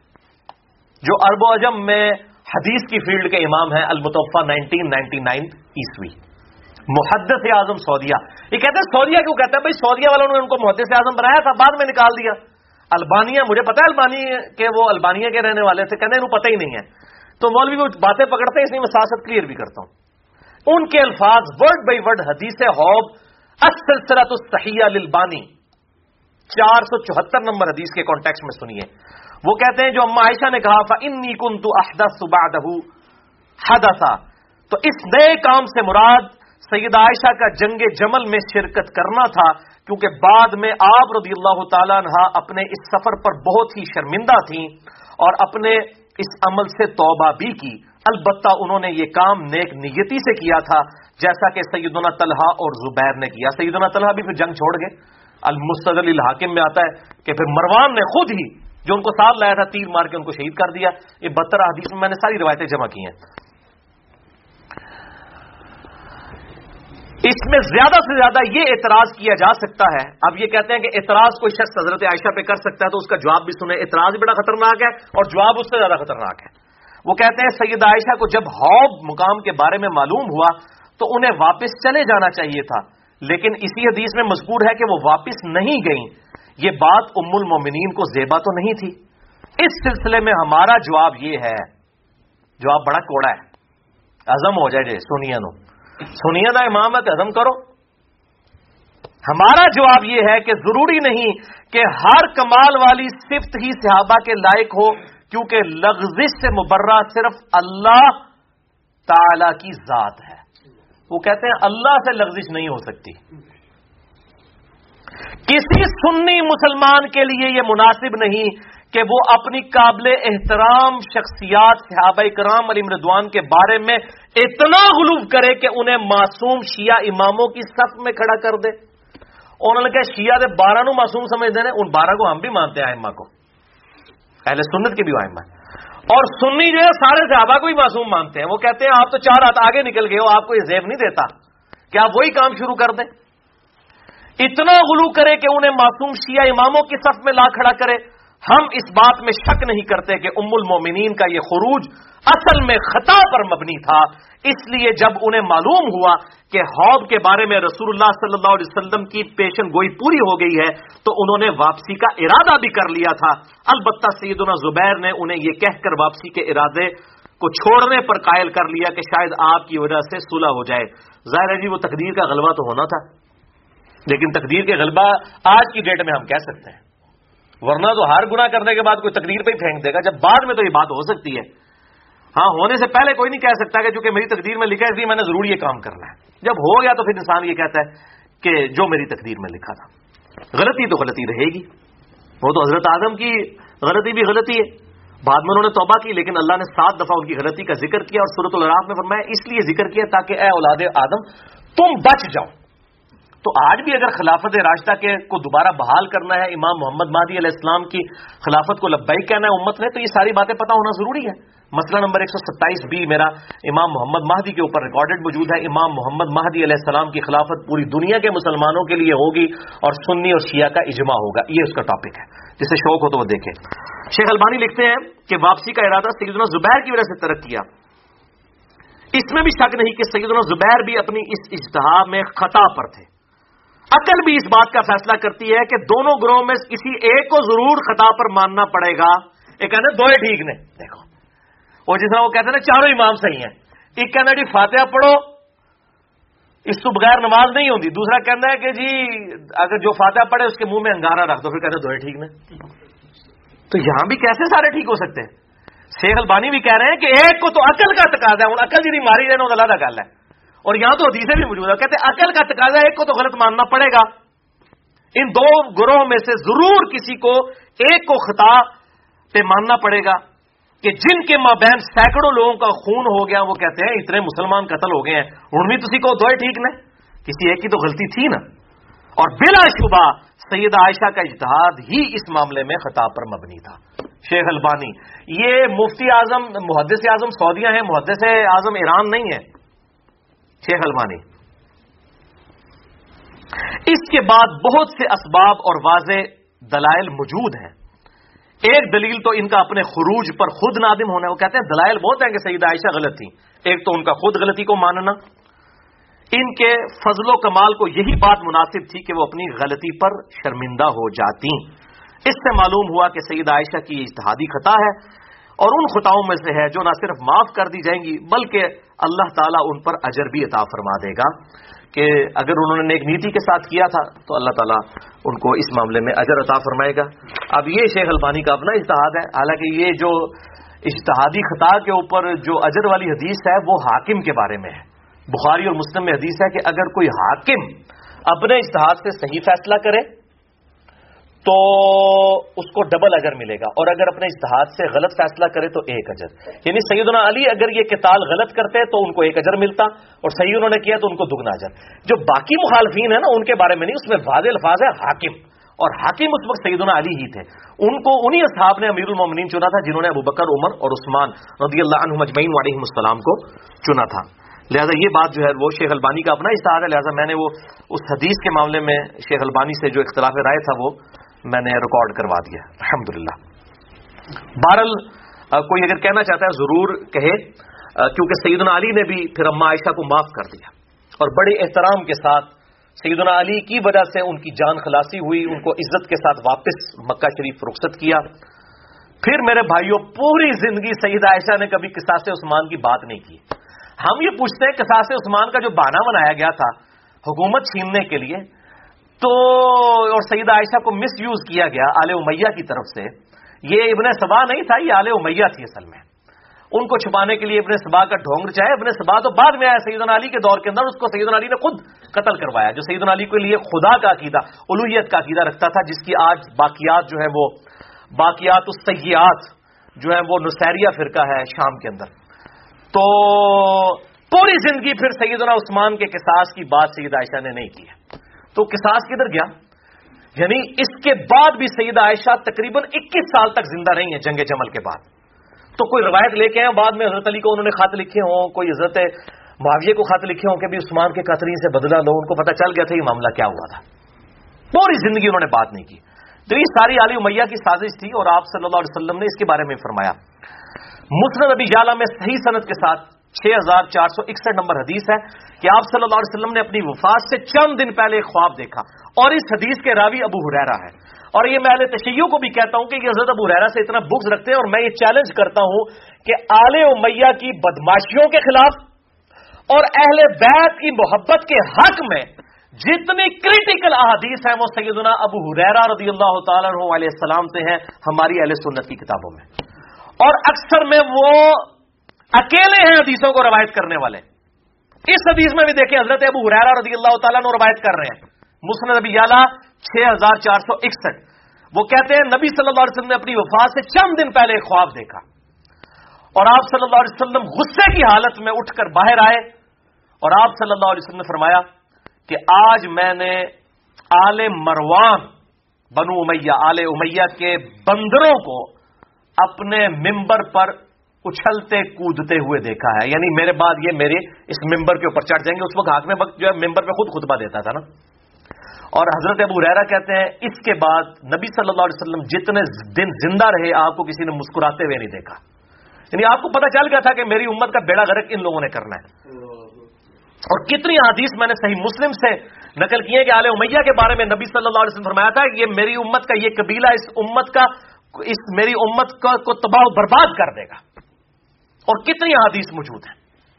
جو ارب و اجم میں حدیث کی فیلڈ کے امام ہیں المتوفا نائنٹین نائنٹی نائن عیسوی۔ محدث اعظم سعودیہ۔ یہ کہتے ہیں، سعودیہ کیوں کہتے ہیں بھائی، سعودیہ والوں نے ان کو محدث اعظم بنایا تھا، بعد میں نکال دیا۔ البانیہ، مجھے پتا ہے البانی کے وہ البانیہ کے رہنے والے تھے کہتے ہیں پتہ ہی نہیں ہے۔ تو مولوی وہ باتیں پکڑتے ہیں، اس لیے میں سیاست کلیئر بھی کرتا ہوں۔ ان کے الفاظ ورڈ بائی ورڈ حدیث ہوب اصل الصحیح للبانی۔ چار سو چوہتر نمبر حدیث کے کانٹیکس میں سنیے۔ وہ کہتے ہیں، جو اما عائشہ نے کہا تھا، انی کن تو حدثا. تو اس نئے کام سے مراد سید عائشہ کا جنگ جمل میں شرکت کرنا تھا، کیونکہ بعد میں آپ رضی اللہ تعالیٰ عنہ اپنے اس سفر پر بہت ہی شرمندہ تھیں اور اپنے اس عمل سے توبہ بھی کی۔ البتہ انہوں نے یہ کام نیک نیتی سے کیا تھا، جیسا کہ سیدنا طلحہ اور زبیر نے کیا۔ سیدنا طلحہ بھی پھر جنگ چھوڑ گئے۔ المستد الحاکم میں آتا ہے کہ پھر مروان نے خود ہی جو ان کو ساتھ لایا تھا تیر مار کے ان کو شہید کر دیا۔ یہ بہتر حدیث میں میں نے ساری روایتیں جمع کی ہیں۔ اس میں زیادہ سے زیادہ یہ اعتراض کیا جا سکتا ہے۔ اب یہ کہتے ہیں کہ اعتراض کوئی شخص حضرت عائشہ پہ کر سکتا ہے تو اس کا جواب بھی سنیں۔ اعتراض بھی بڑا خطرناک ہے اور جواب اس سے زیادہ خطرناک ہے۔ وہ کہتے ہیں سید عائشہ کو جب حوب مقام کے بارے میں معلوم ہوا تو انہیں واپس چلے جانا چاہیے تھا۔ لیکن اسی حدیث میں مذکور ہے کہ وہ واپس نہیں گئیں۔ یہ بات ام المومنین کو زیبا تو نہیں تھی۔ اس سلسلے میں ہمارا جواب یہ ہے۔ جواب بڑا کوڑا ہے۔ ازم ہو جائے جی سنیا نو سنیا نا امامت ازم کرو۔ ہمارا جواب یہ ہے کہ ضروری نہیں کہ ہر کمال والی صفت ہی صحابہ کے لائق ہو، کیونکہ لغزش سے مبرہ صرف اللہ تعالی کی ذات ہے۔ وہ کہتے ہیں اللہ سے لغزش نہیں ہو سکتی۔ کسی سنی مسلمان کے لیے یہ مناسب نہیں کہ وہ اپنی قابل احترام شخصیات صحابہ کرام علی مردوان کے بارے میں اتنا غلوب کرے کہ انہیں معصوم شیعہ اماموں کی صف میں کھڑا کر دے۔ انہوں نے کہا، شیعہ دے بارہ نو معصوم سمجھتے ہیں، ان بارہ کو ہم بھی مانتے ہیں آئمہ کو۔ اہل سنت کے بھی آئمہ اور سنی جو ہے سارے صحابہ کو ہی معصوم مانتے ہیں۔ وہ کہتے ہیں، آپ تو چار ہاتھ آگے نکل گئے ہو، آپ کو یہ زیب نہیں دیتا۔ کہ آپ وہی کام شروع کر دیں؟ اتنا غلو کرے کہ انہیں معصوم شیعہ اماموں کی صف میں لا کھڑا کرے۔ ہم اس بات میں شک نہیں کرتے کہ ام المومنین کا یہ خروج اصل میں خطا پر مبنی تھا۔ اس لیے جب انہیں معلوم ہوا کہ حوب کے بارے میں رسول اللہ صلی اللہ علیہ وسلم کی پیشن گوئی پوری ہو گئی ہے تو انہوں نے واپسی کا ارادہ بھی کر لیا تھا۔ البتہ سیدنا زبیر نے انہیں یہ کہہ کر واپسی کے ارادے کو چھوڑنے پر قائل کر لیا کہ شاید آپ کی وجہ سے صلح ہو جائے۔ ظاہر ہے جی وہ تقدیر کا غلبہ تو ہونا تھا۔ لیکن تقدیر کے غلبہ آج کی ڈیٹ میں ہم کہہ سکتے ہیں۔ ورنہ تو ہر گنا کرنے کے بعد کوئی تقدیر پہ ہی پھینک دے گا۔ جب بعد میں تو یہ بات ہو سکتی ہے۔ ہاں ہونے سے پہلے کوئی نہیں کہہ سکتا کہ چونکہ میری تقدیر میں لکھا ہے، اس لیے میں نے ضرور یہ کام کرنا ہے۔ جب ہو گیا تو پھر انسان یہ کہتا ہے کہ جو میری تقدیر میں لکھا تھا۔ غلطی تو غلطی رہے گی۔ وہ تو حضرت اعظم کی غلطی بھی غلطی ہے۔ بعد میں انہوں نے توبہ کی، لیکن اللہ نے سات دفعہ ان کی غلطی کا ذکر کیا اور صورت الراف میں فرمایا، اس لیے ذکر کیا تاکہ اے اولاد آدم، تم بچ جاؤ۔ تو آج بھی اگر خلافت راشدہ کے کو دوبارہ بحال کرنا ہے، امام محمد مہدی علیہ السلام کی خلافت کو لبائی کہنا ہے امت نے، تو یہ ساری باتیں پتہ ہونا ضروری ہے۔ مسئلہ نمبر ایک سو ستائیس بی، میرا امام محمد مہدی کے اوپر ریکارڈڈ موجود ہے۔ امام محمد مہدی علیہ السلام کی خلافت پوری دنیا کے مسلمانوں کے لیے ہوگی اور سنی اور شیعہ کا اجماع ہوگا۔ یہ اس کا ٹاپک ہے۔ جسے شوق ہو تو وہ دیکھیں۔ شیخ البانی لکھتے ہیں کہ واپسی کا ارادہ سیدنا زبیر کی وجہ سے ترک کیا۔ اس میں بھی شک نہیں کہ سیدنا زبیر بھی اپنی اس اجتہا میں خطا پر تھے۔ عقل بھی اس بات کا فیصلہ کرتی ہے کہ دونوں گروہ میں کسی ایک کو ضرور خطا پر ماننا پڑے گا۔ ایک کہنا دو ٹھیک نے۔ دیکھو۔ وہ جس طرح وہ کہتے ہیں نا چاروں امام صحیح ہیں۔ ایک کہنا جی فاتحہ پڑھو، اس تو بغیر نماز نہیں ہوتی دوسرا کہنا ہے کہ جی اگر جو فاتحہ پڑھے اس کے منہ میں انگارا رکھ دو، پھر کہتے دو ٹھیک نے تو یہاں بھی کیسے سارے ٹھیک ہو سکتے ہیں؟ شیخ البانی بھی کہہ رہے ہیں کہ ایک کو تو عقل کا تقاضا ہے عقل جی ماری رہے اللہ گل ہے اور یہاں تو حدیثیں بھی موجود ہے کہتے ہیں عقل کا تقاضا ایک کو تو غلط ماننا پڑے گا۔ ان دو گروہ میں سے ضرور کسی کو ایک کو خطا پہ ماننا پڑے گا۔ کہ جن کے مابین سینکڑوں لوگوں کا خون ہو گیا، وہ کہتے ہیں اتنے مسلمان قتل ہو گئے ہیں۔ ان بھی کسی کو دو ٹھیک نہیں کسی ایک کی تو غلطی تھی نا۔ اور بلا شبہ سیدہ عائشہ کا اجتہاد ہی اس معاملے میں خطاب پر مبنی تھا۔ شیخ البانی، یہ مفتی اعظم، محدث اعظم سعودیہ ہیں، محدث اعظم ایران نہیں ہے شیخ البانی، اس کے بعد بہت سے اسباب اور واضح دلائل موجود ہیں۔ ایک دلیل تو ان کا اپنے خروج پر خود نادم ہونا وہ کہتے ہیں، دلائل بہت ہیں کہ سعید عائشہ غلط تھی ایک تو ان کا خود غلطی کو ماننا، ان کے فضل و کمال کو یہی بات مناسب تھی کہ وہ اپنی غلطی پر شرمندہ ہو جاتی اس سے معلوم ہوا کہ سعید عائشہ کی اجتہادی خطا ہے اور ان خطاؤں میں سے ہے جو نہ صرف معاف کر دی جائیں گی، بلکہ اللہ تعالیٰ ان پر اجر بھی عطا فرما دے گا۔ کہ اگر انہوں نے ایک نیتی کے ساتھ کیا تھا، تو اللہ تعالیٰ ان کو اس معاملے میں اجر عطا فرمائے گا۔ اب یہ شیخ البانی کا اپنا اشتہاد ہے۔ حالانکہ یہ جو اشتہادی خطا کے اوپر جو اجر والی حدیث ہے، وہ حاکم کے بارے میں ہے۔ بخاری اور مسلم میں حدیث ہے کہ اگر کوئی حاکم اپنے اشتہاد سے صحیح فیصلہ کرے تو اس کو ڈبل اجر ملے گا۔ اور اگر اپنے اشتہاد سے غلط فیصلہ کرے تو ایک اجر۔ یعنی سیدنا علی اگر یہ کتال غلط کرتے تو ان کو ایک اجر ملتا اور صحیح انہوں نے کیا تو ان کو دگنا اجر۔ جو باقی مخالفین ہیں نا، ان کے بارے میں نہیں، اس میں واضح الفاظ ہے حاکم۔ اور حاکم اس وقت سیدنا علی ہی تھے۔ ان کو، انہی اصحاب نے امیر المومنین چنا تھا جنہوں نے ابو بکر، عمر اور عثمان رضی اللہ عنہ مجمعین علیہ السلام کو چنا تھا۔ لہذا یہ بات جو ہے، وہ شیخ البانی کا اپنا اشتہار ہے۔ لہذا میں نے وہ اس حدیث کے معاملے میں شیخ البانی سے جو اختلاف رائے تھا وہ میں نے ریکارڈ کروا دیا الحمد للہ بہرل کوئی اگر کہنا چاہتا ہے ضرور کہے کیونکہ سیدنا علی نے بھی پھر اما عائشہ کو معاف کر دیا۔ اور بڑے احترام کے ساتھ سیدنا علی کی وجہ سے ان کی جان خلاصی ہوئی، ان کو عزت کے ساتھ واپس مکہ شریف رخصت کیا۔ پھر میرے بھائیوں پوری زندگی سعید عائشہ نے کبھی کساس عثمان کی بات نہیں کی۔ ہم یہ پوچھتے ہیں کساس عثمان کا جو بہانہ بنایا گیا تھا حکومت چھیننے کے لیے تو اور سعید عائشہ کو مس یوز کیا گیا آل امیہ کی طرف سے۔ یہ ابن سبا نہیں تھا، یہ آل امیہ تھی اصل میں۔ ان کو چھپانے کے لیے ابن سبا کا ڈھونگ چاہے ابن سبا تو بعد میں آیا سعید علی کے دور کے اندر، اس کو سعید علی نے خود قتل کروایا، جو سعید علی کے لیے خدا کا عقیدہ الوحیت کا عقیدہ رکھتا تھا، جس کی آج باقیات جو ہے وہ، باقیات السیات جو ہے وہ نسیریا فرقہ ہے شام کے اندر۔ تو پوری زندگی پھر سیدنا عثمان کے کساس کی بات سید عائشہ نے نہیں کی ہے۔ تو کساس کدھر گیا؟ یعنی اس کے بعد بھی سید عائشہ تقریباً اکیس سال تک زندہ رہی ہیں جنگ جمل کے بعد۔ تو کوئی روایت لے کے آئے بعد میں حضرت علی کو انہوں نے خط لکھے ہوں، کوئی حضرت معاویے کو خط لکھے ہوں کہ بھی عثمان کے قطری سے بدلا لو، ان کو پتا چل گیا تھا یہ معاملہ کیا ہوا تھا۔ پوری زندگی انہوں نے بات نہیں کی۔ تو یہ ساری علی امیہ کی سازش تھی اور آپ صلی اللہ علیہ وسلم نے اس کے بارے میں فرمایا۔ مسند ابی جالا میں صحیح صنعت کے ساتھ چھ ہزار چار سو اکسٹھ نمبر حدیث ہے کہ آپ صلی اللہ علیہ وسلم نے اپنی وفات سے چند دن پہلے ایک خواب دیکھا اور اس حدیث کے راوی ابو حریرا ہے اور یہ میں اہل تشیعوں کو بھی کہتا ہوں کہ یہ حضرت ابو حریرا سے اتنا بکس رکھتے ہیں اور میں یہ چیلنج کرتا ہوں کہ آل امیہ کی بدماشیوں کے خلاف اور اہل بیت کی محبت کے حق میں جتنی کریٹیکل احادیث ہیں وہ سیدنا ابو حریرا رضی اللہ تعالیٰ علیہ السلام سے ہیں ہماری اہل سنت کی کتابوں میں۔ اور اکثر میں وہ اکیلے ہیں حدیثوں کو روایت کرنے والے۔ اس حدیث میں بھی دیکھیں، حضرت ابو حریرا رضی اللہ تعالیٰ نے روایت کر رہے ہیں۔ مسند ابی یالا چھ ہزار چار سو اکسٹھ۔ وہ کہتے ہیں، نبی صلی اللہ علیہ وسلم نے اپنی وفات سے چند دن پہلے ایک خواب دیکھا۔ اور آپ صلی اللہ علیہ وسلم غصے کی حالت میں اٹھ کر باہر آئے۔ اور آپ صلی اللہ علیہ وسلم نے فرمایا کہ آج میں نے آل مروان بنو امیہ، آل امیہ کے بندروں کو اپنے ممبر پر اچھلتے کودتے ہوئے دیکھا ہے۔ یعنی میرے بعد یہ میرے اس ممبر کے اوپر چڑھ جائیں گے، اس وقت ہاتھ میں وقت جو ہے ممبر پہ خود خطبہ دیتا تھا نا۔ اور حضرت ابو ریرا کہتے ہیں، اس کے بعد نبی صلی اللہ علیہ وسلم جتنے دن زندہ رہے، آپ کو کسی نے مسکراتے ہوئے نہیں دیکھا۔ یعنی آپ کو پتا چل گیا تھا کہ میری امت کا بیڑا غرق ان لوگوں نے کرنا ہے۔ اور کتنی حدیث میں نے صحیح مسلم سے نقل کیے کہ علیہ امیہ کے بارے میں نبی صلی اللہ علیہ وسلم فرمایا تھا کہ یہ میری امت کا یہ قبیلہ اس امت کا، اس میری امت کو تباہ و برباد کر دے گا۔ اور کتنی حدیث موجود ہیں؟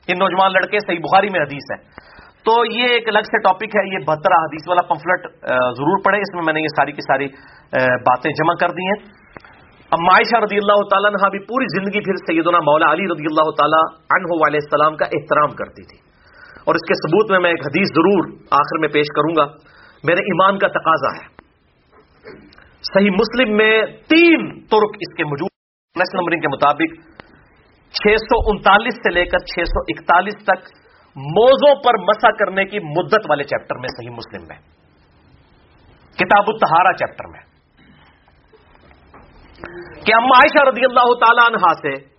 یہ نوجوان لڑکے، صحیح بخاری میں حدیث ہے۔ تو یہ ایک الگ سے ٹاپک ہے، یہ بہتر حدیث والا پمفلٹ ضرور پڑے اس میں میں نے یہ ساری کی ساری باتیں جمع کر دی ہیں۔ اب معائشہ رضی اللہ تعالیٰ نے بھی پوری زندگی پھر سیدنا مولا علی رضی اللہ تعالیٰ عنہ علیہ السلام کا احترام کرتی تھی۔ اور اس کے ثبوت میں میں ایک حدیث ضرور آخر میں پیش کروں گا۔ میرے ایمان کا تقاضا ہے۔ صحیح مسلم میں تین ترک اس کے موجود نیشنل نمبرنگ کے مطابق چھ سو انتالیس سے لے کر چھ سو اکتالیس تک موزوں پر مسا کرنے کی مدت والے چیپٹر میں صحیح مسلم میں۔ کتاب التہارا چیپٹر میں۔ کہ اما عائشہ رضی اللہ تعالی عنہ سے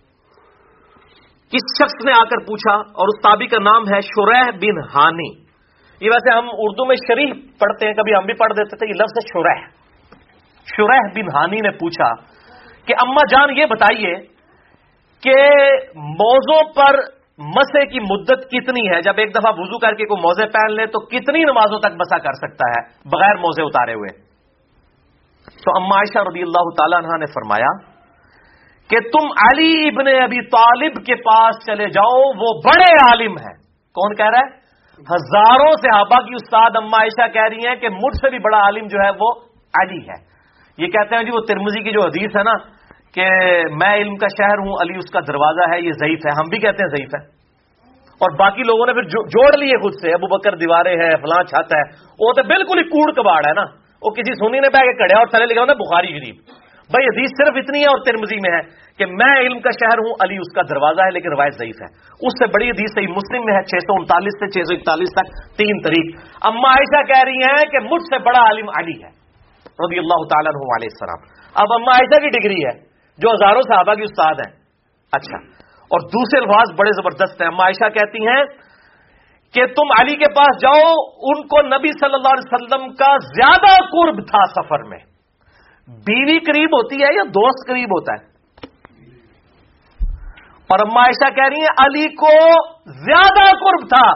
کس شخص نے آ کر پوچھا اور اس تابی کا نام ہے شرح بن ہانی۔ یہ ویسے ہم اردو میں شریف پڑھتے ہیں، کبھی ہم بھی پڑھ دیتے تھے، یہ لفظ ہے شرح شرح بن ہانی نے پوچھا کہ اما جان یہ بتائیے کہ موزوں پر مسے کی مدت کتنی ہے؟ جب ایک دفعہ وضو کر کے کوئی موزے پہن لے تو کتنی نمازوں تک مسا کر سکتا ہے بغیر موزے اتارے ہوئے؟ تو اما عائشہ رضی اللہ تعالیٰ عنہ نے فرمایا کہ تم علی ابن ابی طالب کے پاس چلے جاؤ، وہ بڑے عالم ہیں۔ کون کہہ رہا ہے؟ ہزاروں صحابہ کی استاد اما عائشہ کہہ رہی ہیں کہ مجھ سے بھی بڑا عالم جو ہے وہ علی ہے۔ یہ کہتے ہیں جی وہ ترمزی کی جو حدیث ہے نا کہ میں علم کا شہر ہوں، علی اس کا دروازہ ہے، یہ ضعیف ہے، ہم بھی کہتے ہیں ضعیف ہے۔ اور باقی لوگوں نے پھر جوڑ لیے خود سے، ابو بکر دیوارے ہے فلاں چھت ہے، وہ تو بالکل ہی کوڑ کباڑ ہے نا۔ وہ کسی سونی نے بہ کے کڑیا اور تھلے لکھا ہوتا بخاری شریف۔ بھائی حدیث صرف اتنی ہے اور ترمزی میں ہے کہ میں علم کا شہر ہوں، علی اس کا دروازہ ہے، لیکن روایت ضعیف ہے۔ اس سے بڑی حدیث صحیح مسلم میں ہے، چھ سو انتالیس سے چھ سو اکتالیس تک تین تاریخ اما عائشہ کہہ رہی ہیں کہ مجھ سے بڑا عالم علی ہے، رضی اللہ تعالیٰ علیہ السلام۔ اب اما عائشہ کی ڈگری ہے۔ جو ہزاروں صحابہ کی استاد ہیں۔ اچھا۔ اور دوسرے الفاظ بڑے زبردست ہیں۔ اما عائشہ کہتی ہیں کہ تم علی کے پاس جاؤ، ان کو نبی صلی اللہ علیہ وسلم کا زیادہ قرب تھا سفر میں۔ بیوی قریب ہوتی ہے یا دوست قریب ہوتا ہے؟ اور اما عائشہ کہہ رہی ہیں، علی کو زیادہ قرب تھا۔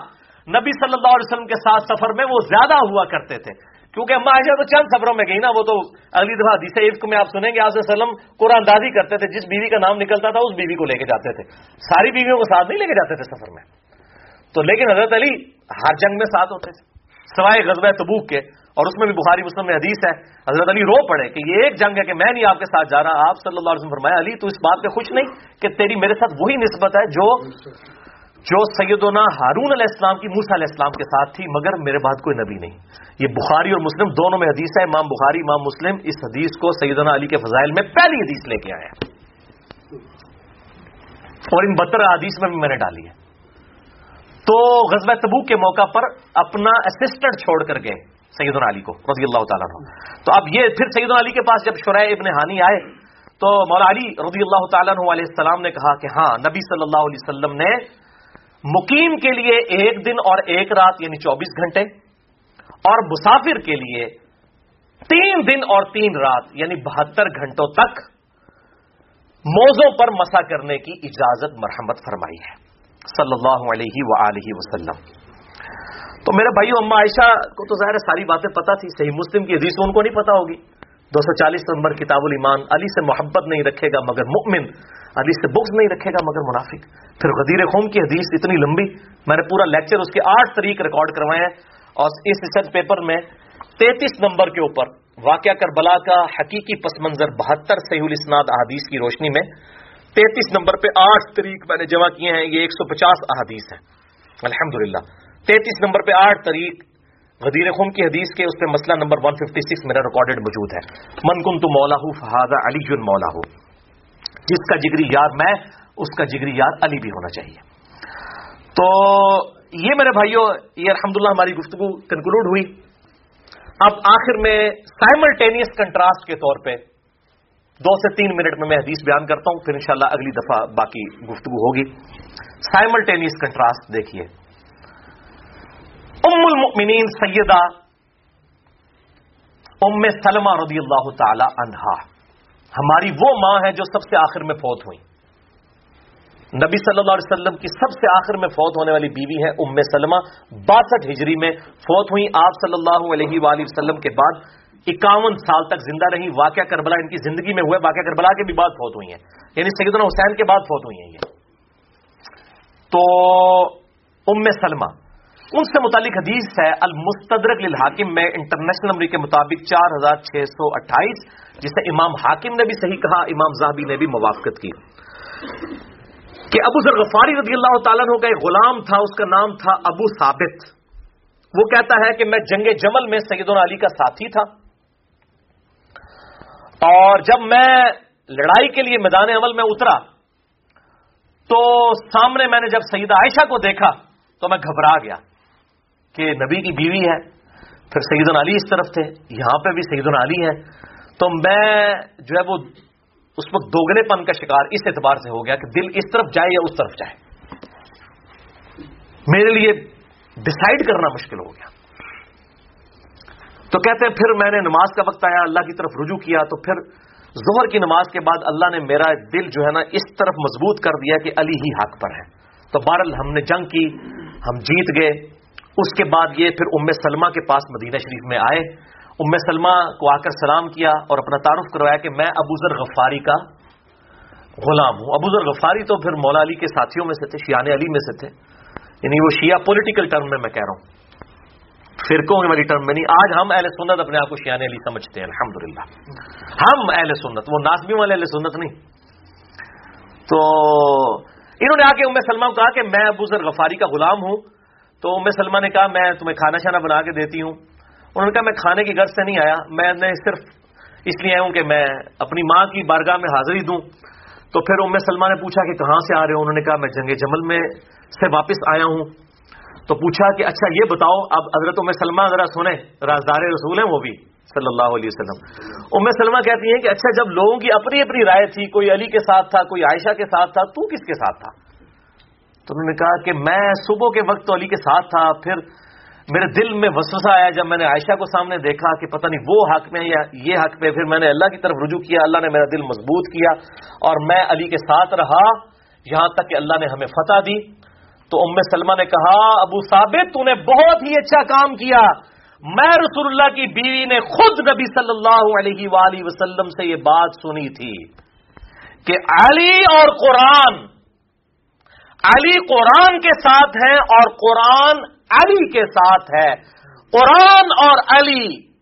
نبی صلی اللہ علیہ وسلم کے ساتھ سفر میں وہ زیادہ ہوا کرتے تھے۔ کیونکہ اما عائشہ تو چند سفروں میں گئی نا، وہ تو اگلی دفعہ حدیث عفق میں آپ سنیں گے، آپ وسلم قرآن دازی کرتے تھے، جس بیوی کا نام نکلتا تھا، اس بیوی کو لے کے جاتے تھے۔ ساری بیویوں کو ساتھ نہیں لے کے جاتے تھے سفر میں۔ تو لیکن حضرت علی ہر جنگ میں ساتھ ہوتے تھے، سوائے غزبۂ تبوک کے۔ اور اس میں بھی بخاری مسلم میں حدیث ہے، حضرت علی رو پڑے کہ یہ ایک جنگ ہے کہ میں نہیں آپ کے ساتھ جا رہا، آپ صلی اللہ علیہ وسلم فرمایا، علی تو اس بات پہ خوش نہیں کہ تیری میرے ساتھ وہی نسبت ہے جو جو سیدنا ہارون علیہ السلام کی موسا علیہ السلام کے ساتھ تھی، مگر میرے بعد کوئی نبی نہیں۔ یہ بخاری اور مسلم دونوں میں حدیث ہے۔ امام بخاری، امام مسلم اس حدیث کو سیدنا علی کے فضائل میں پہلی حدیث لے کے آئے اور ان بتر حدیث میں بھی میں نے ڈالی ہے۔ تو غزب تبو کے موقع پر اپنا اسسٹنٹ چھوڑ کر گئے سیدنا علی کو، رضی اللہ تعالیٰ تو اب یہ پھر سیدنا علی کے پاس جب شرح ابن ہانی آئے، تو مولا علی رضی اللہ تعالیٰ علیہ السلام نے کہا کہ ہاں نبی صلی اللہ علیہ وسلم نے مقیم کے لیے ایک دن اور ایک رات یعنی چوبیس گھنٹے، اور مسافر کے لیے تین دن اور تین رات یعنی بہتر گھنٹوں تک موزوں پر مسا کرنے کی اجازت مرحمت فرمائی ہے۔ صلی اللہ علیہ و وسلم۔ تو میرے بھائیو اما عائشہ کو تو ظاہر ساری باتیں پتا تھی، صحیح مسلم کی حدیث ان کو نہیں پتا ہوگی۔ دو سو چالیس نمبر کتاب الایمان، علی سے محبت نہیں رکھے گا مگر مؤمن، علی سے بکس نہیں رکھے گا مگر منافق۔ پھر غدیر قوم کی حدیث اتنی لمبی، میں نے پورا لیکچر اس کے آٹھ طریق ریکارڈ کروائے ہیں اور اس ریسرچ پیپر میں تینتیس نمبر کے اوپر واقعہ کربلا کا حقیقی پس منظر بہتر صحیح الاسناد احادیث کی روشنی میں تینتیس نمبر پہ آٹھ طریق میں نے جمع کیے ہیں، یہ ایک سو پچاس احادیث ہیں۔ الحمد للہ تینتیس نمبر پہ آٹھ طریق غدیر خم کی حدیث کے اس پہ مسئلہ نمبر 156 میرا ریکارڈڈ موجود ہے۔ من کن تو مولا ہوں علی جن مولا جس کا جگری یاد میں اس کا جگری یاد علی بھی ہونا چاہیے۔ تو یہ میرے بھائیوں یہ الحمدللہ ہماری گفتگو کنکلوڈ ہوئی۔ اب آخر میں سائملٹینیس کنٹراسٹ کے طور پہ دو سے تین منٹ میں میں حدیث بیان کرتا ہوں، پھر انشاءاللہ اگلی دفعہ باقی گفتگو ہوگی۔ سائملٹینیس کنٹراسٹ دیکھیے۔ ام المؤمنین سیدہ ام سلمہ رضی اللہ تعالی عنہا۔ ہماری وہ ماں ہے جو سب سے آخر میں فوت ہوئی نبی صلی اللہ علیہ وسلم کی سب سے آخر میں فوت ہونے والی بیوی ہے ام سلمہ، باسٹھ ہجری میں فوت ہوئی آپ صلی اللہ علیہ وآلہ وسلم کے بعد، اکاون سال تک زندہ رہی، واقعہ کربلا ان کی زندگی میں ہوئے، واقعہ کربلا کے بھی بعد فوت ہوئی ہیں۔ یعنی سیدنا حسین کے بعد فوت ہوئی ہیں یہ۔ تو ام سلمہ، ان سے متعلق حدیث ہے، المستدرک للحاکم میں انٹرنیشنل نمبر کے مطابق چار ہزار چھ سو اٹھائیس، جسے امام حاکم نے بھی صحیح کہا، امام زہبی نے بھی موافقت کی۔ کہ ابو ذر غفاری رضی اللہ تعالیٰ کا ایک غلام تھا، اس کا نام تھا ابو ثابت۔ وہ کہتا ہے کہ میں جنگ جمل میں سید علی کا ساتھی تھا۔ اور جب میں لڑائی کے لیے میدان عمل میں اترا، تو سامنے میں نے جب سیدہ عائشہ کو دیکھا، تو میں گھبرا گیا کہ نبی کی بیوی ہے۔ پھر سیدن علی اس طرف تھے، یہاں پہ بھی سیدن علی ہے۔ تو میں جو ہے وہ اس وقت دوگلے پن کا شکار اس اعتبار سے ہو گیا کہ دل اس طرف جائے یا اس طرف جائے۔ میرے لیے ڈسائڈ کرنا مشکل ہو گیا۔ تو کہتے ہیں، پھر میں نے نماز کا وقت آیا، اللہ کی طرف رجوع کیا، تو پھر ظہر کی نماز کے بعد اللہ نے میرا دل جو ہے نا اس طرف مضبوط کر دیا کہ علی ہی حق پر ہے۔ تو بہرحال ہم نے جنگ کی، ہم جیت گئے۔ اس کے بعد یہ پھر ام سلمہ کے پاس مدینہ شریف میں آئے۔ ام سلمہ کو آ کر سلام کیا اور اپنا تعارف کروایا کہ میں ابو ذر غفاری کا غلام ہوں۔ ابو ذر غفاری تو پھر مولا علی کے ساتھیوں میں سے تھے شیان علی میں سے تھے۔ یعنی وہ شیعہ پولیٹیکل ٹرم میں میں کہہ رہا ہوں۔ فرقوں والی ٹرم میں نہیں، آج ہم اہل سنت اپنے آپ کو شیان علی سمجھتے ہیں الحمد ہم اہل سنت، وہ ناسبی والے اہل سنت نہیں۔ تو انہوں نے آ کے ام سلمہ کو کہا کہ میں ابو ذر غفاری کا غلام ہوں۔ تو ام سلمہ نے کہا، میں تمہیں کھانا شانا بنا کے دیتی ہوں۔ انہوں نے کہا، میں کھانے کی غرض سے نہیں آیا، میں نے صرف اس لیے آیا ہوں کہ میں اپنی ماں کی بارگاہ میں حاضری دوں۔ تو پھر ام سلمہ نے پوچھا کہ کہاں سے آ رہے ہو؟ انہوں نے کہا، میں جنگ جمل میں سے واپس آیا ہوں۔ تو پوچھا کہ اچھا یہ بتاؤ، اب حضرت ام سلمہ ذرا سنیں، رازدار رسول ہیں وہ بھی، صلی اللہ علیہ وسلم۔ ام سلمہ کہتی ہیں کہ اچھا جب لوگوں کی اپنی اپنی رائے تھی، کوئی علی کے ساتھ تھا، کوئی عائشہ کے ساتھ تھا، تو کس کے ساتھ تھا؟ تو انہوں نے کہا کہ میں صبح کے وقت تو علی کے ساتھ تھا، پھر میرے دل میں وسوسہ آیا جب میں نے عائشہ کو سامنے دیکھا کہ پتہ نہیں وہ حق میں یا یہ حق پہ پھر میں نے اللہ کی طرف رجوع کیا، اللہ نے میرا دل مضبوط کیا اور میں علی کے ساتھ رہا۔ یہاں تک کہ اللہ نے ہمیں فتح دی۔ تو ام سلمہ نے کہا، ابو ثابت، تو نے بہت ہی اچھا کام کیا۔ میں رسول اللہ کی بیوی نے خود نبی صلی اللہ علیہ وآلہ وسلم سے یہ بات سنی تھی کہ علی اور قرآن، علی قرآن کے ساتھ ہے اور قرآن علی کے ساتھ ہے۔ قرآن اور علی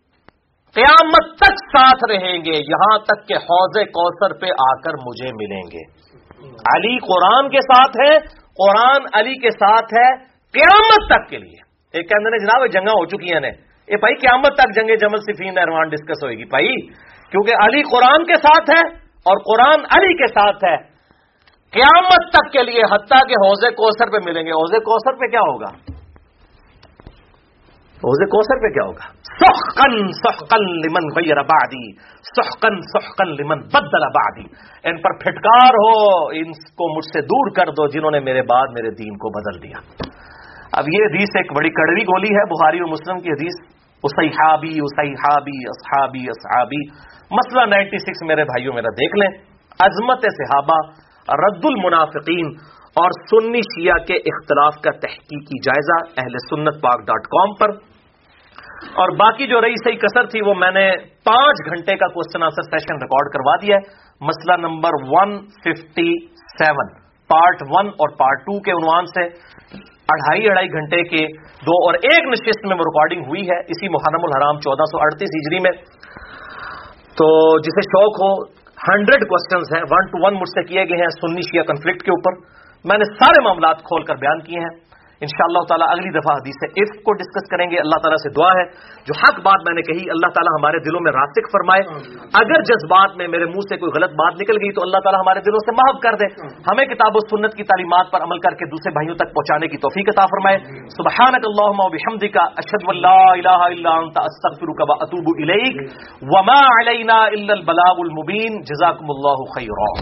قیامت تک ساتھ رہیں گے، یہاں تک کہ حوض کوثر پہ آ کر مجھے ملیں گے۔ علی قرآن کے ساتھ ہے، قرآن علی کے ساتھ ہے قیامت تک کے لیے۔ ایک کہنے جناب جنگا ہو چکی ہیں یہ بھائی، قیامت تک جنگ جمل صفین اروان ڈسکس ہوئے گی۔ بھائی، کیونکہ علی قرآن کے ساتھ ہے اور قرآن علی کے ساتھ ہے۔ قیامت تک کے لیے حتیٰ کہ حوض کوثر پہ ملیں گے۔ حوض کوثر پہ کیا ہوگا؟ حوض کوثر پہ کیا ہوگا؟ سخن سخن لمن غیر بادی سخن سخن لمن بدل آبادی ان پر پھٹکار ہو، ان کو مجھ سے دور کر دو جنہوں نے میرے بعد میرے دین کو بدل دیا۔ اب یہ حدیث ایک بڑی کڑوی گولی ہے، بخاری و مسلم کی حدیث۔ اسحابی اسحابی اصحابی اصحابی۔ مسئلہ نائنٹی سکس، میرے بھائیوں، میرا دیکھ لیں۔ عظمت صحابہ، رد المنافقین اور سنی شیعہ کے اختلاف کا تحقیقی جائزہ، اہل سنت پاک ڈاٹ کام پر۔ اور باقی جو رہی صحیح کثر تھی وہ میں نے پانچ گھنٹے کا کوشچن آنسر سیشن ریکارڈ کروا دیا ہے۔ مسئلہ number one fifty seven part one اور پارٹ ٹو کے عنوان سے اڑھائی اڑھائی گھنٹے کے دو اور ایک نشست میں وہ ریکارڈنگ ہوئی ہے۔ اسی محرم الحرام چودہ سو اڑتیس ہجری میں۔ تو جسے شوق ہو، ہنڈریڈ کوشچنس ہیں۔ ون ٹو ون مجھ سے کیے گئے ہیں سنی شیعہ کنفلکٹ کے اوپر۔ میں نے سارے معاملات کھول کر بیان کیے ہیں۔ ان شاء اللہ تعالیٰ اگلی دفعہ حدیث عف کو ڈسکس کریں گے۔ اللہ تعالیٰ سے دعا ہے۔ جو حق بات میں نے کہی، اللہ تعالیٰ ہمارے دلوں میں راسک فرمائے۔ اگر جذبات میں میرے منہ سے کوئی غلط بات نکل گئی تو اللہ تعالیٰ ہمارے دلوں سے محب کر دے۔ ہمیں کتاب و سنت کی تعلیمات پر عمل کر کے دوسرے بھائیوں تک پہنچانے کی توفیق عطا فرمائے۔ سبحانک اللہم و بحمدک اشہد واللہ الہ الا انت، استغفرک و اتوب الیک۔ وما علینا الا البلاغ المبین۔ جزاکم اللہ خیرا۔